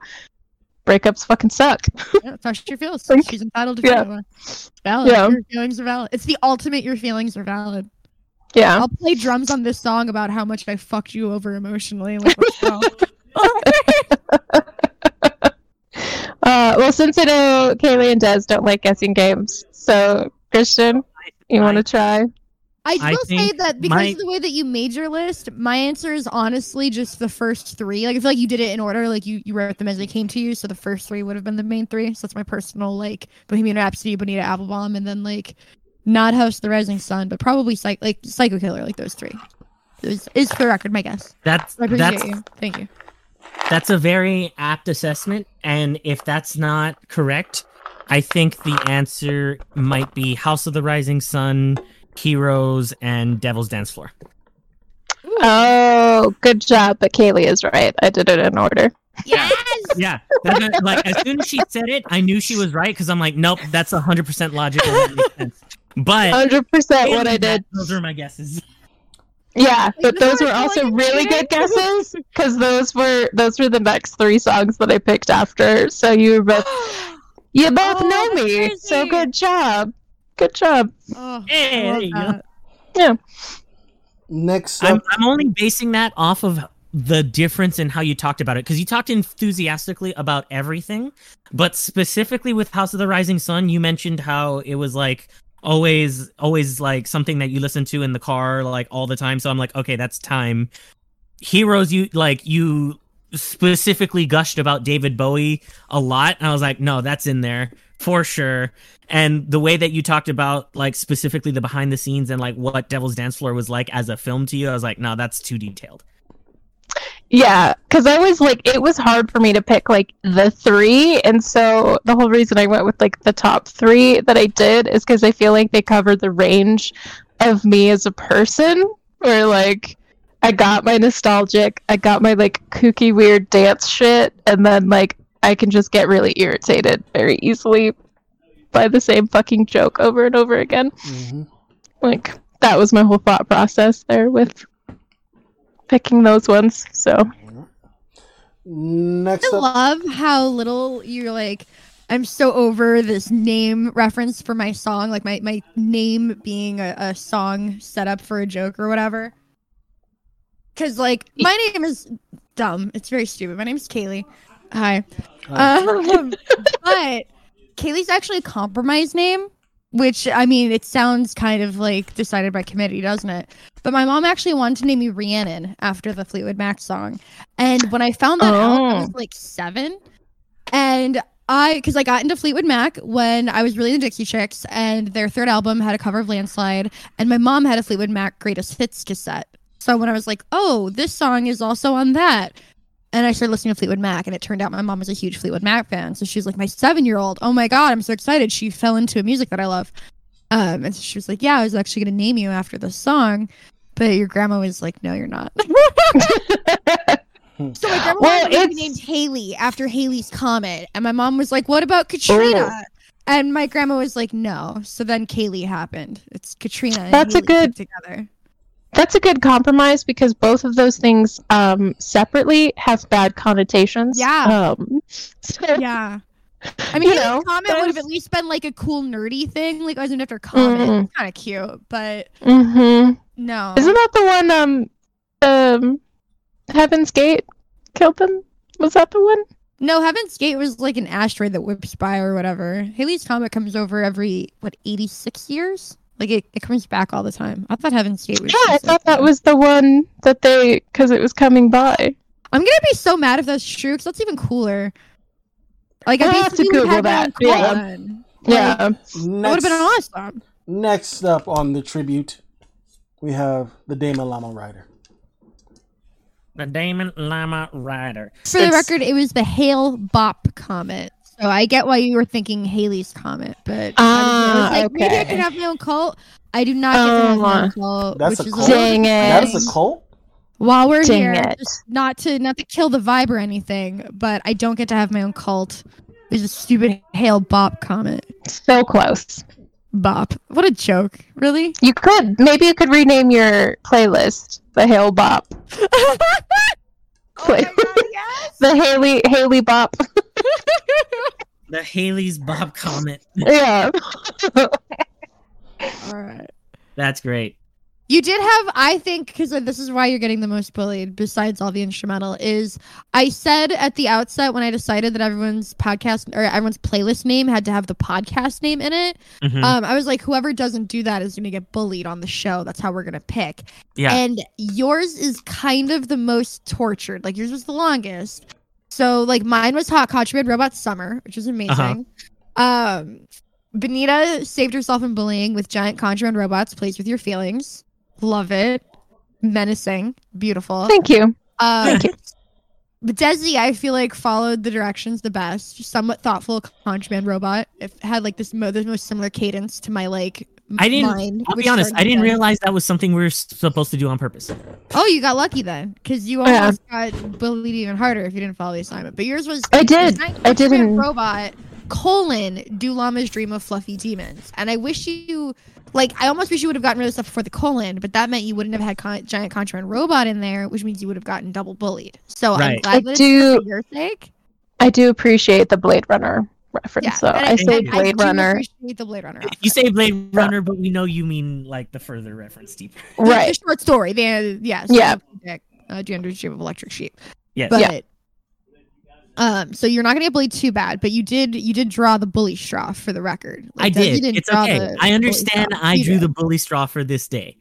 breakups fucking suck Yeah, that's how she feels. Think- She's entitled to yeah. feel that. Valid. Yeah. Your feelings are valid. It's the ultimate. Your feelings are valid. yeah I'll play drums on this song about how much I fucked you over emotionally. Like, uh well since I know Kaylee and Des don't like guessing games so Christian you want to try I I will say that because my- of the way that you made your list, my answer is honestly just the first three. Like I feel like you did it in order, like you, you wrote them as they came to you. So the first three would have been the main three. So that's my personal like Bohemian Rhapsody, Bonita Applebaum, and then like not House of the Rising Sun, but probably psych like Psycho Killer, like those three. Is is for the record my guess. That's I appreciate that's you. Thank you. that's a very apt assessment, and if that's not correct, I think the answer might be House of the Rising Sun, Heroes, and Devil's Dance Floor. oh good job but Kaylee is right I did it in order Yes. Yeah, that's- like as soon as she said it, I knew she was right because I'm like, nope, that's hundred percent logical. That makes sense. But hundred percent what I that- did Those are my guesses. Yeah, but those were also really good guesses because those were those were the next three songs that I picked after. So you both you both Oh, know that's me. So good job, good job. Oh, Hey, I love you go. Yeah, Next I'm I'm only basing that off of the difference in how you talked about it because you talked enthusiastically about everything, but specifically with House of the Rising Sun, you mentioned how it was like always always like something that you listen to in the car like all the time. So I'm like, okay, that's time. Heroes, you like you specifically gushed about David Bowie a lot, and I was like, no, that's in there for sure. And the way that you talked about like specifically the behind the scenes and like what Devil's Dance Floor was like as a film to you, I was like, no, that's too detailed. yeah. Because I was like, it was hard for me to pick like the three, and so the whole reason I went with like the top three that I did is because I feel like they covered the range of me as a person. Where like I got my nostalgic, I got my like kooky weird dance shit, and then like I can just get really irritated very easily by the same fucking joke over and over again. Mhm. Like that was my whole thought process there with picking those ones. So next I up, love how little you're like. I'm so over this name reference for my song, like my, my name being a, a song set up for a joke or whatever. Cause like my name is dumb. It's very stupid. My name's Kaylee. Hi. Um, but Kaylee's actually a compromise name, which I mean, it sounds kind of like decided by committee, doesn't it? But my mom actually wanted to name me Rhiannon after the Fleetwood Mac song. And when I found that out, I Oh. was like seven. And I, because I got into Fleetwood Mac when I was really into Dixie Chicks, and their third album had a cover of Landslide, and my mom had a Fleetwood Mac Greatest Hits cassette. So when I was like, oh, this song is also on that. And I started listening to Fleetwood Mac, and it turned out my mom was a huge Fleetwood Mac fan. So she was like, my seven year old, oh my God, I'm so excited. She fell into a music that I love. Um, and so she was like, yeah, I was actually going to name you after this song. But your grandma was like, no, you're not. so my grandma Well, it's- named Haley after Halley's Comet. And my mom was like, what about Katrina? Oh. And my grandma was like, no. So then Kaylee happened. It's Katrina. And That's a good- together. That's a good compromise because both of those things um separately have bad connotations. Yeah. Um so Yeah. I mean, You Haley's know, Comet would have at least been like a cool nerdy thing. Like I was named after Comet. Mm. Kind of cute, but mhm. no. Isn't that the one um um Heaven's Gate killed them? Was that the one? No, Heaven's Gate was like an asteroid that whips by or whatever. Halley's Comet comes over every what eighty six years. Like it, it comes back all the time. I thought Heaven's Gate was. Yeah, I thought like, that was the one that they because it was coming by. I'm gonna be so mad if that's true because that's even cooler. Like I I'll have to Google have my own that, yeah. cult then. Like, Yeah. would next, have been awesome. next up on the tribute, we have the Damon Lama Rider. The Damon Lama Rider. For the It's- record, it was the Hale-Bopp comet. So I get why you were thinking Halley's comet, but Ah, I was like, maybe I okay. can have my own cult. I do not get to have my Oh. own cult. That's which a is cult? little Dang it. That is a cult. While we're Dang here, it. just not to not to kill the vibe or anything, but I don't get to have my own cult. There's a stupid Hale-Bopp comet. So close. Bop. What a joke. Really? You could maybe you could rename your playlist the Hale Bop. oh my God, yes. The Haley Haley Bop. The Haley's Bob comment. yeah. All right. That's great. You did have, I think, because this is why you're getting the most bullied, besides all the instrumental, is I said at the outset when I decided that everyone's podcast or everyone's playlist name had to have the podcast name in it. Mhm. Um, I was like, whoever doesn't do that is going to get bullied on the show. That's how we're going to pick. yeah. And yours is kind of the most tortured. Like yours was the longest. So like mine was Hot Contraband Robot Summer, which was amazing. Um, Benita saved herself in bullying with giant contraband robots. Plays with your feelings. Love it. Menacing. Beautiful. Thank you. Um, Thank you. but Desi, I feel like followed the directions the best. Just somewhat thoughtful contraband robot. It had like this mo- the most similar cadence to my like. m- I didn't- Mind, I'll which be honest. I didn't realize that was something we were supposed to do on purpose. Oh, you got lucky then, because you Yeah. almost got bullied even harder if you didn't follow the assignment. But yours was I did. I didn't- Robot colon do llamas dream of fluffy demons, and I wish you like I almost wish you would have gotten rid of stuff before the colon, but that meant you wouldn't have had con- giant contraband robot in there, which means you would have gotten double bullied. So I'm glad I that it's do- for your sake. I do appreciate the Blade Runner reference Yeah, though. and I say and Blade do Runner. appreciate the Blade Runner. You say Blade Runner, but we know you mean like the further reference deeper. The- the Right. short story. The yeah, Yeah. Dick, uh, Gender's Dream of Electric Sheep. Yes. But Yeah. Um, so you're not gonna get bullied too bad, but you did you did draw the bully straw for the record. I Like, you did. It's okay. I understand. I You drew did. the bully straw for this day.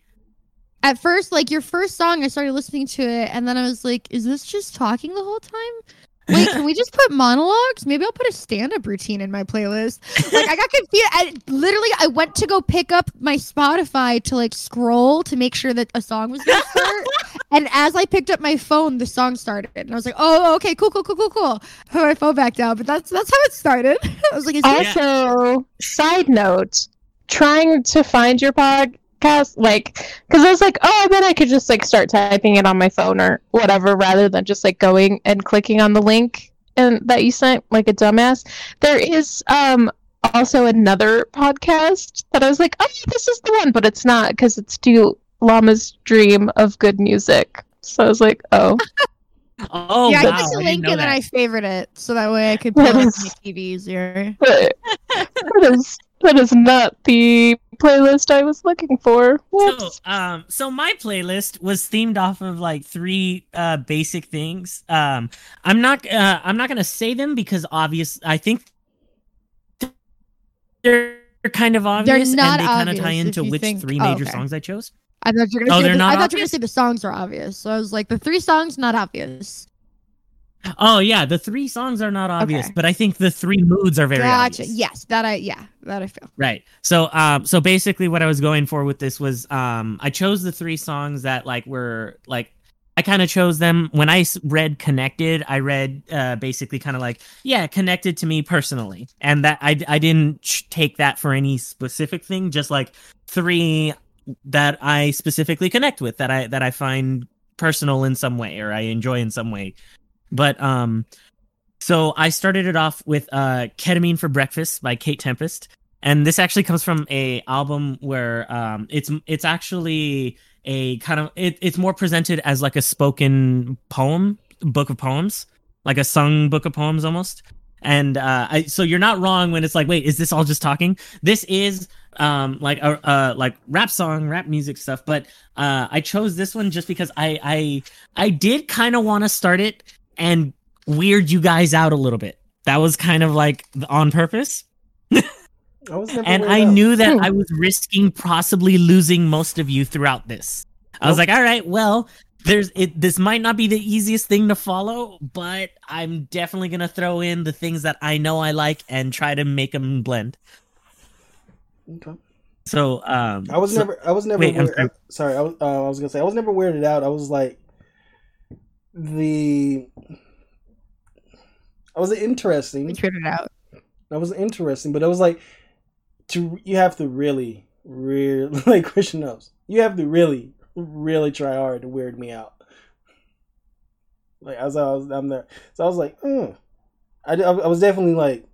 at first, like your first song, I started listening to it, and then I was like, "Is this just talking the whole time?" Wait, can we just put monologues? Maybe I'll put a stand-up routine in my playlist. Like I got confused. I literally I went to go pick up my Spotify to like scroll to make sure that a song was gonna start. And as I picked up my phone, the song started. And I was like, oh okay, cool, cool, cool, cool, cool. Put my phone back down. But that's that's how it started. I was like, is Also, side note, trying to find your podcast, like, because I was like, oh, I bet I could just like start typing it on my phone or whatever, rather than just like going and clicking on the link and that you sent like a dumbass. There is um also another podcast that I was like, oh, this is the one, but it's not because it's Do Llama's Dream of Good Music. So I was like, oh, Oh yeah, wow! I put I the link and then. I favorite it so that way I could play it on Yes. my TV easier. but that is that is not the playlist I was looking for. So, um, so my playlist was themed off of like three uh basic things. Um, I'm not, uh, I'm not gonna say them because obvious. I think they're kind of obvious, they're not and they kind of tie into which think- three oh, major okay. songs I chose. I thought you were Oh, gonna say they're the, not I thought you were gonna say the songs are obvious. So I was like, the three songs not obvious. Oh yeah, the three songs are not obvious, Okay. but I think the three moods are very gotcha. obvious. Yes, that I yeah, that I feel. Right. So um so basically what I was going for with this was um I chose the three songs that like were like I kind of chose them when I read connected I read uh basically kind of like yeah connected to me personally and that I I didn't take that for any specific thing just like three that I specifically connect with that I that I find personal in some way or I enjoy in some way. But um so I started it off with uh Ketamine for Breakfast by Kate Tempest and this actually comes from a album where um it's it's actually a kind of it, it's more presented as like a spoken poem book of poems like a sung book of poems almost and uh I, so you're not wrong when it's like wait is this all just talking this is um like a uh like rap song rap music stuff but uh i chose this one just because i i i did kind of want to start it and weird you guys out a little bit that was kind of like on purpose I and I out. knew that. I was risking possibly losing most of you throughout this. I was Nope. like, all right, well, there's it. This might not be the easiest thing to follow, but I'm definitely gonna throw in the things that I know I like and try to make them blend. Okay. So, um, I was so- never. I was never. Wait, I'm weird, sorry. I was. Uh, I was gonna say. I was never weirded out. I was like, the I was interesting. We figured it out. That was interesting, but it was like to you have to really, really like Christian knows. You have to really, really try hard to weird me out. Like as I was, I'm there, so I was like, mm. I, I was definitely like,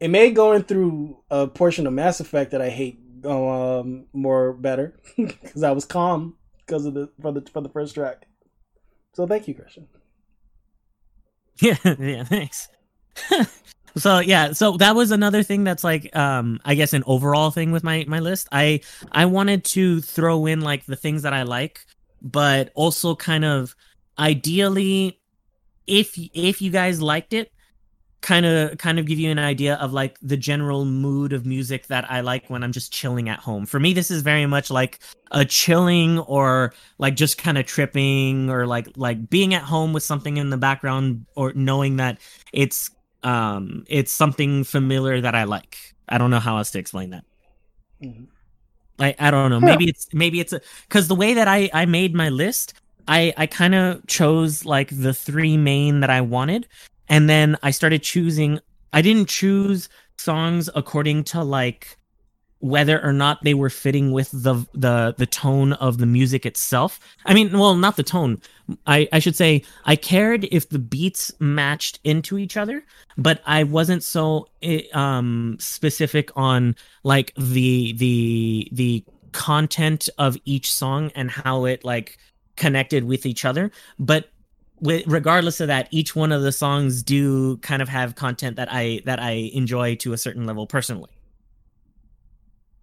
it made going through a portion of Mass Effect that I hate um more better because I was calm because of the for the for the first track. So thank you, Christian. Yeah, yeah, thanks. so yeah, so that was another thing that's like um I guess an overall thing with my my list. I I wanted to throw in like the things that I like, but also kind of ideally if if you guys liked it, kind of kind of give you an idea of like the general mood of music that I like when I'm just chilling at home. For me this is very much like a chilling or like just kind of tripping or like like being at home with something in the background or knowing that it's um it's something familiar that I like. I don't know how else to explain that. Mm-hmm. I I don't know. Maybe it's maybe it's a cuz the way that I I made my list, I I kind of chose like the three main that I wanted and then I started choosing. I didn't choose songs according to like whether or not they were fitting with the the the tone of the music itself. I mean, well, not the tone. I I should say I cared if the beats matched into each other, but I wasn't so eh, um specific on like the the the content of each song and how it like connected with each other. But with regardless of that each one of the songs do kind of have content that i that i enjoy to a certain level personally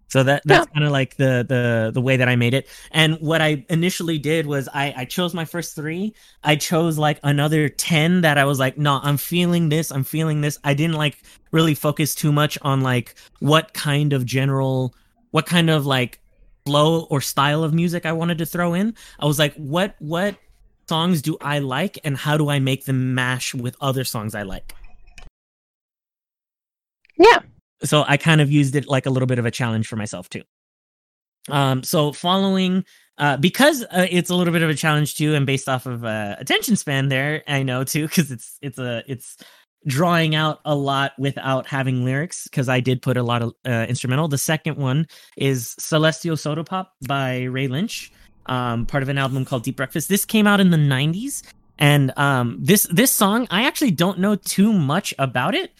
so that that's yeah. kind of like the the the way that i made it and what i initially did was i i chose my first three i chose like another 10 that i was like no i'm feeling this i'm feeling this i didn't like really focus too much on like what kind of general what kind of like flow or style of music i wanted to throw in i was like what what songs do I like and how do I make them mash with other songs I like? Yeah. So I kind of used it like a little bit of a challenge for myself too. Um, so following, uh, because uh, it's a little bit of a challenge too, and based off of uh, attention span, there I know too, because it's it's a it's drawing out a lot without having lyrics because I did put a lot of uh, instrumental. The second one is Celestial Soda Pop by Ray Lynch um, part of an album called Deep Breakfast. This came out in the 90s. And um, this this song, I actually don't know too much about it.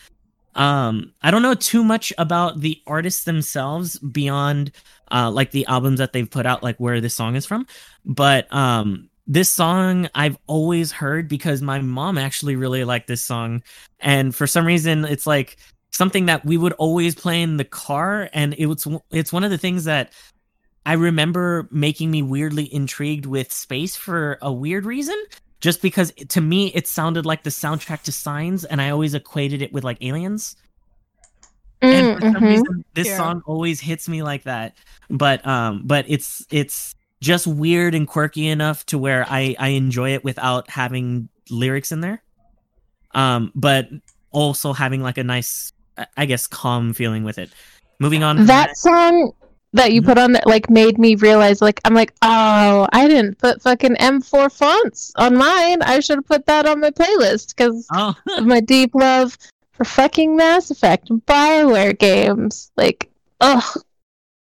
Um, I don't know too much about the artists themselves beyond uh, like the albums that they've put out, like where this song is from. But um, this song I've always heard because my mom actually really liked this song, and for some reason, it's like something that we would always play in the car, and it was it's one of the things that I remember making me weirdly intrigued with space for a weird reason. Just because to me it sounded like the soundtrack to Signs, and I always equated it with like aliens. Mm, and for mm-hmm. reason, this yeah. song always hits me like that. But um, but it's it's just weird and quirky enough to where I I enjoy it without having lyrics in there. Um, but also having like a nice, I guess, calm feeling with it. Moving on. That, that song that you mm-hmm. put on that like made me realize like I'm like, oh, I didn't put fucking M4 Faunts on mine. I should have put that on my playlist because oh. of my deep love for fucking Mass Effect and Bioware games. Like, ugh.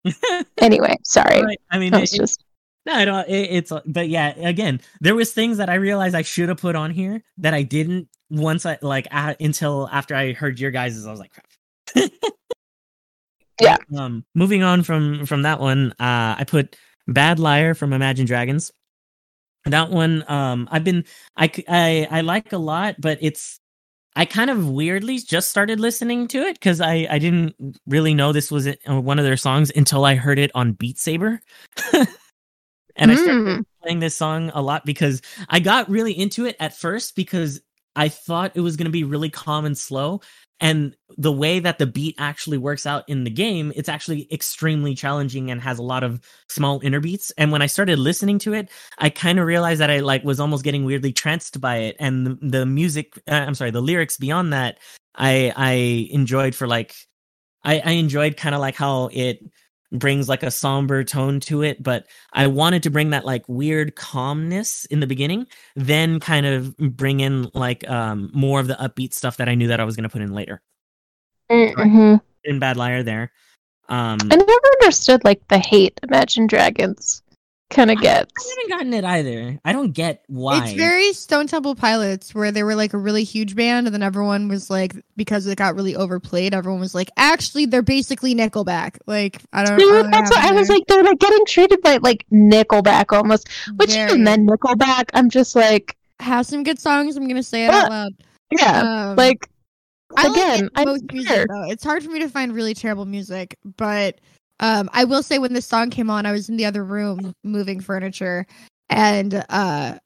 anyway, sorry. Right. I mean, it's just. No, I don't. It, it's but yeah. Again, there was things that I realized I should have put on here that I didn't once I like until after I heard your guys's. I was like, crap. Yeah. Um, moving on from from that one, uh, I put Bad Liar from Imagine Dragons. That one, um, I've been I I I like a lot, but it's I kind of weirdly just started listening to it because I I didn't really know this was uh, one of their songs until I heard it on Beat Saber. and mm. I started hmm. playing this song a lot because I got really into it at first because I thought it was going to be really calm and slow and the way that the beat actually works out in the game it's actually extremely challenging and has a lot of small inner beats and when i started listening to it i kind of realized that i like was almost getting weirdly tranced by it and the, the music uh, i'm sorry the lyrics beyond that i i enjoyed for like i i enjoyed kind of like how it brings like a somber tone to it, but I wanted to bring that like weird calmness in the beginning, then kind of bring in like um more of the upbeat stuff that I knew that I was going to put in later. Mm-hmm. In Bad Liar there. Um I never understood like the hate Imagine Dragons kind of gets. I haven't gotten it either. I don't get why. It's very Stone Temple Pilots, where they were like a really huge band, and then everyone was like, because it got really overplayed, everyone was like, actually, they're basically Nickelback. Like, I don't. I Dude, know that's what what I was like. They're like getting treated by like Nickelback almost. there. Which Very. even then, Nickelback, I'm just like, have some good songs. I'm gonna say it Well, out loud. yeah, Um, like I again, like I most music care. though. It's hard for me to find really terrible music, but um, I will say when this song came on, I was in the other room moving furniture, and uh,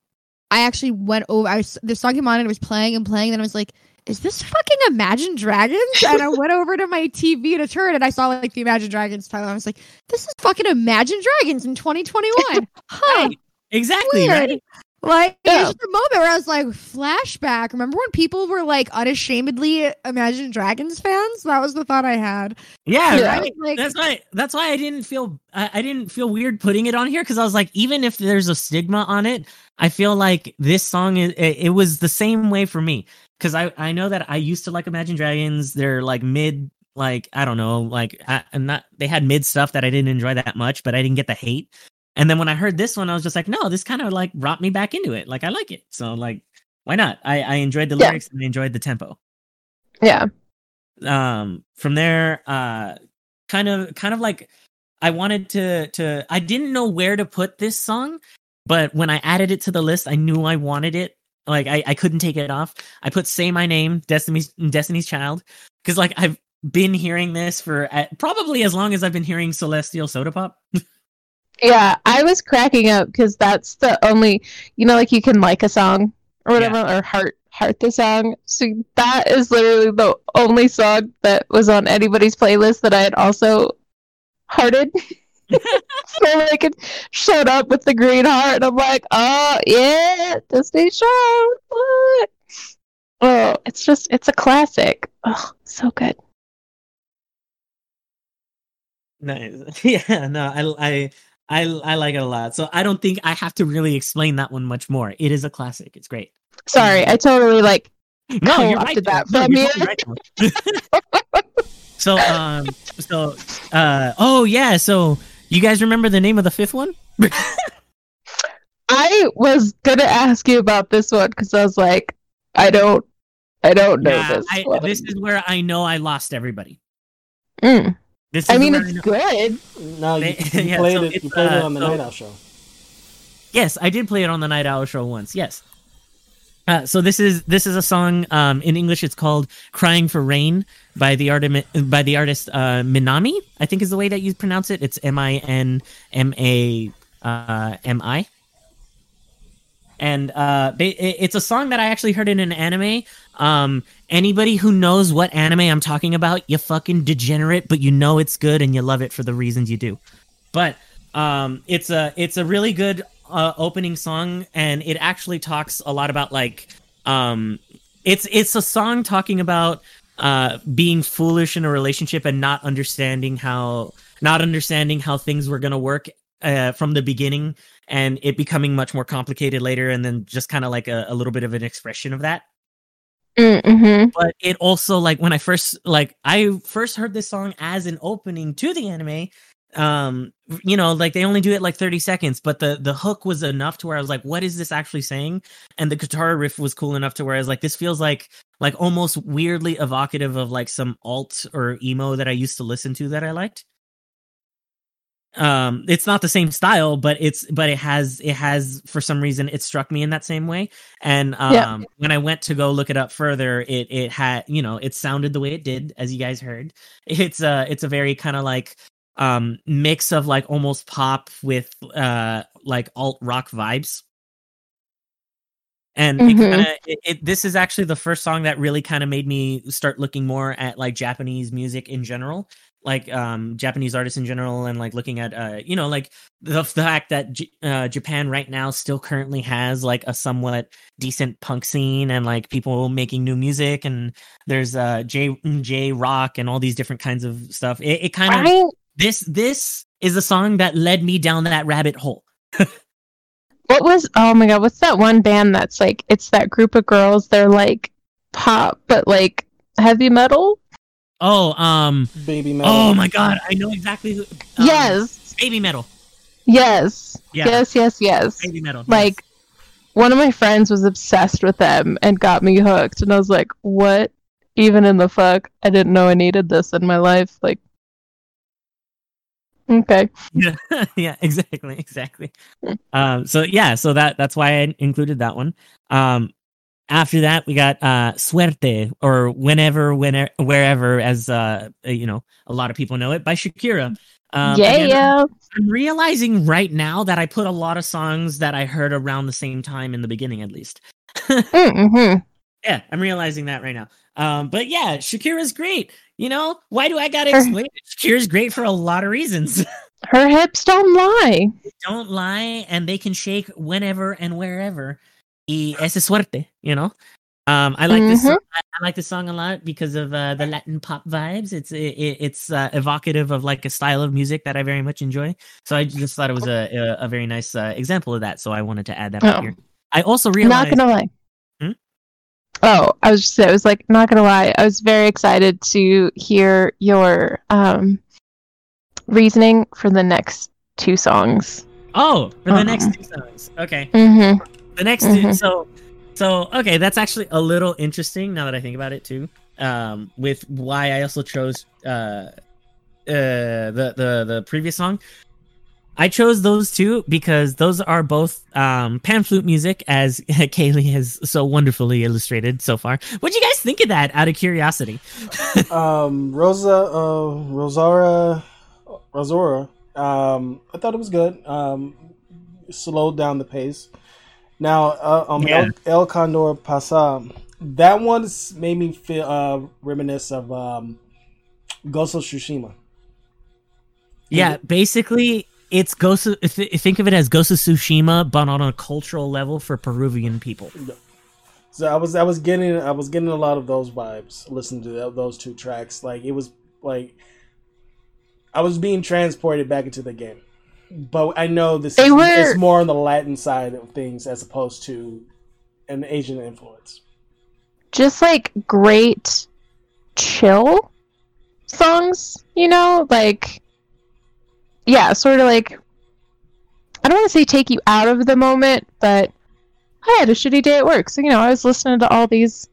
I actually went over. I was the song came on and it was playing and playing, and then I was like. Is this fucking Imagine Dragons? And I went over to my TV to turn and I saw like the Imagine Dragons title. I was like, this is fucking Imagine Dragons in 2021. Huh. Right. Exactly, Weird. right? Like Yeah. it was the moment where I was like, flashback. Remember when people were like unashamedly Imagine Dragons fans? That was the thought I had. Yeah, Yeah. right. Like, That's why. That's why I didn't feel. I, I didn't feel weird putting it on here because I was like, even if there's a stigma on it, I feel like this song is. It, it was the same way for me because I I know that I used to like Imagine Dragons. They're like mid. Like I don't know. Like I, I'm not. They had mid stuff that I didn't enjoy that much, but I didn't get the hate. And then when I heard this one, I was just like, no, this kind of like brought me back into it. Like I like it. So like, why not? I I enjoyed the Yeah. lyrics and I enjoyed the tempo yeah, um from there uh kind of kind of like i wanted to to i didn't know where to put this song but when i added it to the list i knew i wanted it like i, I couldn't take it off i put say my name destiny's destiny's child because like i've been hearing this for uh, probably as long as i've been hearing celestial soda pop yeah. I was cracking up because that's the only, you know, like you can like a song or whatever, or heart heart the song. So that is literally the only song that was on anybody's playlist that I had also hearted. so I could showed up with the green heart, and I'm like, oh yeah, Disney show. What? Oh, it's just it's a classic. Oh, so good. nice yeah no i i I, I like it a lot. So I don't think I have to really explain that one much more. It is a classic. It's great. Sorry, I totally like No, you're right. That. No, you're totally right so um so uh oh yeah, so you guys remember the name of the fifth one? I was gonna ask you about this one because I was like, I don't, I don't know Yeah, this I, this is where I know I lost everybody. Mm. This is I mean, it's know- good. No, you, you yeah, played so it. You it's, played it uh, on the so- Night Owl show. Yes, I did play it on the Night Owl show once. Yes. Uh, so this is this is a song um, in English. It's called "Crying for Rain" by the artist by the artist uh, Minami. I think is the way that you pronounce it. It's M I N M A uh, M I. And uh, ba- it's a song that I actually heard in an anime. Um, anybody who knows what anime I'm talking about, you fucking degenerate, but you know it's good and you love it for the reasons you do. But um, it's a it's a really good uh, opening song, and it actually talks a lot about like um, it's it's a song talking about uh, being foolish in a relationship and not understanding how not understanding how things were gonna work uh, from the beginning, and it becoming much more complicated later, and then just kind of like a, a little bit of an expression of that Mm-hmm. but it also like when I first like I first heard this song as an opening to the anime. Um, you know, like they only do it like 30 seconds, but the the hook was enough to where I was like, what is this actually saying? And the guitar riff was cool enough to where I was like, this feels like like almost weirdly evocative of like some alt or emo that I used to listen to that I liked. Um, it's not the same style, but it's but it has it has for some reason it struck me in that same way. And um, Yeah. when I went to go look it up further, it it had you know it sounded the way it did, as you guys heard. It's a it's a very kind of like um mix of like almost pop with uh like alt rock vibes. And it Mhm. kinda, it, it this is actually the first song that really kind of made me start looking more at like Japanese music in general, like um Japanese artists in general, and like looking at uh you know like the fact that J- uh, Japan right now still currently has like a somewhat decent punk scene and like people making new music and there's uh J J rock and all these different kinds of stuff. It, it kind of I this this is the song that led me down that rabbit hole. What was? Oh my god, what's that one band that's like? It's that group of girls. They're like pop, but like heavy metal. Oh, um, Babymetal. oh my god, I know exactly who. um, yes, Babymetal. yes, Yeah. yes, yes, yes. Babymetal. Like one of my friends was obsessed with them and got me hooked, and I was like, "What? Even in the fuck? I didn't know I needed this in my life." Like, okay, yeah, yeah, exactly, exactly. Um, so yeah, so that that's why I included that one. Um, after that, we got uh, "Suerte" or "Whenever, Whenever, Wherever," as uh, you know, a lot of people know it by Shakira. Um, yeah, again, yeah. I'm realizing right now that I put a lot of songs that I heard around the same time in the beginning, at least. Mm-hmm. Yeah, I'm realizing that right now. Um, but yeah, Shakira's great. You know, why do I gotta Her- explain it? Shakira's great for a lot of reasons. Her hips don't lie. Don't lie, and they can shake whenever and wherever. Y esa suerte, you know. Um, I like this. Mhm. Song, I, I like this song a lot because of uh, the Latin pop vibes. It's it, it- it's uh, evocative of like a style of music that I very much enjoy. So I just thought it was a a, a very nice uh, example of that. So I wanted to add that Oh. here. I also Not gonna lie. Hmm? Oh, I was just I was like not gonna lie. I was very excited to hear your um reasoning for the next two songs. Oh, for the Uh-uh. next two songs. Okay. Mm-hmm. The next two. Mhm. So, so okay, that's actually a little interesting now that I think about it too. Um, with why I also chose uh, uh, the the the previous song. I chose those two because those are both um, pan flute music, as Kaylee has so wonderfully illustrated so far. What do you guys think of that? Out of curiosity. Um, Rosa, uh, Rosara, Rosora. Um, I thought it was good. Um, slowed down the pace. Now, uh, um, Yeah. El, El Condor Pasa. That one made me feel uh, reminisce of um, Ghost of Tsushima. Yeah, basically, it's Ghost. Of, th- think of it as Ghost of Tsushima, but on a cultural level for Peruvian people. So I was I was getting I was getting a lot of those vibes listening to those two tracks. Like it was like I was being transported back into the game. But I know this They is, were- it's more on the Latin side of things as opposed to an Asian influence. Just like great chill songs, you know? Like yeah, sort of like I don't want to say take you out of the moment, but I had a shitty day at work. So, you know, I was listening to all these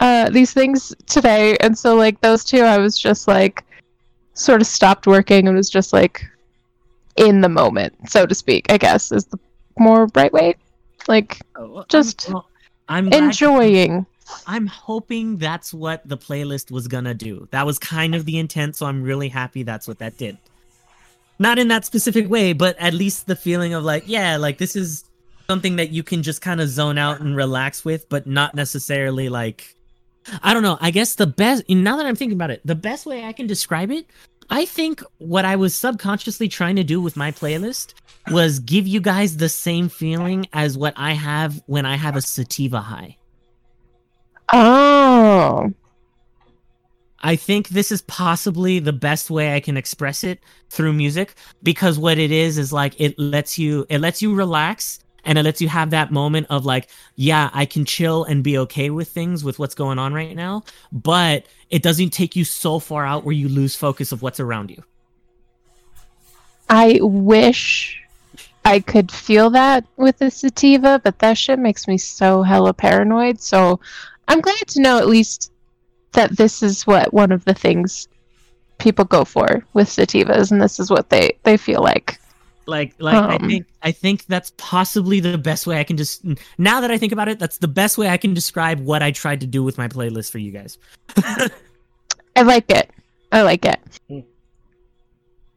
uh these things today and so like those two I was just like sort of stopped working and was just like in the moment, so to speak, I guess is the more right way. Like Oh, Just I'm, well, I'm enjoying. I'm hoping that's what the playlist was gonna do. That was kind of the intent, so I'm really happy that's what that did. Not in that specific way, but at least the feeling of like, yeah, like this is something that you can just kind of zone out and relax with, but not necessarily like I don't know. I guess the best now that I'm thinking about it, the best way I can describe it, I think what I was subconsciously trying to do with my playlist was give you guys the same feeling as what I have when I have a sativa high. Oh. I think this is possibly the best way I can express it through music because what it is is like it lets you it lets you relax and it lets you have that moment of like yeah, I can chill and be okay with things with what's going on right now, but it doesn't take you so far out where you lose focus of what's around you. I wish I could feel that with the sativa, but that shit makes me so hella paranoid. So I'm glad to know at least that this is what one of the things people go for with sativas, and this is what they they feel like. Like like I Um. think I think that's possibly the best way I can just now that I think about it, that's the best way I can describe what I tried to do with my playlist for you guys. I like it. I like it.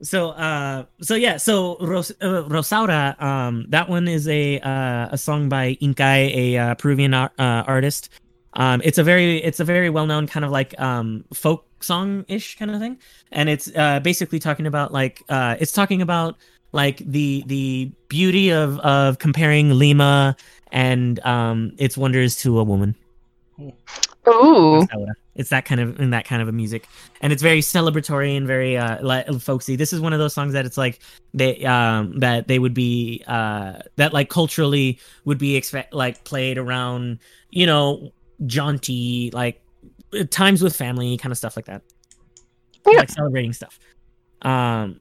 So uh so yeah, so Ros- uh, Rosaura um that one is a uh, a song by Inkai, a uh, Peruvian ar- uh, artist. Um it's a very it's a very well-known kind of like um folk song-ish kind of thing. And it's uh basically talking about like uh it's talking about like the the beauty of of comparing Lima and um its wonders to a woman. Ooh. It's that kind of in that kind of a music, and it's very celebratory and very uh like folksy. This is one of those songs that it's like they um that they would be uh that like culturally would be expect like played around you know jaunty like times with family kind of stuff like that, Yeah. like celebrating stuff. Um,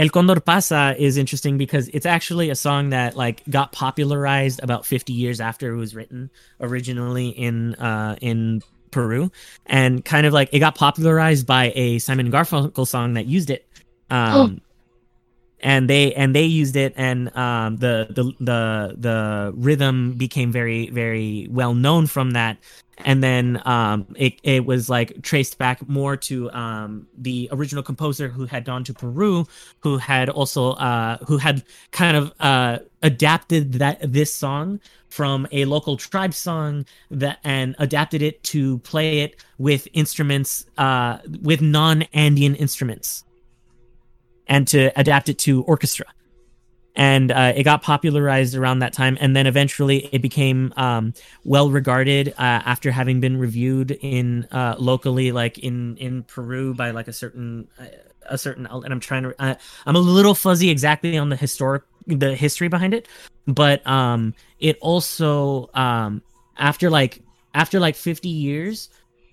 El Condor Pasa is interesting because it's actually a song that like got popularized about 50 years after it was written originally in uh in Peru. And kind of like it got popularized by a Simon Garfunkel song that used it um and they and they used it and um the the the the rhythm became very very well known from that and then um it, it was like traced back more to um the original composer who had gone to Peru who had also uh who had kind of uh adapted that this song from a local tribe song that and adapted it to play it with instruments uh with non-Andean instruments and to adapt it to orchestra and uh, it got popularized around that time and then eventually it became um, well regarded uh, after having been reviewed in uh, locally like in in peru by like a certain a certain and i'm trying to i'm a little fuzzy exactly on the historic the history behind it but um it also um after like after like 50 years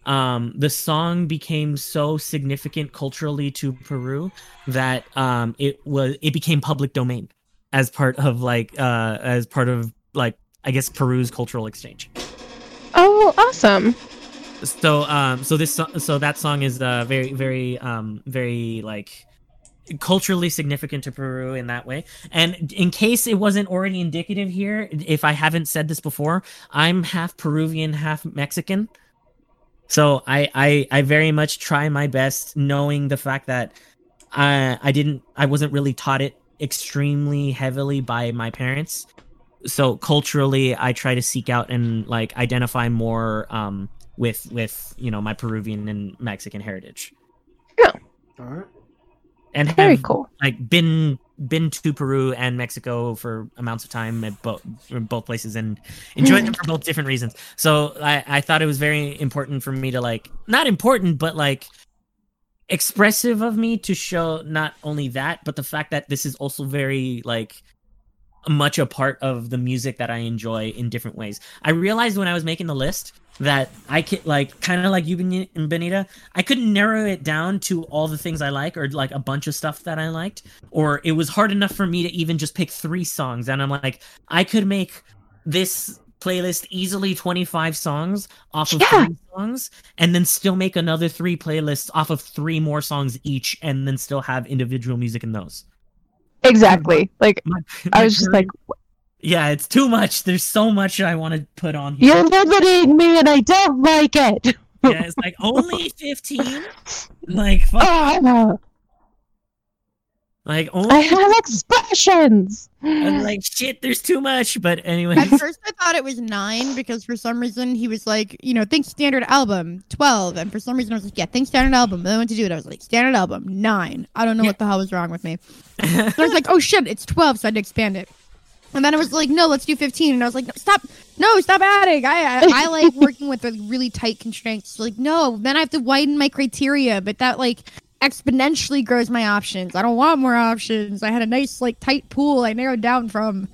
um the song became so significant culturally to peru that um it was it became public domain as part of like uh as part of like i guess peru's cultural exchange Oh, awesome. so um so this so, so that song is uh very very um very like culturally significant to Peru in that way. And in case it wasn't already indicative here, if I haven't said this before, I'm half Peruvian, half Mexican. So I I I very much try my best knowing the fact that I I didn't I wasn't really taught it extremely heavily by my parents. So culturally I try to seek out and like identify more um with with you know my Peruvian and Mexican heritage. Yeah. All right. And Very have cool. like been been to Peru and Mexico for amounts of time at both both places and enjoyed them for both different reasons. So I I thought it was very important for me to like not important but like expressive of me to show not only that but the fact that this is also very like much a part of the music that I enjoy in different ways. I realized when I was making the list that I could like kind of like you Ben- Benita, I couldn't narrow it down to all the things I like or like a bunch of stuff that I liked or it was hard enough for me to even just pick 3 songs and I'm like I could make this playlist easily 25 songs off of Yeah. three songs and then still make another 3 playlists off of 3 more songs each and then still have individual music in those. Exactly. Like My- I my was just like, yeah, it's too much. There's so much I want to put on here. you're limiting me, and I don't like it. Yeah, it's like only 15. Like, fuck, Ah, like oh, I have expressions. I'm like shit. There's too much. But anyway, At first, I thought it was nine because for some reason he was like, you know, think standard album, 12. And for some reason I was like, yeah, think standard album. Then I went to do it. I was like, standard album, nine. I don't know Yeah. what the hell was wrong with me. So I was like, oh shit, it's 12. So I had to expand it. And then I was like, no, let's do 15. And I was like, no, stop. No, stop adding. I, I, I like working with really tight constraints. So, like, no, then I have to widen my criteria. But that like exponentially grows my options. I don't want more options. I had a nice like tight pool I narrowed down from.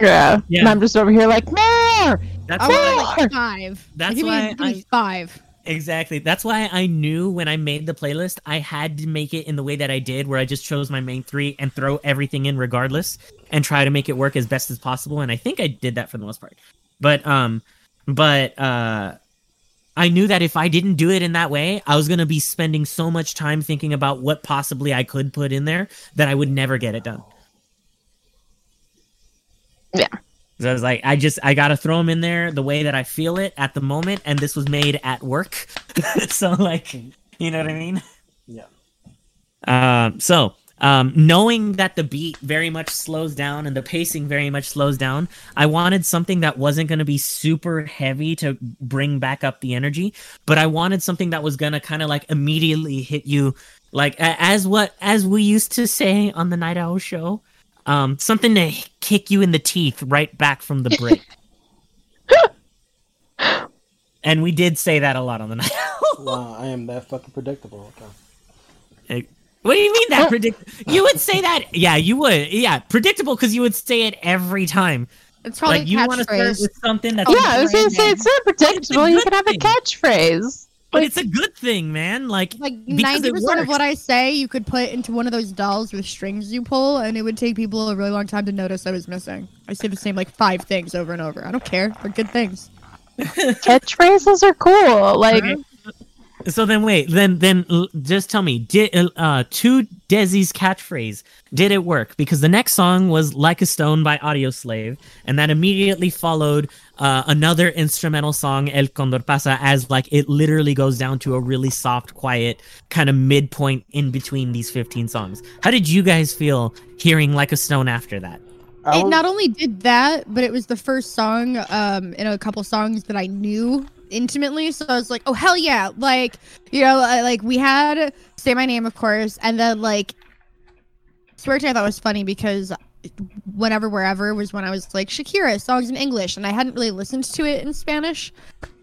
Yeah. Yeah. And I'm just over here like, more. that's I why want like five. That's give why me I- five. exactly. That's why I knew when I made the playlist, I had to make it in the way that I did, where I just chose my main three and throw everything in regardless, and try to make it work as best as possible. And I think I did that for the most part. But um, but uh. I knew that if I didn't do it in that way, I was going to be spending so much time thinking about what possibly I could put in there that I would never get it done. Yeah. So I was like, I just, I got to throw them in there the way that I feel it at the moment. And this was made at work. so, like, you know what I mean? Yeah. Um, so, um, knowing that the beat very much slows down and the pacing very much slows down, I wanted something that wasn't going to be super heavy to bring back up the energy, but I wanted something that was going to kind of like immediately hit you, like as what as we used to say on the Night Owl show, um, something to kick you in the teeth right back from the break. And we did say that a lot on the night. Wow, I am that fucking predictable. Okay. What do you mean that predict? You would say that? Yeah, you would. Yeah, predictable because you would say it every time. It's probably like a you want to start catchphrase. with something that's yeah, I was gonna say it's not predictable. You good can have a catchphrase. but it's a good thing, man. Like, Like ninety percent of what I say, you could put into one of those dolls with strings you pull, and it would take people a really long time to notice I was missing. I say the same like five things over and over. I don't care. They're good things. Catchphrases are cool. Like So then wait, then then just tell me, did uh to Desi's catchphrase, did it work? Because the next song was Like a Stone by Audioslave, and that immediately followed uh, another instrumental song, El Condor Pasa, as like it literally goes down to a really soft, quiet kind of midpoint in between these 15 songs. How did you guys feel hearing Like a Stone after that? It not only did that, but it was the first song um in a couple songs that I knew intimately. So I was like, oh hell yeah! Like you know, I, like we had say my name of course, and then like swear to I thought was funny because whenever wherever was when I was like Shakira songs in English, and I hadn't really listened to it in Spanish.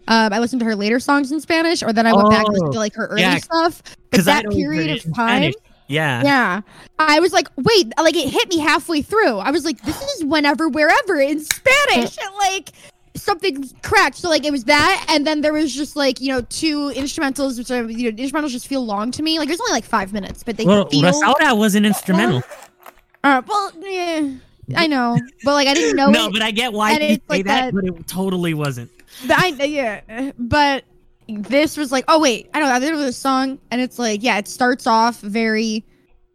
Um, I listened to her later songs in Spanish, or then I went back and listened to like her early yeah, stuff. But Because that period of time, Yeah. yeah. I was like, wait, like it hit me halfway through. I was like, this is whenever, wherever in Spanish. And like something cracked. So like it was that, and then there was just like, you know, two instrumentals, which are you know, instrumentals just feel long to me. Like there's only like five minutes, but they Well, feel Rosaura was an instrumental. uh, well, yeah. I know. But like I didn't know no, it. but I get why and you say like that, that- but it totally wasn't. But I yeah, but this was like, oh wait, I don't know. I think it was a song, and it's like, yeah, it starts off very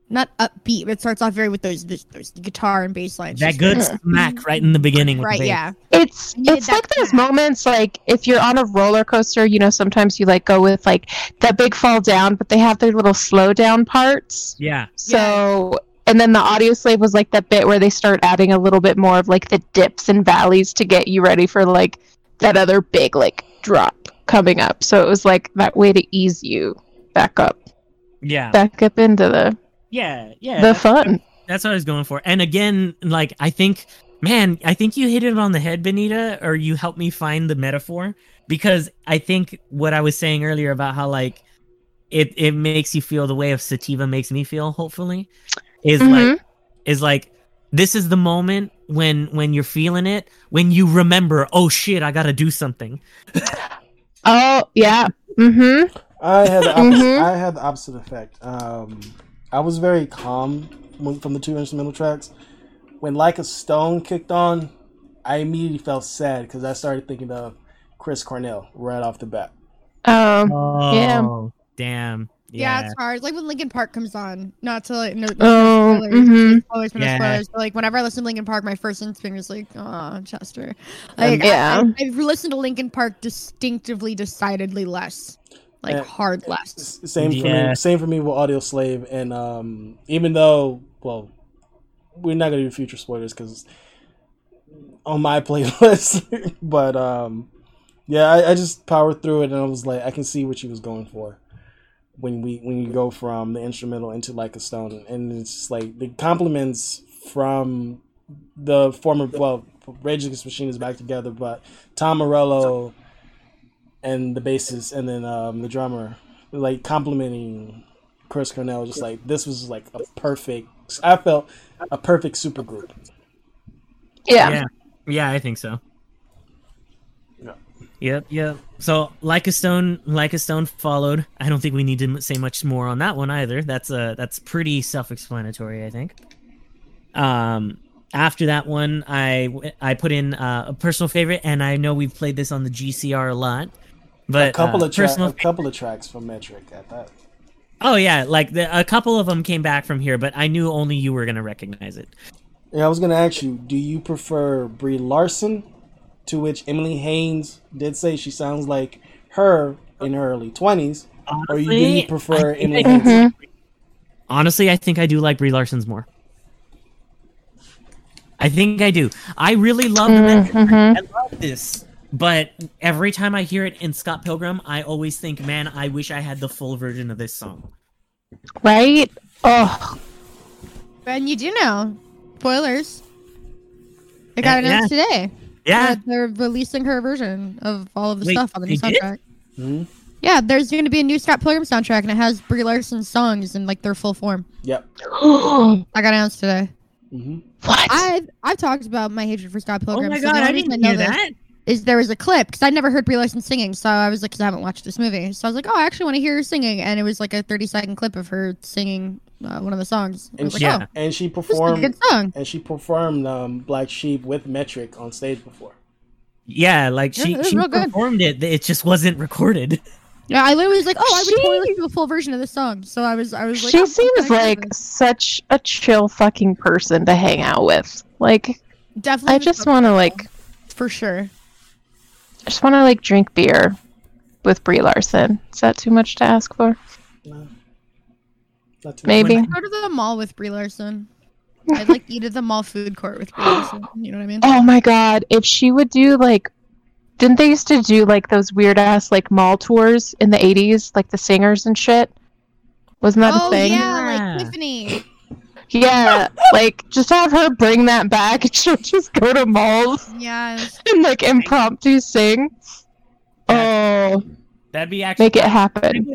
not upbeat, but it starts off very with those those, those guitar and bass lines. That just good very- smack mm-hmm. right in the beginning. With right? the. Yeah, it's it's like those crack. moments like if you're on a roller coaster, you know, sometimes you like go with like that big fall down, but they have their little slow down parts. Yeah. So and then the Audioslave was like that bit where they start adding a little bit more of like the dips and valleys to get you ready for like that other big like drop coming up. So it was like that way to ease you back up, Yeah. back up into the Yeah. Yeah. the fun. That's what I was going for. And again, like I think, man, I think you hit it on the head, Benita, or you helped me find the metaphor because I think what I was saying earlier about how like it it makes you feel the way of sativa makes me feel. Hopefully, is like is like this is the moment when when you're feeling it when you remember oh shit i gotta do something Oh yeah. Mm-hmm. I had the opposite, Mhm. I had the opposite effect. Um, I was very calm when, from the two instrumental tracks. When Like a Stone kicked on, I immediately felt sad because I started thinking of Chris Cornell right off the bat. Um. Yeah. Oh, damn yeah, yeah, it's hard. Like when Linkin Park comes on. Not to like no, no Oh, spoilers. mhm. Always for Yeah. the spoilers. But like whenever I listen to Linkin Park, my first instinct is like, oh, Chester. Like, Yeah. I, I, I've listened to Linkin Park distinctively, decidedly less, like Yeah. hard less. S- Same for Yeah. me. Same for me with Audioslave, and um, even though, well, we're not gonna do future spoilers because on my playlist, but um, yeah, I, I just powered through it, and I was like, I can see what she was going for when we when you go from the instrumental into like a stone, and it's just like the compliments from the former well, Rage Against Machine is back together, but Tom Morello and the bassist and then um, the drummer like complimenting Chris Cornell just like this was like a perfect I felt a perfect super group. Yeah. yeah yeah i think so Yeah. Yep, yep. So, like a stone, like a stone followed. I don't think we need to say much more on that one either. That's uh that's pretty self-explanatory, I think. Um, after that one, I I put in uh, a personal favorite, and I know we've played this on the GCR a lot, but a couple uh, of tra- personal. a couple of tracks from Metric at that. oh yeah, like the, a couple of them came back from here, but I knew only you were gonna recognize it. Yeah, I was gonna ask you, do you prefer Brie Larson? To which Emily Haines did say she sounds like her in her early twenties, or you, do you prefer I Emily I- Haines? Mm-hmm. Honestly, I think I do like Brie Larson's more. I think I do. I really love the Metric. Mhm. I love this. But every time I hear it in Scott Pilgrim, I always think, man, I wish I had the full version of this song. Right. Oh. And you do know, spoilers. It got Yeah, announced today. Yeah. they're releasing her version of all of the Wait, stuff on the new they did? soundtrack. hmm Yeah, there's going to be a new Scott Pilgrim soundtrack, and it has Brie Larson's songs in like their full form. Yep. what? I got announced today. hmm I've I've talked about my hatred for Scott Pilgrim. Oh my god, only I didn't know hear that. Is there was a clip because I never heard Brie Larson singing, so I was like, because I haven't watched this movie, so I was like, oh, I actually want to hear her singing, and it was like a 30 second clip of her singing uh, one of the songs. And was like, she, Yeah. oh, and she this a performed good song. and she performed um, Black Sheep with Metric on stage before. Yeah, like Yeah, she it she real good. performed it. It just wasn't recorded. Yeah, I literally was like, oh, I would She- totally listen to a full version of this song. So I was, I was like, she oh, seems like such a chill fucking person to hang out with. Like, definitely. I just want to like, for sure. I just want to like drink beer with Brie Larson. Is that too much to ask for? No. Not too Maybe. Go to the mall with Brie Larson. I'd like eat at the mall food court with Brie Larson. You know what I mean? Oh my god, if she would do like didn't they used to do like those weird ass like mall tours in the 80s like the singers and shit? Wasn't that oh a thing? yeah, Yeah. like Tiffany. Yeah, like just have her bring that back and she'll just go to malls Yes. and like impromptu sing. Oh, That'd be actually make it happen.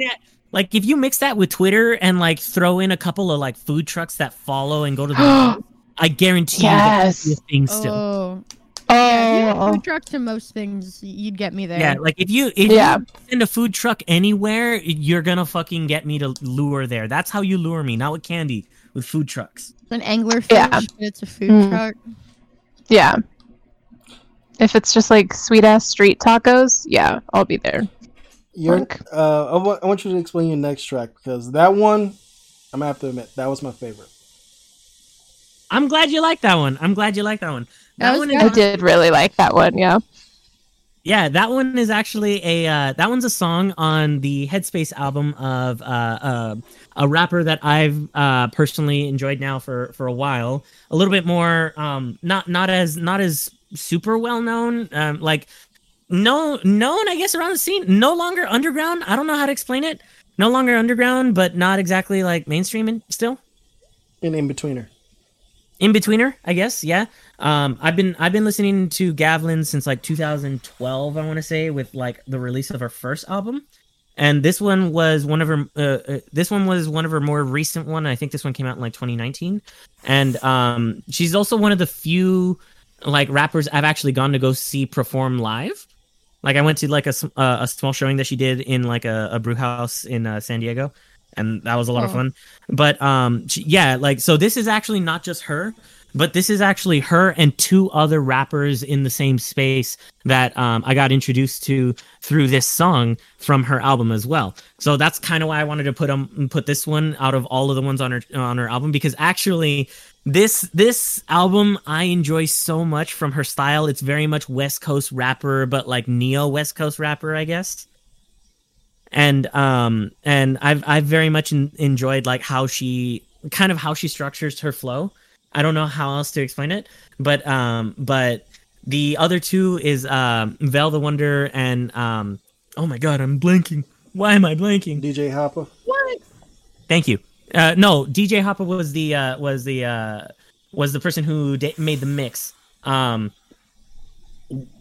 Like if you mix that with Twitter and like throw in a couple of like food trucks that follow and go to the mall, I guarantee Yes. you that's a thing still. Oh. Yeah, Oh, food trucks to most things, you'd get me there. Yeah, like if you if Yeah. you send a food truck anywhere, you're gonna fucking get me to lure there. That's how you lure me, not with candy, with food trucks. It's an angler fish, Yeah. it's a food Mm. truck. yeah. If it's just like sweet ass street tacos, yeah, I'll be there. Your, uh, I want you to explain your next track because that one, I'm gonna have to admit, that was my favorite. I'm glad you like that one. I'm glad you like that one. That That one is I did really like that one, yeah. Yeah, that one is actually a uh, that one's a song on the Headspace album of uh, uh, a rapper that I've uh, personally enjoyed now for for a while. A little bit more, um, not not as not as super well known, um, like no known I guess around the scene. No longer underground. I don't know how to explain it. No longer underground, but not exactly like mainstream and still In in betweener. in betweener, I guess. Yeah. Um, I've been I've been listening to Gavlyn since like 2012. I want to say with like the release of her first album, and this one was one of her. Uh, uh, this one was one of her more recent one. I think this one came out in like 2019, and um, she's also one of the few like rappers I've actually gone to go see perform live. Like I went to like a uh, a small showing that she did in like a, a brew house in uh, San Diego, and that was a lot of Oh. fun. But um, she, yeah, like so this is actually not just her, but this is actually her and two other rappers in the same space that um, I got introduced to through this song from her album as well. So that's kind of why I wanted to put um put this one out of all of the ones on her on her album because actually this this album I enjoy so much from her style. It's very much West Coast rapper, but like neo West Coast rapper, I guess. And um and I've I've very much en- enjoyed like how she kind of how she structures her flow. I don't know how else to explain it, but um but the other two is um Vel the Wonder and um oh my god, I'm blanking. Why am I blanking? DJ Hopper. What? Thank you. Uh, no, DJ Hopper was the uh, was the uh, was the person who da- made the mix. Um,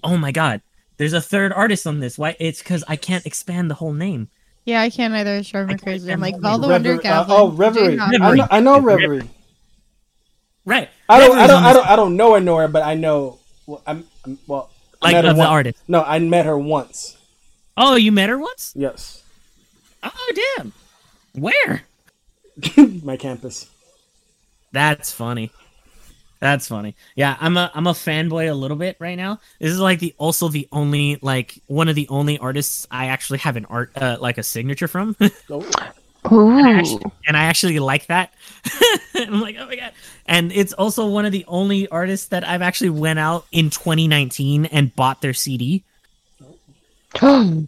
oh my god, there's a third artist on this. Why? It's because I can't expand the whole name. Yeah, I can't either. It's driving I me can't crazy. I'm like, the Val the. Wonder, Reverie- uh, oh, Reverie. Jay I know, I know Reverie. Right. I don't, I don't, I don't, I don't know her, her, but I know. Well, I'm, I'm well. Like met her of the once- artist. No, I met her once. Oh, you met her once? Yes, Oh, damn. Where? my campus. That's funny. That's funny. Yeah, I'm a I'm a fanboy a little bit right now. This is like the also the only like one of the only artists I actually have an art uh, like a signature from. Oh, Ooh. actually, and I actually like that. I'm like, oh my god! And it's also one of the only artists that I've actually went out in 2019 and bought their CD.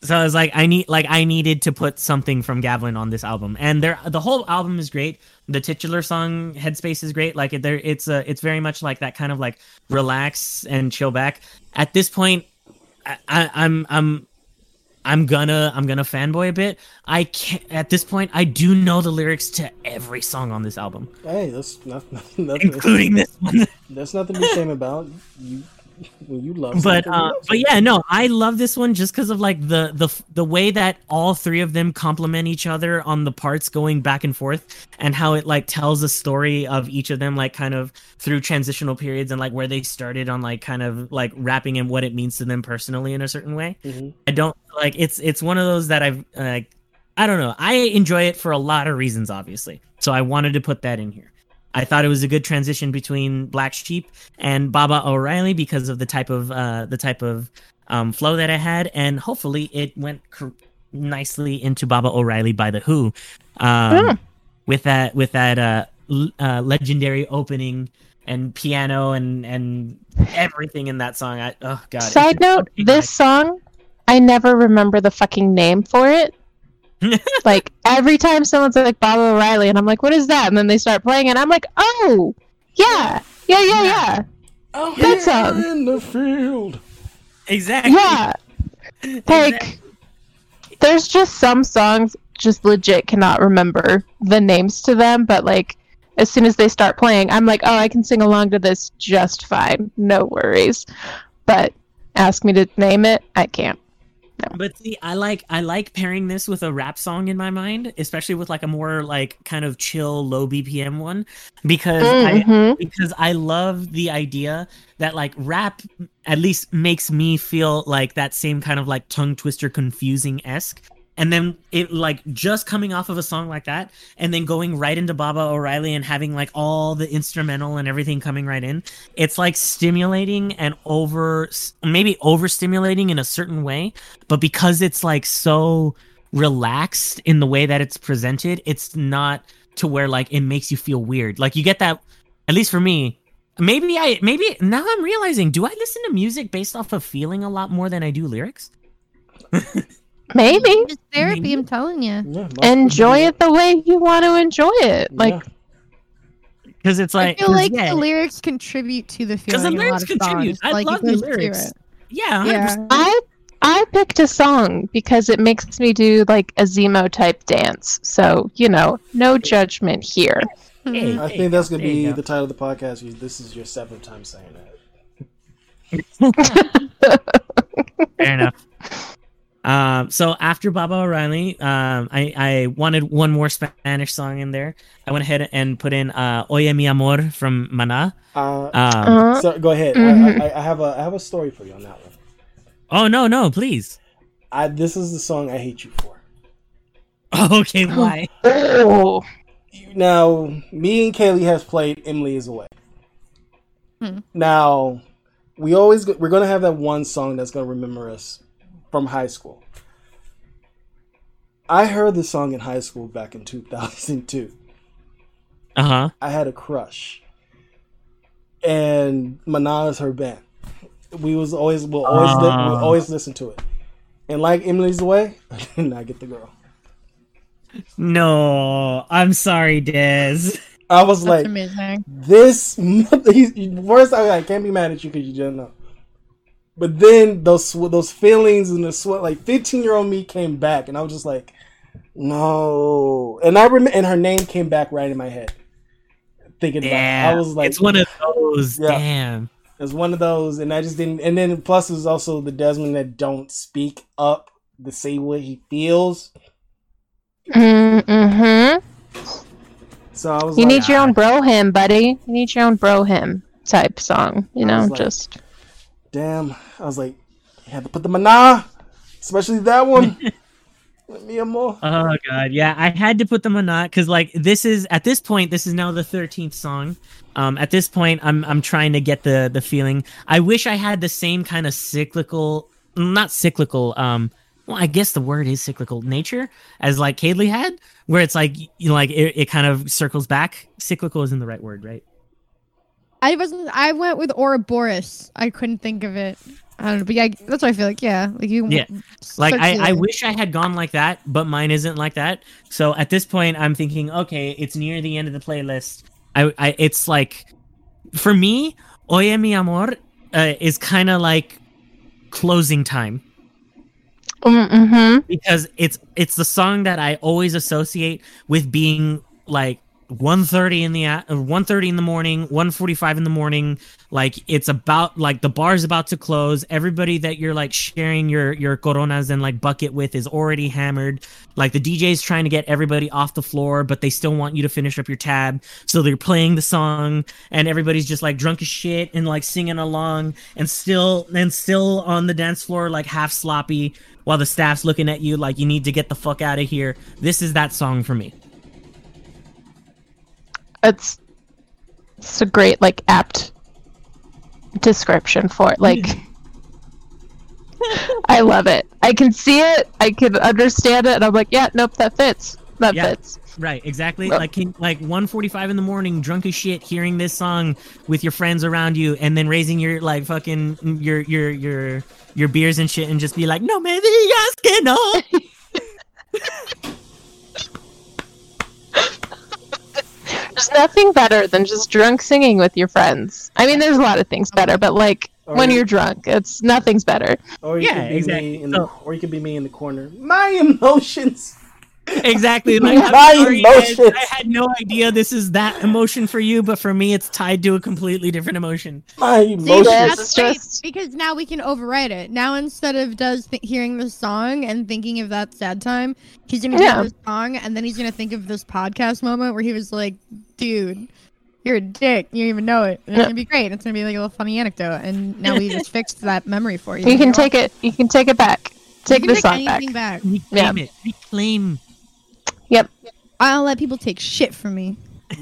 So I was like, I need like I needed to put something from Gavlyn on this album, and there the whole album is great. The titular song "Headspace" is great. Like it, there, it's a it's very much like that kind of like relax and chill back. At this point, I, I, I'm I'm I'm gonna I'm gonna fanboy a bit. I can't at this point. I do know the lyrics to every song on this album, hey, that's not, nothing. including this one. There's nothing to be ashamed about. You when you love but uh, but yeah, no, I love this one just because of like the the the way that all three of them complement each other on the parts going back and forth, and how it like tells a story of each of them, like kind of through transitional periods and like where they started on like kind of like rapping and what it means to them personally in a certain way. Mhm. I don't like it's it's one of those that I've like I don't know. I enjoy it for a lot of reasons, obviously. So I wanted to put that in here. I thought it was a good transition between Black Sheep and Baba O'Riley because of the type of uh, the type of um, flow that I had, and hopefully it went cr- nicely into Baba O'Riley by the Who, um, with that with that uh, l- uh, legendary opening and piano and and everything in that song. I, oh god. Side note: this song, I never remember the fucking name for it. like every time someone's like Bob O'Reilly, and I'm like, "What is that?" And then they start playing, and I'm like, "Oh, yeah, yeah, yeah, yeah, oh, Out That song. in the field. exactly. yeah." Like, there's just some songs just legit cannot remember the names to them, but like as soon as they start playing, I'm like, "Oh, I can sing along to this just fine, no worries." But ask me to name it, I can't. But see, I like I like pairing this with a rap song in my mind, especially with like a more like kind of chill, low BPM one, because I Mhm. because I love the idea that like rap at least makes me feel like that same kind of like tongue twister, confusing esque. And then it like just coming off of a song like that, and then going right into Baba O'Riley and having like all the instrumental and everything coming right in. It's like stimulating and over, maybe overstimulating in a certain way, but because it's like so relaxed in the way that it's presented, it's not to where like it makes you feel weird. Like you get that, at least for me. Maybe I maybe now I'm realizing. Do I listen to music based off of feeling a lot more than I do lyrics? Maybe It's therapy, Maybe. I'm telling you. Yeah, enjoy it the way you want to enjoy it. Like, Because it's like I feel 'cause, like yeah, the lyrics contribute to the feeling. in a lyrics lot of contribute. songs. I like, love the lyrics. yeah, 100%. Yeah. I I picked a song because it makes me do like a Zemo type dance. So you know, no judgment here. Hey, Mhm. I hey, think that's gonna be go. the title of the podcast. This is your seventh time saying that. Fair enough. Um, so after Baba O'Riley, um, I, I wanted one more Spanish song in there. I went ahead and put in uh, Oye mi amor from Maná. Uh, Um, Uh, so go ahead. Mhm. I, I, I have a I have a story for you on that one. oh no, no, please. I this is the song I hate you for. okay, why? oh, Now, me and Kaylee has played Emily is Away. Hmm. Now, we always go- we're gonna have that one song that's gonna remember us from high school. I heard this song in high school back in 2002. Uh huh. I had a crush, and Maná is her band. We was always we'll always li- we'll Ah. always listen to it, and like Emily's Way, I did not get the girl. No, I'm sorry, Dez. I was That's like, amazing. this mother, he's, worst I, I can't be mad at you because you didn't know. But then those those feelings and the sweat, like fifteen year old me came back, and I was just like, no. And I remember, and her name came back right in my head. Thinking about, it. I was like, it's one of those. Yeah. Damn. it was one of those, and I just didn't. And then plus, it was also the Desmond that don't speak up to say what he feels. mm-hmm. So I was You like, need your own Bro Hymn, buddy. You need your own Bro Hymn type song. You know, like- just damn. I was like, you had to put the Maná, especially that one. Let me a more. Oh god, yeah, I had to put them on not because like this is at this point this is now the thirteenth song. Um, at this point, I'm I'm trying to get the the feeling. I wish I had the same kind of cyclical, not cyclical. Um, well, I guess the word is cyclical nature as like Kaylee had, where it's like you know, like it, it kind of circles back. Cyclical isn't the right word, right? I wasn't. I went with Ouroboros. I couldn't think of it. I don't know, but yeah, that's what I feel like. Yeah, like you. Yeah. Like I, I wish I had gone like that, but mine isn't like that. So at this point, I'm thinking, okay, it's near the end of the playlist. I, I it's like, for me, Oye mi amor uh, is kind of like closing time mm-hmm. because it's it's the song that I always associate with being like 1.30 in the uh, 1.30 in the morning 1.45 in the morning like it's about like the bar's about to close. Everybody that you're like sharing your your coronas and like bucket with is already hammered. Like the dj's trying to get everybody off the floor but they still want you to finish up your tab. So they're playing the song and everybody's just like drunk as shit and like singing along and still and still on the dance floor like half sloppy while the staff's looking at you like you need to get the fuck out of here. This is that song for me It's it's a great like apt description for it. Like I love it. I can see it. I can understand it, and I'm like, yeah, nope, that fits. That Yeah. fits. Right, exactly. Well- Like can, like 1:45 in the morning, drunk as shit, hearing this song with your friends around you, and then raising your like fucking mm, your your your your beers and shit, and just be like, "No me digas que no." There's nothing better than just drunk singing with your friends. I mean, there's a lot of things better, but like when Or- you're drunk, it's nothing's better. Or you Yeah, could be exactly. me in the, or you could be me in the corner. My emotions. exactly. Like, I'm My sorry, guys, emotions. I had no idea this is that emotion for you, but for me, it's tied to a completely different emotion. My emotions. Yes, that's just- because now we can overwrite it. Now instead of does th- hearing the song and thinking of that sad time, he's gonna Yeah. hear the song and then he's gonna think of this podcast moment where he was like, "Dude, you're a dick. You don't even know it." And it's gonna be great. It's gonna be like a little funny anecdote, and now we just fixed that memory for you. You can take it. You can take it back. Take You the song take back. anything back. Reclaim it. Reclaim. Yep. I'll let people take shit from me.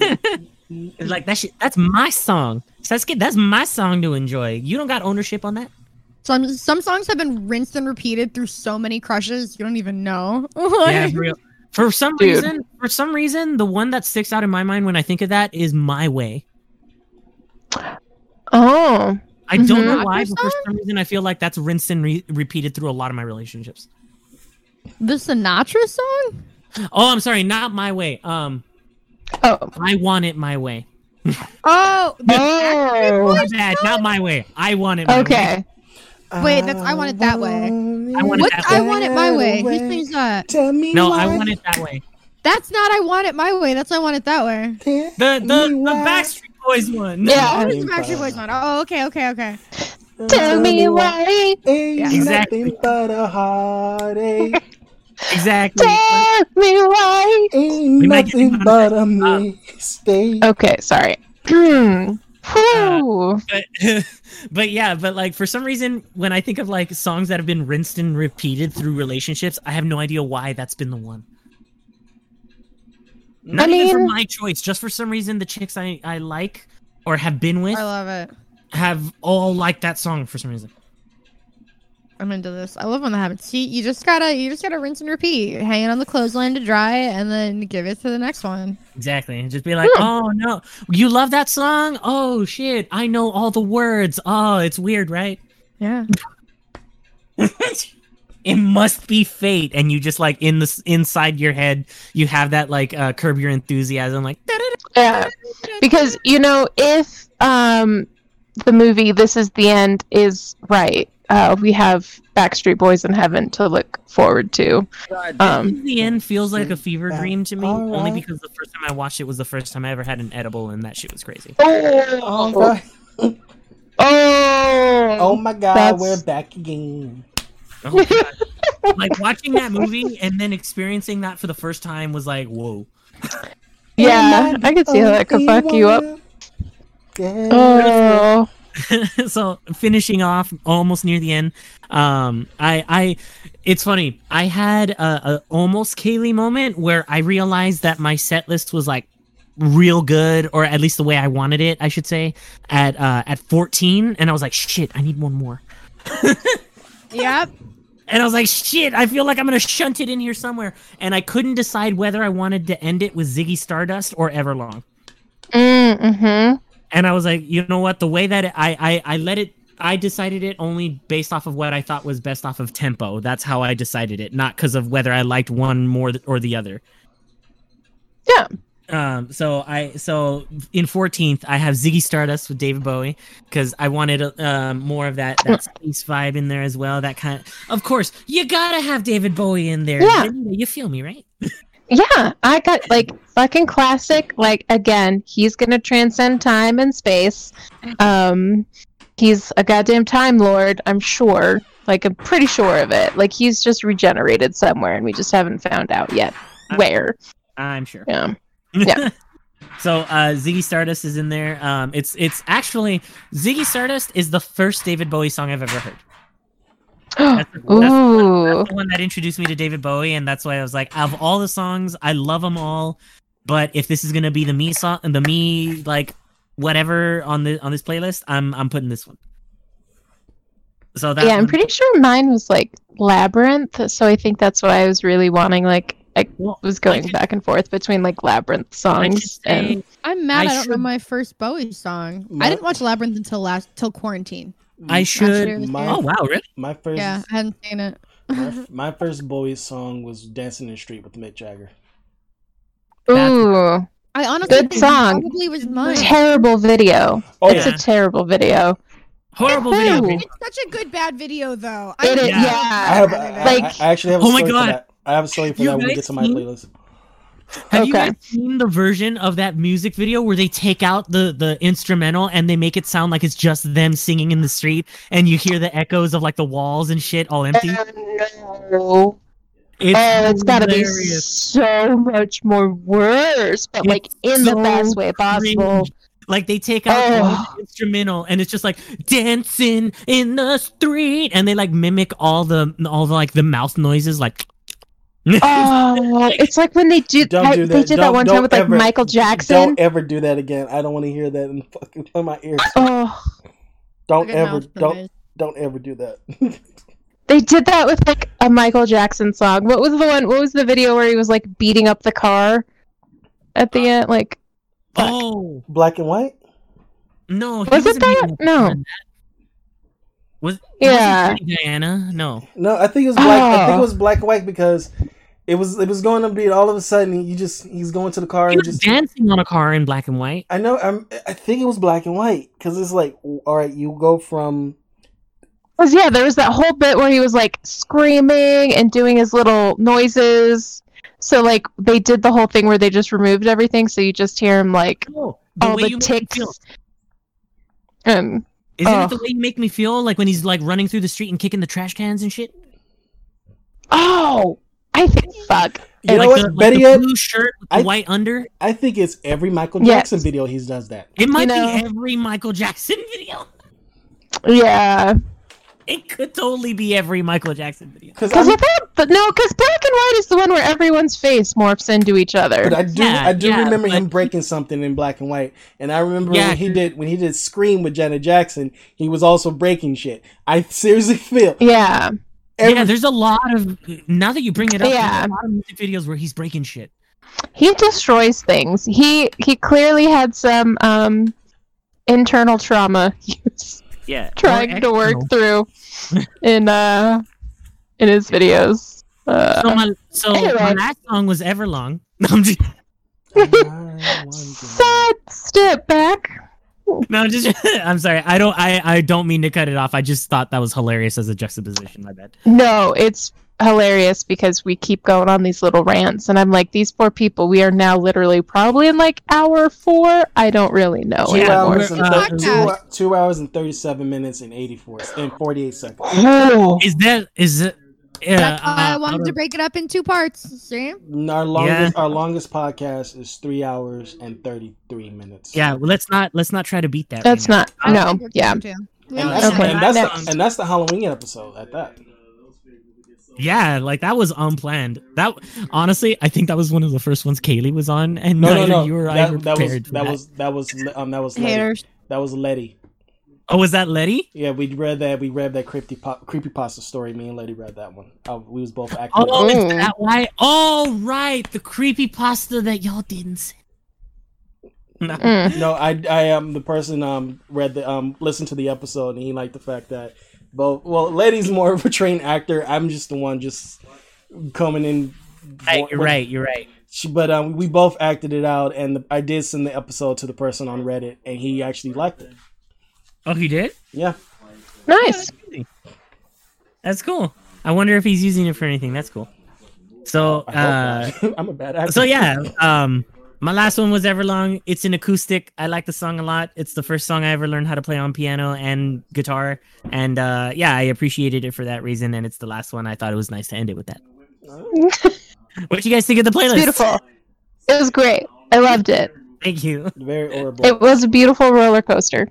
Like that shit. That's my song. Sasuke, that's my song to enjoy. You don't got ownership on that. Some some songs have been rinsed and repeated through so many crushes you don't even know. Yeah, for real. For some Dude. reason, for some reason, the one that sticks out in my mind when I think of that is "My Way." Oh, I don't Mhm. know why, but for some reason, I feel like that's rinsed and re- repeated through a lot of my relationships. the Sinatra song? Oh, I'm sorry, not "My Way." Um, oh, I want it my way. Oh, the oh. My bad, not my way. I want it. My Way. Okay. Wait, that's I Want It That Way. I want it What? that I way. want it my way. Who sings that? Tell me No, why. I want it that way. That's not I want it my way. That's I want it that way. The the the. Backstreet Boys one. Yeah. Oh, it's the Backstreet Boys one. Oh, okay, okay, okay. Tell me why. Ain't Yeah. Exactly. nothing but a heartache. exactly. Tell me why. Ain't We might get nothing but a mistake. Okay, sorry. Hmm. Uh, Whew. but, but yeah, but like for some reason, when I think of like songs that have been rinsed and repeated through relationships, I have no idea why that's been the one. Not I even for my choice, just for some reason, the chicks I, I like or have been with I love it. have all liked that song for some reason. I'm into this. I love when that happens. See, you just gotta, you just gotta rinse and repeat. Hang it on the clothesline to dry, and then give it to the next one. Exactly. And just be like, oh no, you love that song? Oh shit, I know all the words. Oh, it's weird, right? Yeah. it must be fate. And you just like in the inside your head, you have that like uh, curb your enthusiasm, like Yeah. Because, you know, if um the movie This Is the End is right, uh, we have Backstreet Boys in Heaven to look forward to. Um, the end feels like a fever dream to me, all only because the first time I watched it was the first time I ever had an edible, and that shit was crazy. All right. Oh, Oh my god, That's- we're back again. Oh, like watching that movie and then experiencing that for the first time was like, whoa. yeah, I could see how that could fuck you up. Yeah. Oh, so finishing off almost near the end um i i it's funny i had a, a almost kaylee moment where i realized that my set list was like real good or at least the way i wanted it i should say at uh at 14 and i was like shit i need one more Yep. and i was like shit i feel like i'm gonna shunt it in here somewhere and i couldn't decide whether i wanted to end it with ziggy stardust or everlong mm, mm-hmm. And I was like, you know what? The way that it, I, I I let it, I decided it only based off of what I thought was best off of tempo. That's how I decided it, not because of whether I liked one more th- or the other. Yeah. Um. So I so in fourteenth I have Ziggy Stardust with David Bowie because I wanted um more of that that space vibe in there as well. That kind of, of course, you gotta have David Bowie in there. Yeah. You feel me, right? Yeah, I got like fucking classic. Like again, he's gonna transcend time and space. Um, he's a goddamn time lord. I'm sure. Like I'm pretty sure of it. Like he's just regenerated somewhere, and we just haven't found out yet where. I'm sure. Yeah. Yeah. so uh, Ziggy Stardust is in there. Um, it's it's actually Ziggy Stardust is the first David Bowie song I've ever heard. That's, the- that's the one, that's the one that introduced me to David Bowie, and that's why I was like, of all the songs, I love them all. But if this is gonna be the me song, the me like whatever on the on this playlist, I'm I'm putting this one. So that yeah, I'm pretty sure mine was like Labyrinth, so I think that's why I was really wanting like I Well, was I going back and forth between like Labyrinth songs say- and I'm mad I I, don't know my first Bowie song. My- I didn't watch Labyrinth until last till quarantine. I should. My- Oh wow, really? My first, Yeah, I hadn't seen it. my, my first Bowie song was "Dancing in the Street" with Mick Jagger. That's- ooh, I honestly Good think song. Probably was mine. terrible video. Oh it's yeah. a terrible video. Horrible video. Ooh. baby. It's such a good bad video though. It is- Yeah. yeah. I have, Other I, Like- I actually have a Oh my story God. for that. I have a story for You that when we get to my playlist. Have you guys seen the version of that music video where they take out the the instrumental and they make it sound like it's just them singing in the street and you hear the echoes of like the walls and shit all empty? Oh, no. It's oh, it's gotta be so much more worse, but like It's in the best way possible. cringe. Like they take out Oh. the instrumental and it's just like dancing in the street and they like mimic all the all the like the mouth noises like Oh, it's like when they did. Don't I- do They that. did Don't- one time don't with like ever- Michael Jackson. Don't ever do that again. I don't want to hear that in fucking in my ears. Oh, Don't ever, don't, noise. don't ever do that. they did that with like a Michael Jackson song. What was the one? What was the video where he was like beating up the car at the end? Like, Fuck. oh Black and white. no he Was it wasn't that? No. that. was Yeah. wasn't Diana no No, I think it was black. I think Oh. it was black and white because it was it was going to be all of a sudden you just he's going to the car he and was just. dancing on a car in black and white I know. I'm, I think it was black and white because it's like, all right, you go from Cause yeah, there was that whole bit where he was like screaming and doing his little noises. So like they did the whole thing where they just removed everything, so you just hear him like oh, the all way the you make ticks. feel. And Isn't it the way you make me feel like when he's like running through the street and kicking the trash cans and shit? oh, I think fuck. You know like what? The, like Better the blue shirt with the white under. I think it's every Michael Yes. Jackson video he does that. It might know- be every Michael Jackson video. Yeah, It could totally be every Michael Jackson video. Because because with that, but no, because black and white is the one where everyone's face morphs into each other. But I do, Yeah, I do yeah, remember him breaking something in black and white, and I remember Yeah, when he 'cause- did when he did Scream with Janet Jackson, he was also breaking shit. I seriously feel yeah, every, yeah, there's a lot of now that you bring it up. Yeah. There's a lot of music videos where he's breaking shit. he destroys things. He he clearly had some um internal trauma he was Yeah, trying to work through in uh in his videos. So Uh, my so my last song was Everlong. I'm just, I wonder- sad step back. no, I'm just I'm sorry. I don't I I don't mean to cut it off. I just thought that was hilarious as a juxtaposition. My bad. No, it's hilarious because we keep going on these little rants, and I'm like, these poor people. We are now literally probably in like hour four. I don't really know two Yeah, anymore. hours and uh, two, two hours and thirty seven minutes and eighty four and forty eight seconds. Oh, Is that is it? Yeah, That's why I uh, wanted out to break it up in two parts. See? Our longest our longest podcast is three hours and thirty three minutes. Yeah, well, let's not let's not try to beat that. that's right now. not. No, yeah. and that's, Okay, and, that's the, and that's the Halloween episode at that. Yeah, like that was unplanned. That honestly, I think that was one of the first ones Kaylee was on, and No, no, no. you or I that, were that was prepared. that was that was um that was Letty. Haters. that was Letty. Oh, was that Letty? Yeah, we read that. We read that creepy creepy pasta story. Me and Letty read that one. Uh, we was both acting. Oh, Mm. is that why? Oh, right, the creepy pasta that y'all didn't say. No. Mm. No, I I am the person um read the um listened to the episode and he liked the fact that both well Letty's more of a trained actor. I'm just the one just coming in. Right, you're right. You're right. She, but um, we both acted it out, and the, I did send the episode to the person on Reddit, and he actually liked it. Oh, he did. Yeah, Nice. That's cool. I wonder if he's using it for anything. That's cool. So uh, I'm a bad actor. so yeah, um, my last one was Everlong. It's an acoustic. I like the song a lot. It's the first song I ever learned how to play on piano and guitar, and uh, yeah, I appreciated it for that reason. And it's the last one. I thought it was nice to end it with that. What do you guys think of the playlist? It's beautiful. It was great. I loved it. Thank you. very horrible. It was a beautiful roller coaster.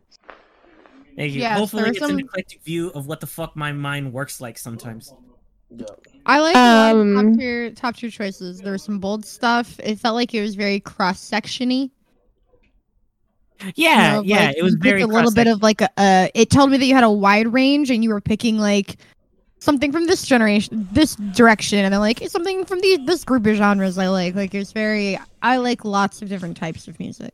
Thank you. Yes, Hopefully, it's are an some- eclectic view of what the fuck my mind works like sometimes. I like a lot of Um, top tier top tier choices. There was some bold stuff. It felt like it was very cross sectiony. Yeah, yeah, it was very a little bit of like a. Uh, it told me that you had a wide range and you were picking like something from this generation, this direction, and then like something from the this group of genres I like. Like it's very. I like lots of different types of music.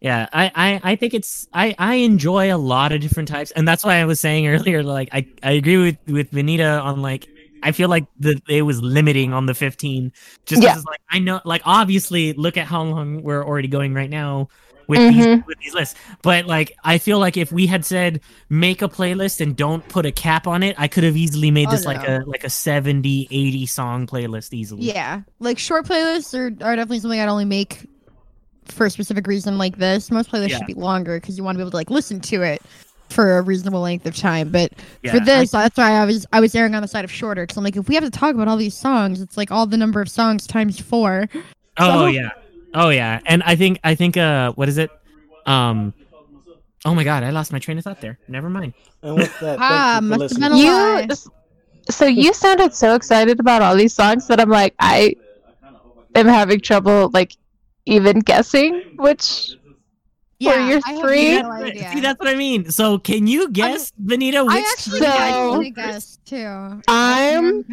Yeah, I, I, I think it's I, I enjoy a lot of different types, and that's why I was saying earlier, like I, I agree with with Benita on like I feel like the it was limiting on the fifteen, just Yeah. because like I know like obviously look at how long we're already going right now with Mhm. these with these lists, but like I feel like if we had said make a playlist and don't put a cap on it, I could have easily made Oh, this like a like a 70, 80 song playlist easily. Yeah, like short playlists are, are definitely something I'd only make for a specific reason like this. Most playlists Yeah. should be longer because you want to be able to like listen to it for a reasonable length of time. But Yeah, for I- this, that's why I was I was erring on the side of shorter because I'm like, if we have to talk about all these songs, it's like all the number of songs times four. Oh So- yeah. Oh yeah. And I think I think uh what is it? Um Oh my god, I lost my train of thought there. Never mind. And with that, thank Ah, must have been a You lie. so you sounded so excited about all these songs that I'm like I am having trouble like even guessing oh, which Yeah, your I have three? no That's- idea. See, that's what I mean. So can you guess, Benita, which I actually So- kind of guess too. I'm-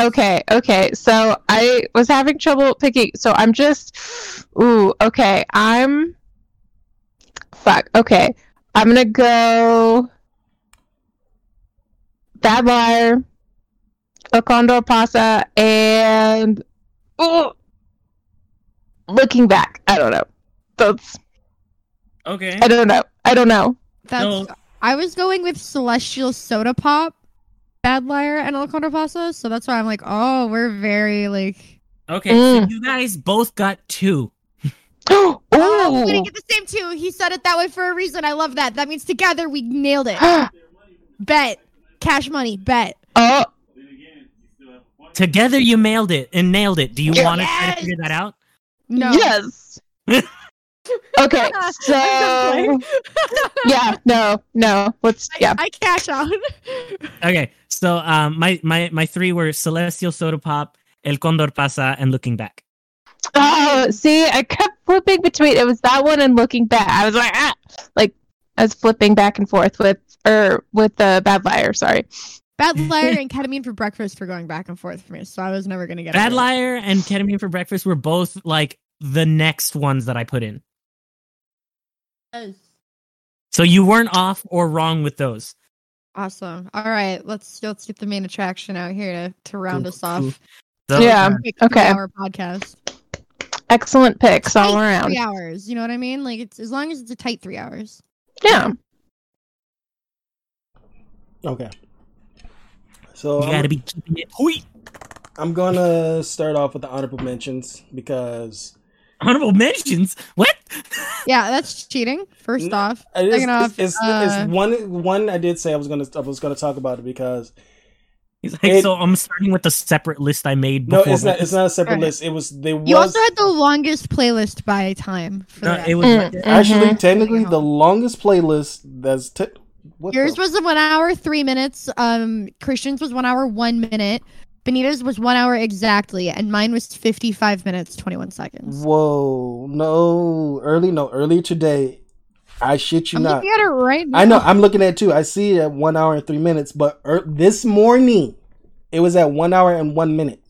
Okay, okay. So I was having trouble picking. So I'm just ooh, okay. I'm fuck. Okay. I'm going to go Bad Liar, El Condor Pasa and ooh, Looking Back. I don't know. That's Okay. I don't know. I don't know. That's. No. I was going with Celestial Soda Pop, Bad Liar, and El Condor Pasa, so that's why I'm like, oh, we're very like. Okay, so Mm. you guys both got two. Ooh. Oh, we didn't get the same two. He said it that way for a reason. I love that. That means together we nailed it. bet. Cash money. Bet. oh, Together you mailed it and nailed it. Do you want to try to figure that out? No. Yes. okay, so yeah, no, no. Let's yeah. I cash out. Okay, so um my my my three were Celestial Soda Pop, El Condor Pasa, and Looking Back. Oh, see, I kept flipping between. It was that one and looking back. I was like, ah, like I was flipping back and forth with or with the bad liar. Sorry. Bad Liar and ketamine for breakfast for going back and forth for me, so I was never gonna get Bad it. Liar and Ketamine for Breakfast were both like the next ones that I put in. Yes. So you weren't off or wrong with those. Awesome. All right, let's let's get the main attraction out here to, to round Cool, us off. cool. So, Yeah. Quick Okay. Two-hour podcast. Excellent picks all around. Three hours. You know what I mean? Like it's as long as it's a tight three hours. Yeah. Okay. So you I'm, gotta be keeping it hui. I'm gonna start off with the honorable mentions because Honorable mentions. What? Yeah, that's cheating. First N- off, it is, second off, it's, it's, uh, it's one one I did say I was gonna I was gonna talk about it because He's like, It- so I'm starting with the separate list I made. no, it's not it's not a separate Alright. list. It was there was you also had the longest playlist by time. For No, that. it was. Mm, actually mhm. technically the longest playlist that's te- what Yours the- was one hour three minutes. Um, Christian's was one hour one minute. Benita's was one hour exactly, and mine was fifty-five minutes twenty-one seconds. Whoa, no, early, no, earlier today. I shit you I'm not. looking at it right now. I know, I'm looking at it too. I see it at one hour and three minutes, but er, this morning it was at one hour and one minute.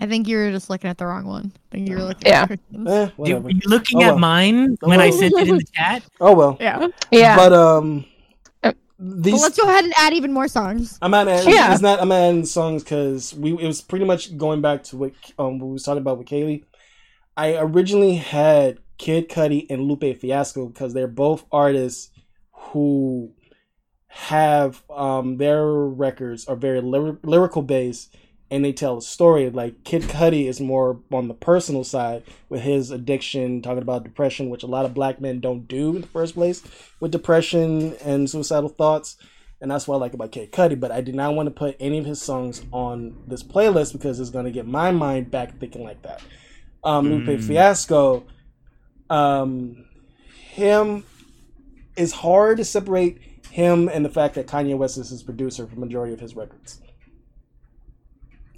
I think you were just looking at the wrong one. I think you were looking. Yeah. At Christian's. Eh, You, you looking Oh, at well. mine Oh, when I well. sent it in the chat? Oh well. Yeah. Yeah. But um, Uh, But these let's go ahead and add even more songs. I'm not adding. Yeah. It's not. I'm adding songs because we. It was pretty much going back to what um what we was talking about with Kaylee. I originally had Kid Cudi and Lupe Fiasco because they're both artists who have um their records are very lyri- lyrical based and they tell a story. Like Kid Cudi is more on the personal side with his addiction, talking about depression, which a lot of black men don't do in the first place with depression and suicidal thoughts. And that's what I like about Kid Cudi. But I did not want to put any of his songs on this playlist because it's going to get my mind back thinking like that. Um, Lupe Fiasco, um, him is hard to separate him and the fact that Kanye West is his producer for majority of his records,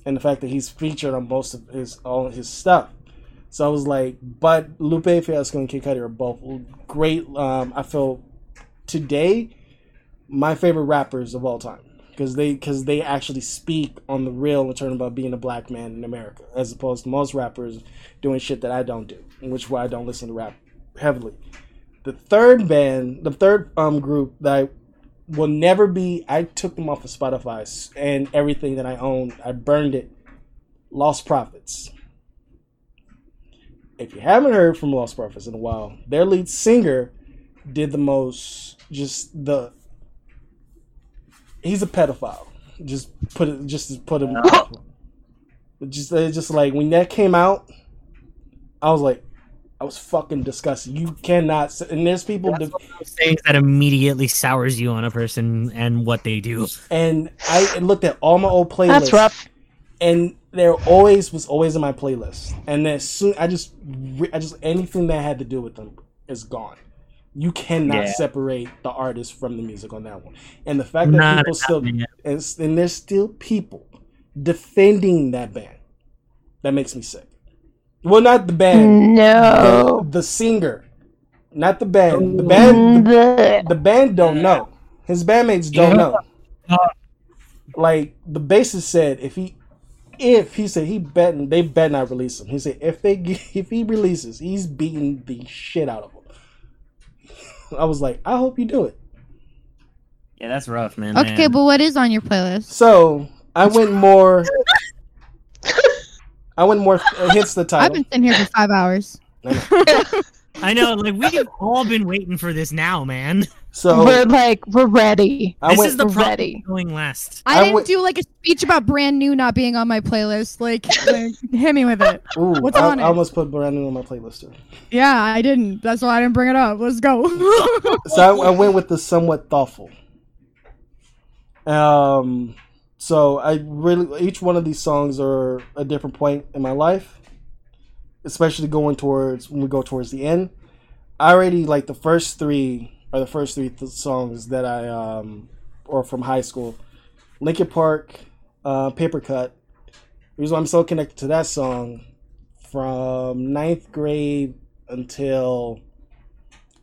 and the fact that he's featured on most of his all his stuff. So I was like, but Lupe Fiasco and Kid Cudi are both great. Um, I feel today my favorite rappers of all time because they because they actually speak on the real in terms about being a black man in America, as opposed to most rappers doing shit that I don't do, which why I don't listen to rap heavily. The third band, the third um group that I will never be, I took them off of Spotify and everything that I own, I burned it. Lostprophets. If you haven't heard from Lostprophets in a while, their lead singer did the most, just the he's a pedophile. Just put it. Just put him. just uh, just like when that came out, I was like, I was fucking disgusted. You cannot. And there's people. That's one things that immediately sours you on a person and what they do. And I looked at all my old playlists. That's rough. And there always was always in my playlist. And as soon I just I just anything that had to do with them is gone. You cannot Yeah. separate the artist from the music on that one. And the fact that Not people still and, and there's still people defending that band that makes me sick. Well, not the band, No. the, the singer, not the band. The band, mm-hmm. the, the band don't know. His bandmates don't know. Like the bassist said, if he, if he said he bet, they bet not release him. He said if they if he releases, he's beating the shit out of him. I was like, I hope you do it. Yeah, that's rough, man. Okay, man. but what is on your playlist? So I went more. I went more. Uh, hits the title. I've title. been sitting here for five hours. I know, like we've all been waiting for this now, man. So we're like, we're ready. I this went. is the we're ready. going last. I, I didn't went- do like a speech about brand new not being on my playlist. Like, like hit me with it. Ooh, What's I, on I it? almost put brand new on my playlist too. Yeah, I didn't. That's why I didn't bring it up. Let's go. So I, I went with the somewhat thoughtful. Um, so I really each one of these songs are a different point in my life, especially going towards when we go towards the end. I already like the first three are the first three th- songs that I um or from high school, Linkin Park, uh, Paper Cut. The reason why I'm so connected to that song from ninth grade until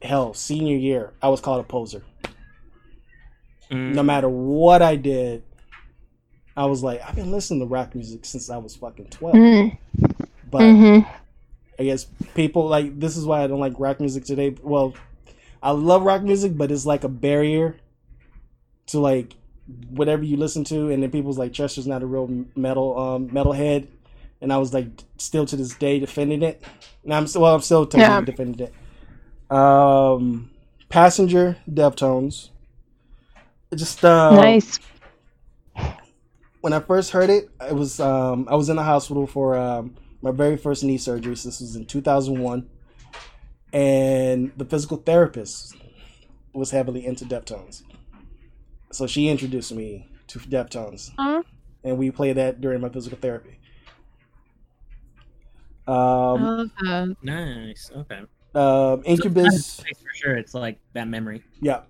hell senior year, I was called a poser Mm. no matter what I did, I was like, I've been listening to rock music since I was fucking 12. Mm. But Mm-hmm. I guess people like this is why I don't like rock music today. Well, I love rock music, but it's like a barrier to like whatever you listen to. And then people's like, Chester's not a real metal um, metalhead. And I was like, still to this day defending it. And I'm still, well, I'm still technically Yeah. defending it. Um, Passenger, Deftones. Just uh, nice. When I first heard it, it was um, I was in the hospital for um, my very first knee surgery. So this was in 2001, and the physical therapist was heavily into Deftones, so she introduced me to Deftones, Huh? and we played that during my physical therapy. Um, love that. Nice. Okay. um, Incubus, For sure, it's like that memory. yeah.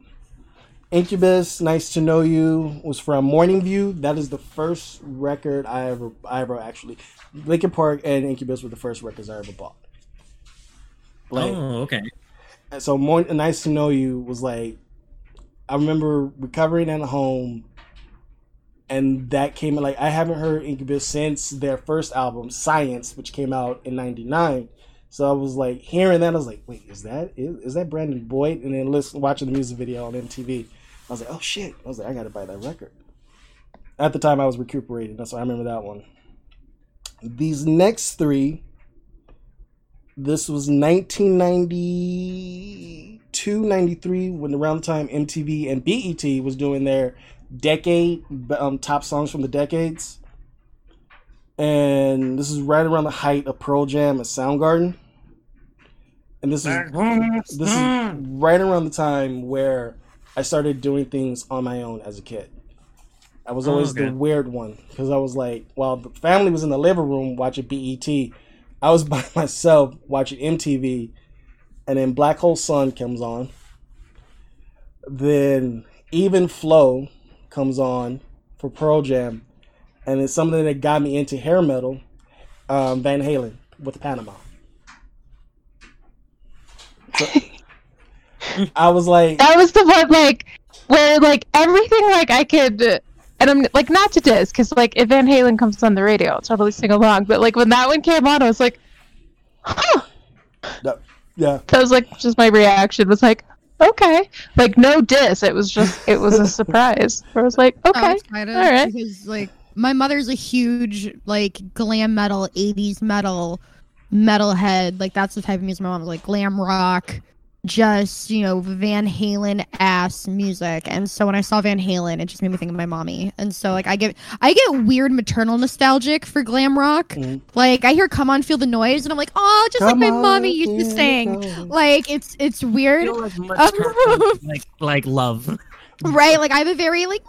Incubus, Nice to Know You was from Morning View. That is the first record I ever I ever actually Linkin Park and Incubus were the first records I ever bought. Like oh, okay. so more Nice to Know You was like I remember recovering at home and that came like I haven't heard Incubus since their first album, Science, which came out in '99. So I was like hearing that, I was like, "Wait, is that is, is that Brandon Boyd?" And then listen, watching the music video on MTV, was like, "Oh shit!" I was like, "I gotta buy that record." At the time, I was recuperating, that's why I remember that one. These next three, this was 1992, 93, when around the time MTV and BET was doing their decade um, top songs from the decades. and this is right around the height of Pearl Jam and Soundgarden. And this is this is right around the time where I started doing things on my own as a kid. I was always okay. the weird one because I was like, while the family was in the living room watching BET, I was by myself watching MTV, and then Black Hole Sun comes on. Then Even Flow comes on for Pearl Jam, and it's something that got me into hair metal, um, Van Halen with Panama. So, I was like, That was the one, like, where, like, everything, like, I could. And I'm like not to diss, because like if Van Halen comes on the radio, I'll totally sing along. But like when that one came on, I was like, huh. no, yeah, That was like just my reaction was like, okay, like no diss. It was just it was a surprise. I was like, okay, excited all right. because like my mother's a huge like glam metal 80s metal metalhead like that's the type of music my mom was like glam rock just you know van halen ass music. And so when i saw van halen it just made me think of my mommy. And so like i get i get weird maternal nostalgic for glam rock. Mhm. like i hear come on feel the noise and i'm like oh just Come like my on, mommy used to sing. Like it's it's weird. like maternal, like like love. right? Like i have a very like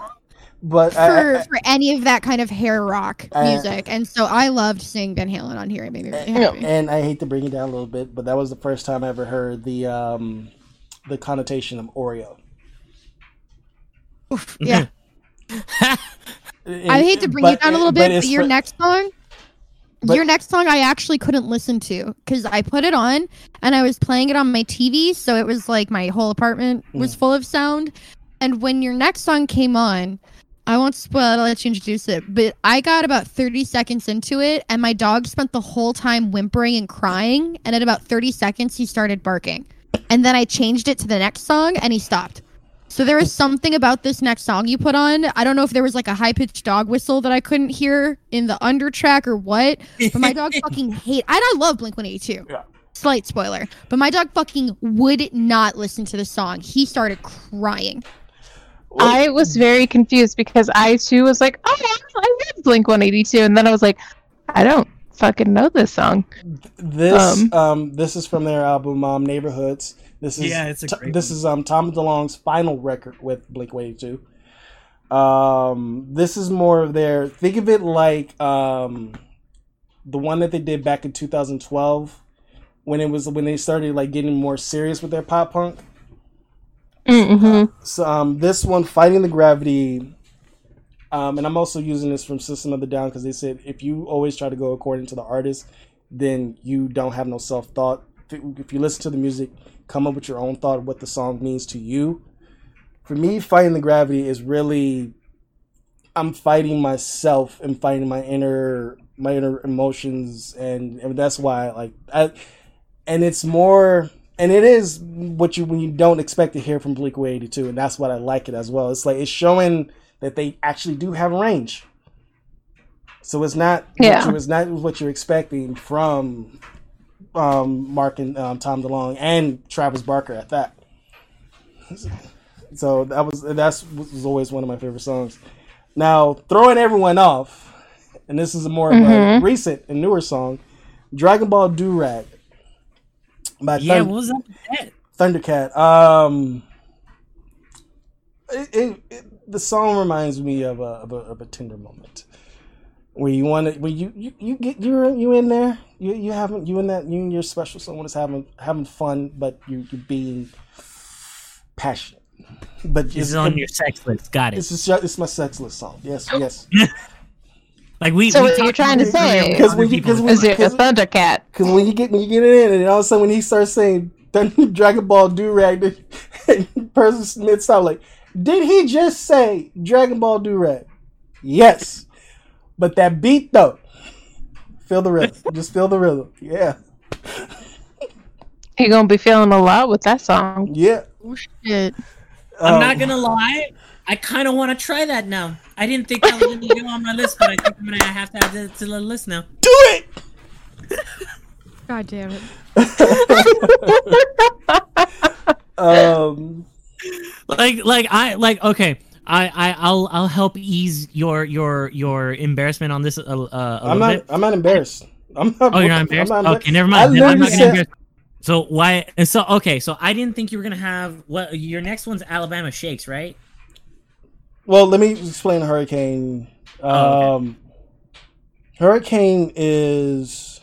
but for, I, I, for any of that kind of hair rock Uh, music. And so I loved seeing Van Halen on here. It made me really happy. and I hate to bring it down a little bit, but that was the first time I ever heard the um, the connotation of Oreo. Yeah. I hate to bring but- it down a little bit, but, it's your fu- next song, but- your next song, I actually couldn't listen to because I put it on and I was playing it on my TV, so it was like my whole apartment was full of sound. And when your next song came on, I won't spoil it. I'll let you introduce it. But I got about 30 seconds into it, and my dog spent the whole time whimpering and crying. And at about 30 seconds, he started barking. And then I changed it to the next song, and he stopped. So there was something about this next song you put on. I don't know if there was like a high pitched dog whistle that I couldn't hear in the under track or what. But my dog fucking hate. And I love Blink One Eighty Two. Yeah. Slight spoiler, but my dog fucking would not listen to the song. He started crying. I was very confused because I too was like, oh, I love Blink 182, and then I was like, I don't fucking know this song. This Um, um, this is from their album um, Neighborhoods. This is Yeah, it's a t- great this one. is um Tom DeLonge's final record with Blink One Eighty Two. Um, this is more of their think of it like um the one that they did back in 2012 when it was when they started like getting more serious with their pop punk. Mm-hmm. So um, this one, fighting the gravity, um, and I'm also using this from System of the Down because they said if you always try to go according to the artist, then you don't have no self thought. If, if you listen to the music, come up with your own thought of what the song means to you. For me, fighting the gravity is really, I'm fighting myself and fighting my inner my inner emotions, and, and that's why like I, and it's more and it is what you when you don't expect to hear from Blink 182, and that's what I like it as well. It's like it's showing that they actually do have range. So it's not Yeah. what you, it's not what you're expecting from um, Mark and um, Tom DeLonge and Travis Barker at that. So that was that's was always one of my favorite songs. Now throwing everyone off, and this is a more Mhm. recent and newer song, Dragon Ball Durag by Yeah, Thun- what was up with that? Thundercat. Um, it, it, it, the song reminds me of a, of a of a tender moment where you want to where you, you you get you're you in there you you haven't you in that you and your special someone is having having fun but you you're being passionate. But It's it's, on your sex list. Got it. it's just, it's my sexless song. Yes, yes. Like we. So we what you're trying to about it earlier say- Because other when you- because when- Is it a Thundercat? Because when you get when you get it in, and all of a sudden when he starts saying Dragon Ball Durag, the person mid stop like, did he just say Dragon Ball Durag? Yes, but that beat though, feel the rhythm. Just feel the rhythm. Yeah, You're gonna be feeling a lot with that song. yeah. Oh shit. I'm Um, not gonna lie. I kind of want to try that now. I didn't think that was gonna go on my list, but I think I'm gonna have to add it to the list now. do it. God damn it. Um, Like, like I like. Okay, I, I I'll I'll help ease your your your embarrassment on this a, a, a I'm little not. bit. I'm not embarrassed. I'm not. Oh, you're not embarrassed. I'm okay, never mind. Then I'm not said- embarrass. So why? and So okay, so I didn't think you were gonna have what your next one's Alabama Shakes, right? Well, let me explain Hurricane. Um, Oh, okay. Hurricane is.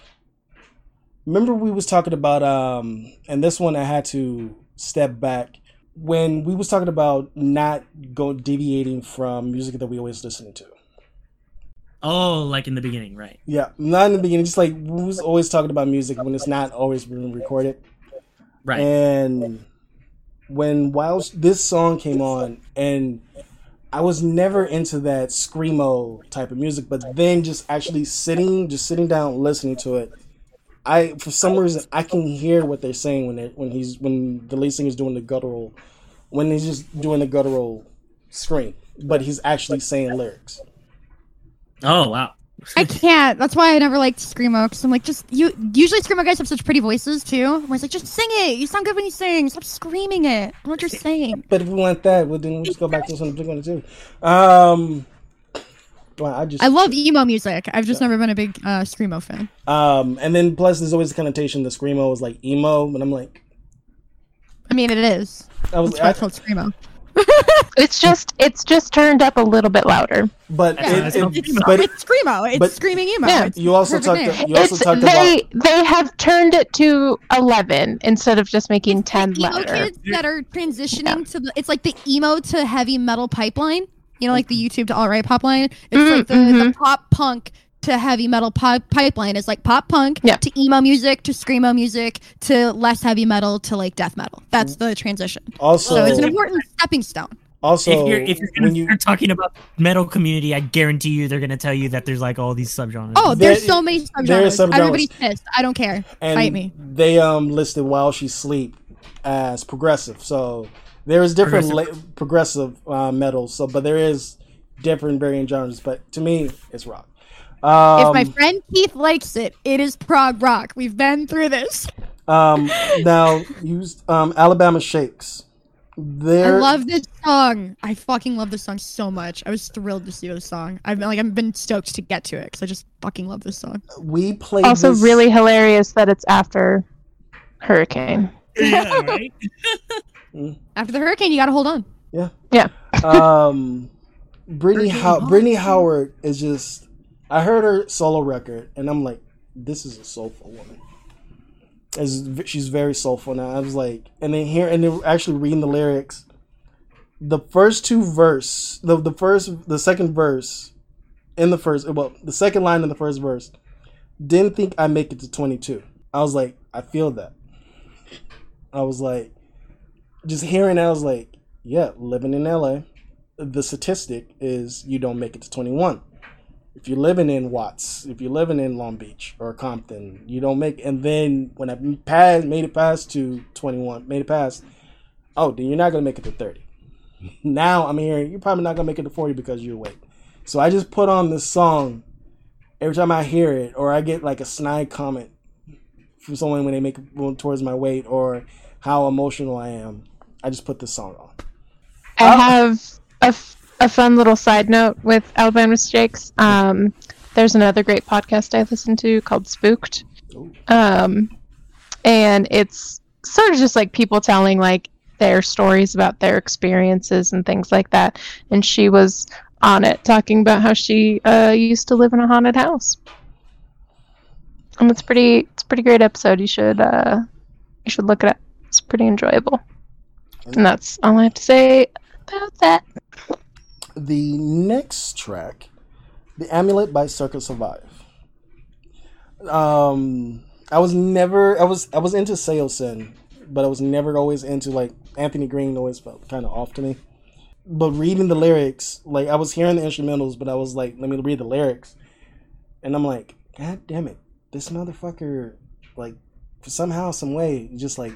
Remember we was talking about um, and this one I had to step back when we was talking about not go deviating from music that we always listen to. Oh, like in the beginning, right? Yeah, not in the beginning. Just like we was always talking about music when it's not always being recorded. Right. And when while this song came on, and I was never into that screamo type of music, but then just actually sitting, just sitting down, listening to it, I for some reason I can hear what they're saying when they when he's when the lead singer's doing the guttural, when he's just doing the guttural scream, but he's actually saying lyrics. oh wow. I can't. That's why I never liked screamo because I'm like, just you. Usually screamo guys have such pretty voices too. I'm always like, just sing it. You sound good when you sing. Stop screaming it. I know what you're saying. But if we want that, well then we'll just go back to something Blink One Two. Um, well, I just I love emo music. I've just never been a big uh, screamo fan. Um, and then plus there's always the connotation the screamo is like emo, and I'm like, I mean, it is. I was, That's why I, called screamo. It's just it's just turned up a little bit louder. but Yeah, it, it's it- It's, but it's screamo. It's but- screaming emo. Yeah. It's you also talked, name. you also it's talked they about they have turned it to eleven instead of just making ten emo louder. kids that are transitioning to the. It's like the emo to heavy metal pipeline. You know, like the YouTube to all right pop line. It's Mhm, like the, the mhm. pop punk to heavy metal pop pipeline. It's like pop punk Yeah. to emo music to screamo music to less heavy metal to like death metal. That's the transition. also So it's an important stepping stone. also if you're if you're gonna when you start talking about metal community, I guarantee you they're gonna tell you that there's like all these subgenres. Oh, There- there's so many there are subgenres. subgenres. Everybody's pissed. I don't care. and Fight me. they um listed while she sleep as progressive. So there is different Progressive. progressive, progressive uh, metal. So but there is different varying genres. But to me, it's rock. Um, if my friend Keith likes it, it is prog rock. We've been through this. um, now used um, Alabama Shakes. There, I love this song. I fucking love this song so much. I was thrilled to see this song. I've been like I've been stoked to get to it because I just fucking love this song. we played Also, this- really hilarious that it's after Hurricane. yeah, right. After the hurricane, you gotta hold on. Yeah. Yeah. um Brittany How Brittany Howard is just I heard her solo record and I'm like this is a soulful woman. Is she's very soulful now. I was like and then here and then actually reading the lyrics the first two verse the the first the second verse in the first well the second line in the first verse didn't think I make it to 22. I was like I feel that. I was like just hearing that I was like yeah, living in LA, the statistic is you don't make it to 21. If you're living in Watts, if you're living in Long Beach or Compton, you don't make. And then when I passed, made it past to 21, made it past. Oh, then you're not gonna make it to 30. Now I'm hearing you're probably not gonna make it to 40 because you're awake. So I just put on this song every time I hear it, or I get like a snide comment from someone when they make towards my weight or how emotional I am. I just put this song on. I Oh. have a, f- a fun little side note with Alabama Shakes. Um, there's another great podcast I listen to called Spooked. Um, and it's sort of just like people telling like their stories about their experiences and things like that. And she was on it talking about how she uh, used to live in a haunted house. And it's pretty it's a pretty great episode. You should uh, you should look it up. It's pretty enjoyable. And that's all I have to say about that. the next track, "The Amulet" by Circa Survive. Um, I was never, I was, I was into Saosin, but I was never always into like Anthony Green. Always felt kind of off to me. But reading the lyrics, like I was hearing the instrumentals, but I was like, let me read the lyrics, and I'm like, God damn it, this motherfucker, like, somehow, some way, just like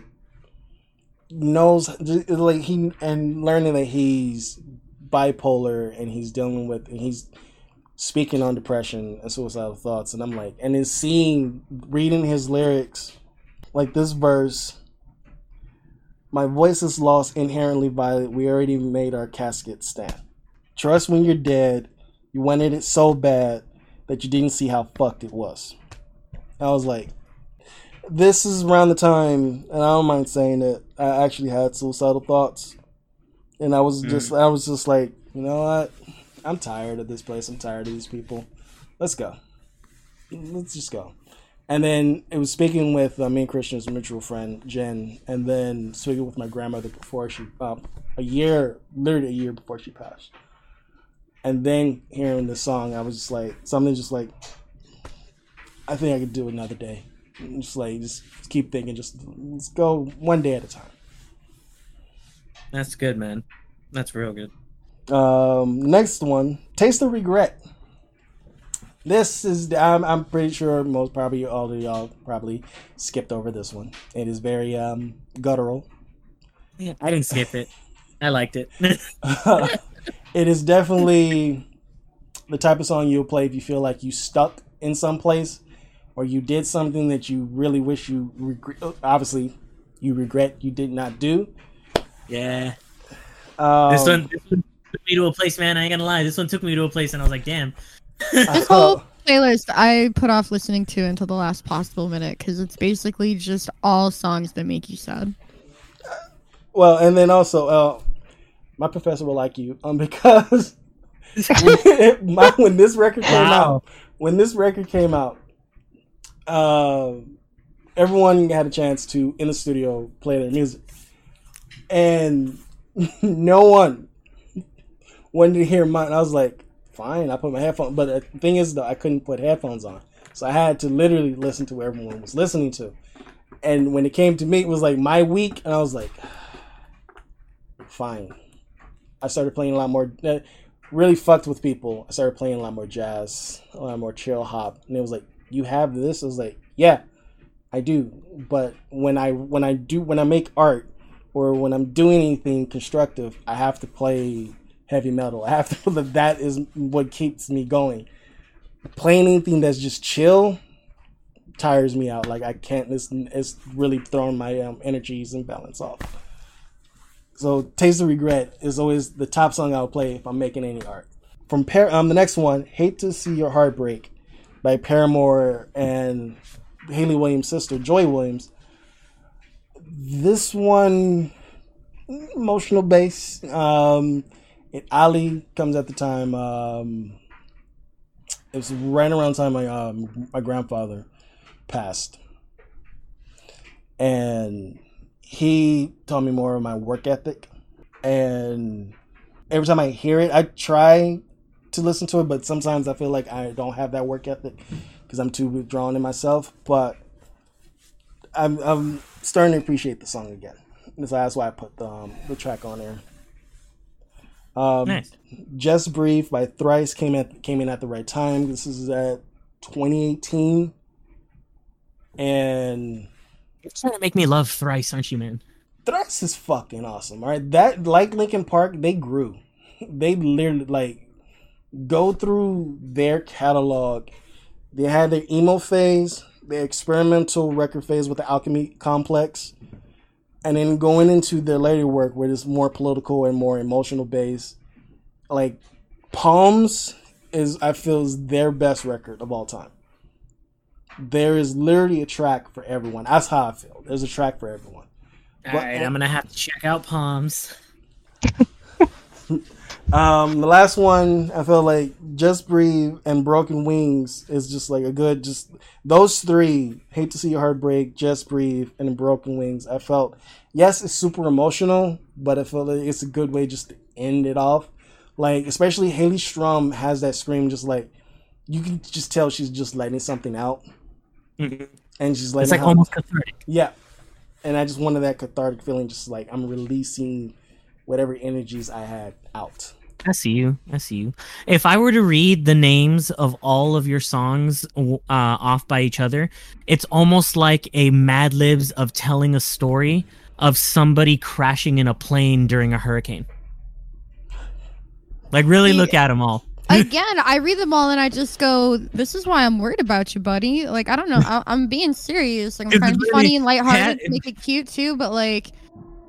knows, like he and learning that he's bipolar and he's dealing with and he's speaking on depression and suicidal thoughts and i'm like and then seeing reading his lyrics like this verse my voice is lost inherently violent we already made our casket stand Trust when you're dead. You wanted it so bad that you didn't see how fucked it was. I was like, this is around the time, and I don't mind saying it. I actually had suicidal thoughts, and I was just, I was just like, you know what? I'm tired of this place. I'm tired of these people. Let's go. Let's just go. And then it was speaking with uh, me and Christian's mutual friend Jen, and then speaking with my grandmother before she, uh, a year, literally a year before she passed. And then hearing the song, I was just like something, just like I think I could do another day. Just like just keep thinking, just let's go one day at a time. That's good, man. That's real good. Um, next one, Taste of Regret. This is I'm, I'm pretty sure most probably all of y'all probably skipped over this one. It is very um guttural. Yeah, I didn't skip it. I liked it. it is definitely the type of song you'll play if you feel like you stuck in some place or you did something that you really wish you regret. Obviously, you regret you did not do. yeah. Um, This one, this one took me to a place, man. I ain't gonna lie. This one took me to a place, and I was like, damn. This whole playlist I put off listening to until the last possible minute because it's basically just all songs that make you sad. Well, and then also, uh, my professor will like you, um, because when, my, when this record came Wow. out, when this record came out, uh, everyone had a chance to in the studio play their music, and no one wanted to hear mine. I was like, fine, I put my headphones, but the thing is, though, I couldn't put headphones on, so I had to literally listen to what everyone was listening to. And when it came to me, it was like my week, and I was like, fine. I started playing a lot more. Uh, really fucked with people. I started playing a lot more jazz, a lot more chill hop, and it was like, "You have this." I was like, "Yeah, I do." But when I when I do when I make art or when I'm doing anything constructive, I have to play heavy metal. I have to that is what keeps me going. Playing anything that's just chill tires me out. Like I can't. It's it's really throwing my um, energies and balance off. So Taste of Regret is always the top song I'll play if I'm making any art. From Par- um, the next one, Hate to See Your Heart Break by Paramore and Hayley Williams' sister, Joy Williams. This one, emotional base. Um, it Ali comes at the time. Um, it was right around the time my um, my grandfather passed, and he taught me more of my work ethic. And every time I hear it, I try to listen to it, but sometimes I feel like I don't have that work ethic because I'm too withdrawn in myself. But I'm, I'm starting to appreciate the song again. And so that's why I put the, um, the track on there. Um, Nice. Just Breathe by Thrice came at came in at the right time. This is at 2018, and You're trying to make me love thrice, aren't you, man? Thrice is fucking awesome. All right, that like Linkin Park, they grew. They literally like go through their catalog. They had their emo phase, their experimental record phase with the Alchemy Complex, and then going into their later work where it's more political and more emotional based. Like Palms is, I feel, is their best record of all time. There is literally a track for everyone. That's how I feel. There's a track for everyone. All right, I'm gonna have to check out Palms. Um, the last one, I feel like Just Breathe and Broken Wings is just like a good, just those three. Hate to see your heart break, Just Breathe, and Broken Wings. I felt, yes, it's super emotional, but I feel like it's a good way just to end it off. Like, especially Haley Strum has that scream, just like you can just tell she's just letting something out, Mhm. and she's letting It's like out- almost cathartic. yeah. And I just wanted that cathartic feeling, just like I'm releasing whatever energies I had out. I see you. I see you. If I were to read the names of all of your songs uh, off by each other, it's almost like a Mad Libs of telling a story of somebody crashing in a plane during a hurricane. Like, really look at them all. Again, I read them all and I just go, "This is why I'm worried about you, buddy." Like, I don't know. I, I'm being serious. Like, I'm It's trying to be really funny and lighthearted, to make it cute too. But like,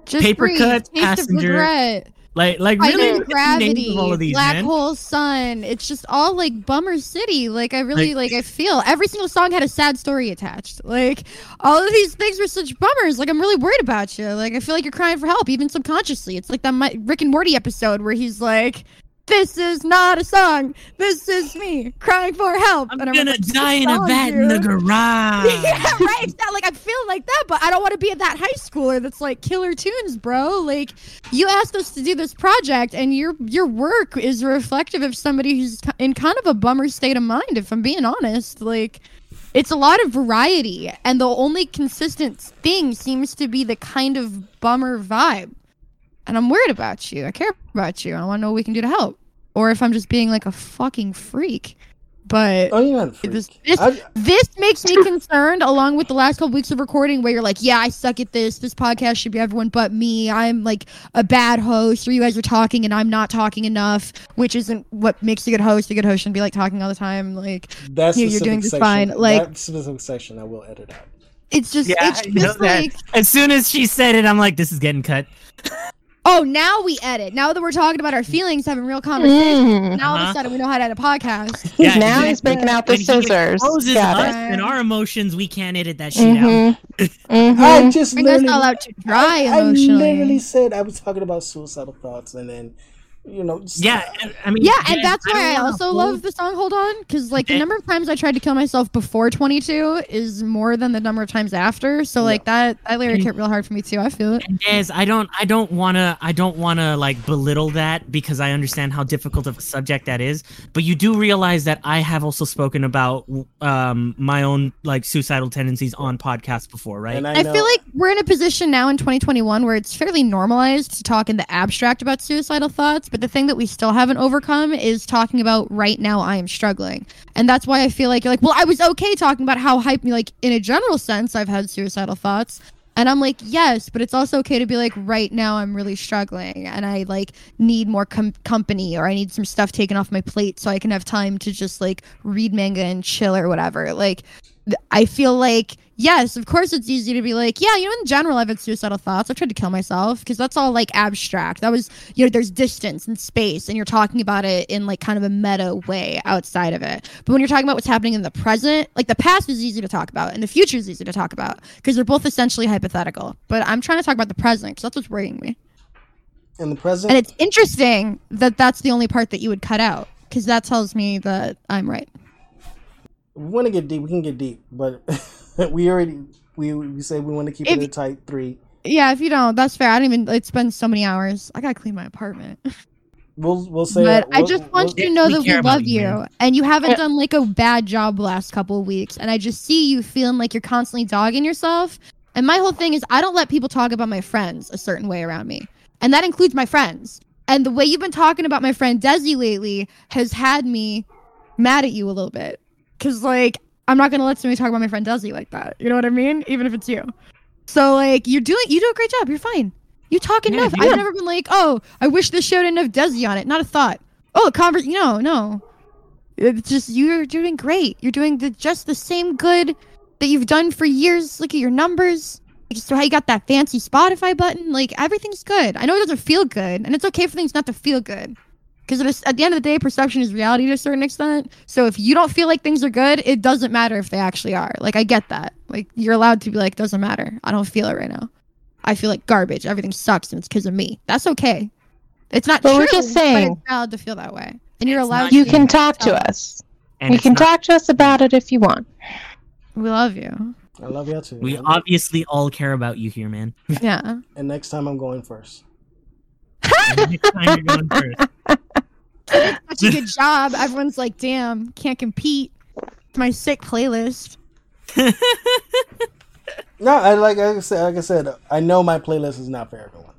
just Paper breathe. cut, Taste passenger. of regret. Like, like really Finding look at the names gravity, of all of these, black man. hole sun. It's just all like bummer city. Like I really like, I feel every single song had a sad story attached. Like all of these things were such bummers. Like I'm really worried about you. Like I feel like you're crying for help, even subconsciously. It's like that Rick and Morty episode where he's like, "This is not a song. This is me crying for help." I'm And gonna like, die in a vat in the garage. yeah, right. It's not like I feel like that, but I don't want to be at that high schooler that's like killer tunes, bro. Like you asked us to do this project, and your your work is reflective of somebody who's in kind of a bummer state of mind. If I'm being honest, like it's a lot of variety, and the only consistent thing seems to be the kind of bummer vibe. And I'm worried about you. I care about you. I want to know what we can do to help, or if I'm just being like a fucking freak. But Oh, you're not a freak. this this, I- this makes me concerned along with the last couple weeks of recording where you're like yeah i suck at this this podcast should be everyone but me i'm like a bad host or you guys are talking and i'm not talking enough which isn't what makes a good host a good host shouldn't be like talking all the time like that's you- you're doing just section, fine, like- that specific section, I will edit out. it's just Yeah, it's I know just that. like As soon as she said it, I'm like, this is getting cut. Oh now we edit now that we're talking about our feelings having real conversations Mm. now all of Uh-huh. a sudden we know how to edit a podcast Yeah, now he's breaking out the When he scissors. exposes Got us it. and our emotions, we can't edit that shit out. Mhm. I just bring us literally, all out to dry I, I literally said I was talking about suicidal thoughts, and then you know, Yeah, I mean, Yeah, and that's don't why I also hold- love the song "Hold On" because like the Eh. number of times I tried to kill myself before 22 is more than the number of times after. So like that that lyric And- hit real hard for me too. I feel it. And Des, I don't, I don't wanna, I don't wanna like belittle that because I understand how difficult of a subject that is. But you do realize that I have also spoken about um my own like suicidal tendencies on podcasts before, right? and I, I feel like we're in a position now in 2021 where it's fairly normalized to talk in the abstract about suicidal thoughts, but the thing that we still haven't overcome is talking about right now I am struggling. And that's why I feel like you're like, well, I was okay talking about how hype me like in a general sense I've had suicidal thoughts. And I'm like, yes, but it's also okay to be like, right now I'm really struggling and I like need more com- company or I need some stuff taken off my plate so I can have time to just like read manga and chill or whatever. Like, I feel like, yes, of course it's easy to be like, yeah, you know, in general, I've had suicidal thoughts. I've tried to kill myself because that's all like abstract. That was, you know, there's distance and space and you're talking about it in like kind of a meta way outside of it. But when you're talking about what's happening in the present, like the past is easy to talk about and the future is easy to talk about because they're both essentially hypothetical. But I'm trying to talk about the present because that's what's worrying me. in the present, And it's interesting that that's the only part that you would cut out because that tells me that I'm right. we want to get deep. We can get deep, but we already we we say we want to keep If- it a tight three. Yeah, if you don't, that's fair. I don't even. It's been so many hours. I gotta clean my apartment. We'll we'll say. but I we'll- just want we'll- you to know We that we love you, you, and you haven't Yeah. done like a bad job the last couple of weeks. And I just see you feeling like you're constantly dogging yourself. And my whole thing is, I don't let people talk about my friends a certain way around me, and that includes my friends. And the way you've been talking about my friend Desi lately has had me mad at you a little bit, because like I'm not gonna let somebody talk about my friend Desi like that. You know what I mean? Even if it's you. So like you're doing, you do a great job. You're fine. You talk enough. yeah. I've never been like, oh, I wish this show didn't have Desi on it. Not a thought. Oh, convers. No, no. It's just you're doing great. You're doing the just the same good that you've done for years. Look at your numbers. Just how you got that fancy Spotify button. Like everything's good. I know it doesn't feel good, and it's okay for things not to feel good. Because at the end of the day, perception is reality to a certain extent. So if you don't feel like things are good, it doesn't matter if they actually are. Like I get that. Like you're allowed to be like, doesn't matter. I don't feel it right now. I feel like garbage. Everything sucks, and it's because of me. That's okay. It's not But true, we're just but saying. it's valid to feel that way, and you're It's allowed. not- to You can talk to us. us. And You can not- talk to us about it if you want. We love you. I love y'all too. We man. obviously all care about you here, man. Yeah. and next time I'm going first. And next time you're going first. Such a good job. Everyone's like, damn, can't compete. It's my sick playlist. No, I like I said, like I said, I know my playlist is not for everyone.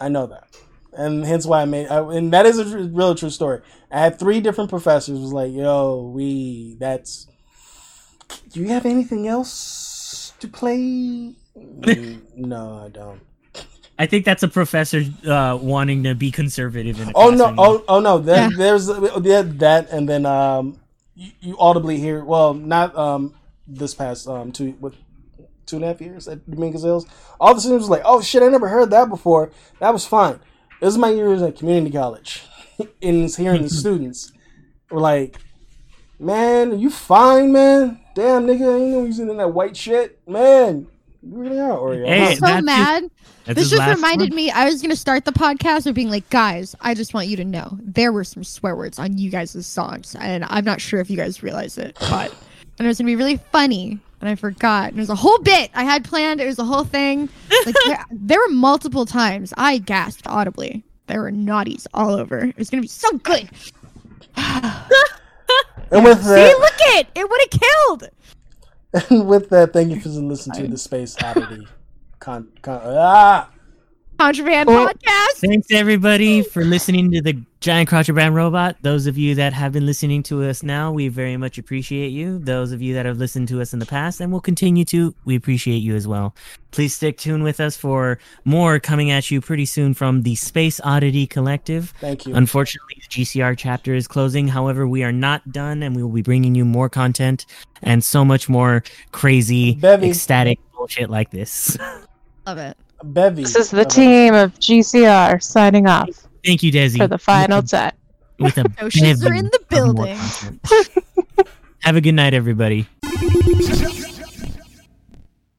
I know that, and hence why I made. I, and that is a tr- real true story. I had three different professors was like, "Yo, we that's. Do you have anything else to play?" No, I don't. I think that's a professor uh, wanting to be conservative in a Oh no! Oh oh no! There, Yeah. There's yeah, that, and then um, you, you audibly hear. Well, not um this past um two what two and a half years at Dominguez Hills. All the students was like, "Oh shit! I never heard that before. That was fun." This is my years at community college, and it's hearing the students were like, "Man, you fine, man? Damn, nigga, I ain't know using in that white shit, man." You really are, Oreo. Hey, I'm so that's his- mad. That's this just last reminded one. me. I was gonna start the podcast with being like, guys, I just want you to know there were some swear words on you guys' songs, and I'm not sure if you guys realize it, but and it was gonna be really funny, and I forgot. And it was a whole bit I had planned. It was a whole thing. Like there, there were multiple times I gasped audibly. There were naughties all over. It was gonna be so good. And with See, that, look it. It would have killed. and with that, thank you for listening to the Space Oddity. Con, con, ah, Contraband Oh. podcast. Thanks everybody for listening to the Giant Contraband Robot. Those of you that have been listening to us now, we very much appreciate you. Those of you that have listened to us in the past and will continue to, we appreciate you as well. Please stick tuned with us for more coming at you pretty soon from the Space Oddity Collective. thank you. Unfortunately, the GCR chapter is closing. However, we are not done and we will be bringing you more content and so much more crazy, Bevy. ecstatic bullshit like this. Love it. Bevy. This is the of- team of GCR signing off Thank you, Desi. for the final With set. a- With a No, she's bevy are in the building. Have a good night, everybody.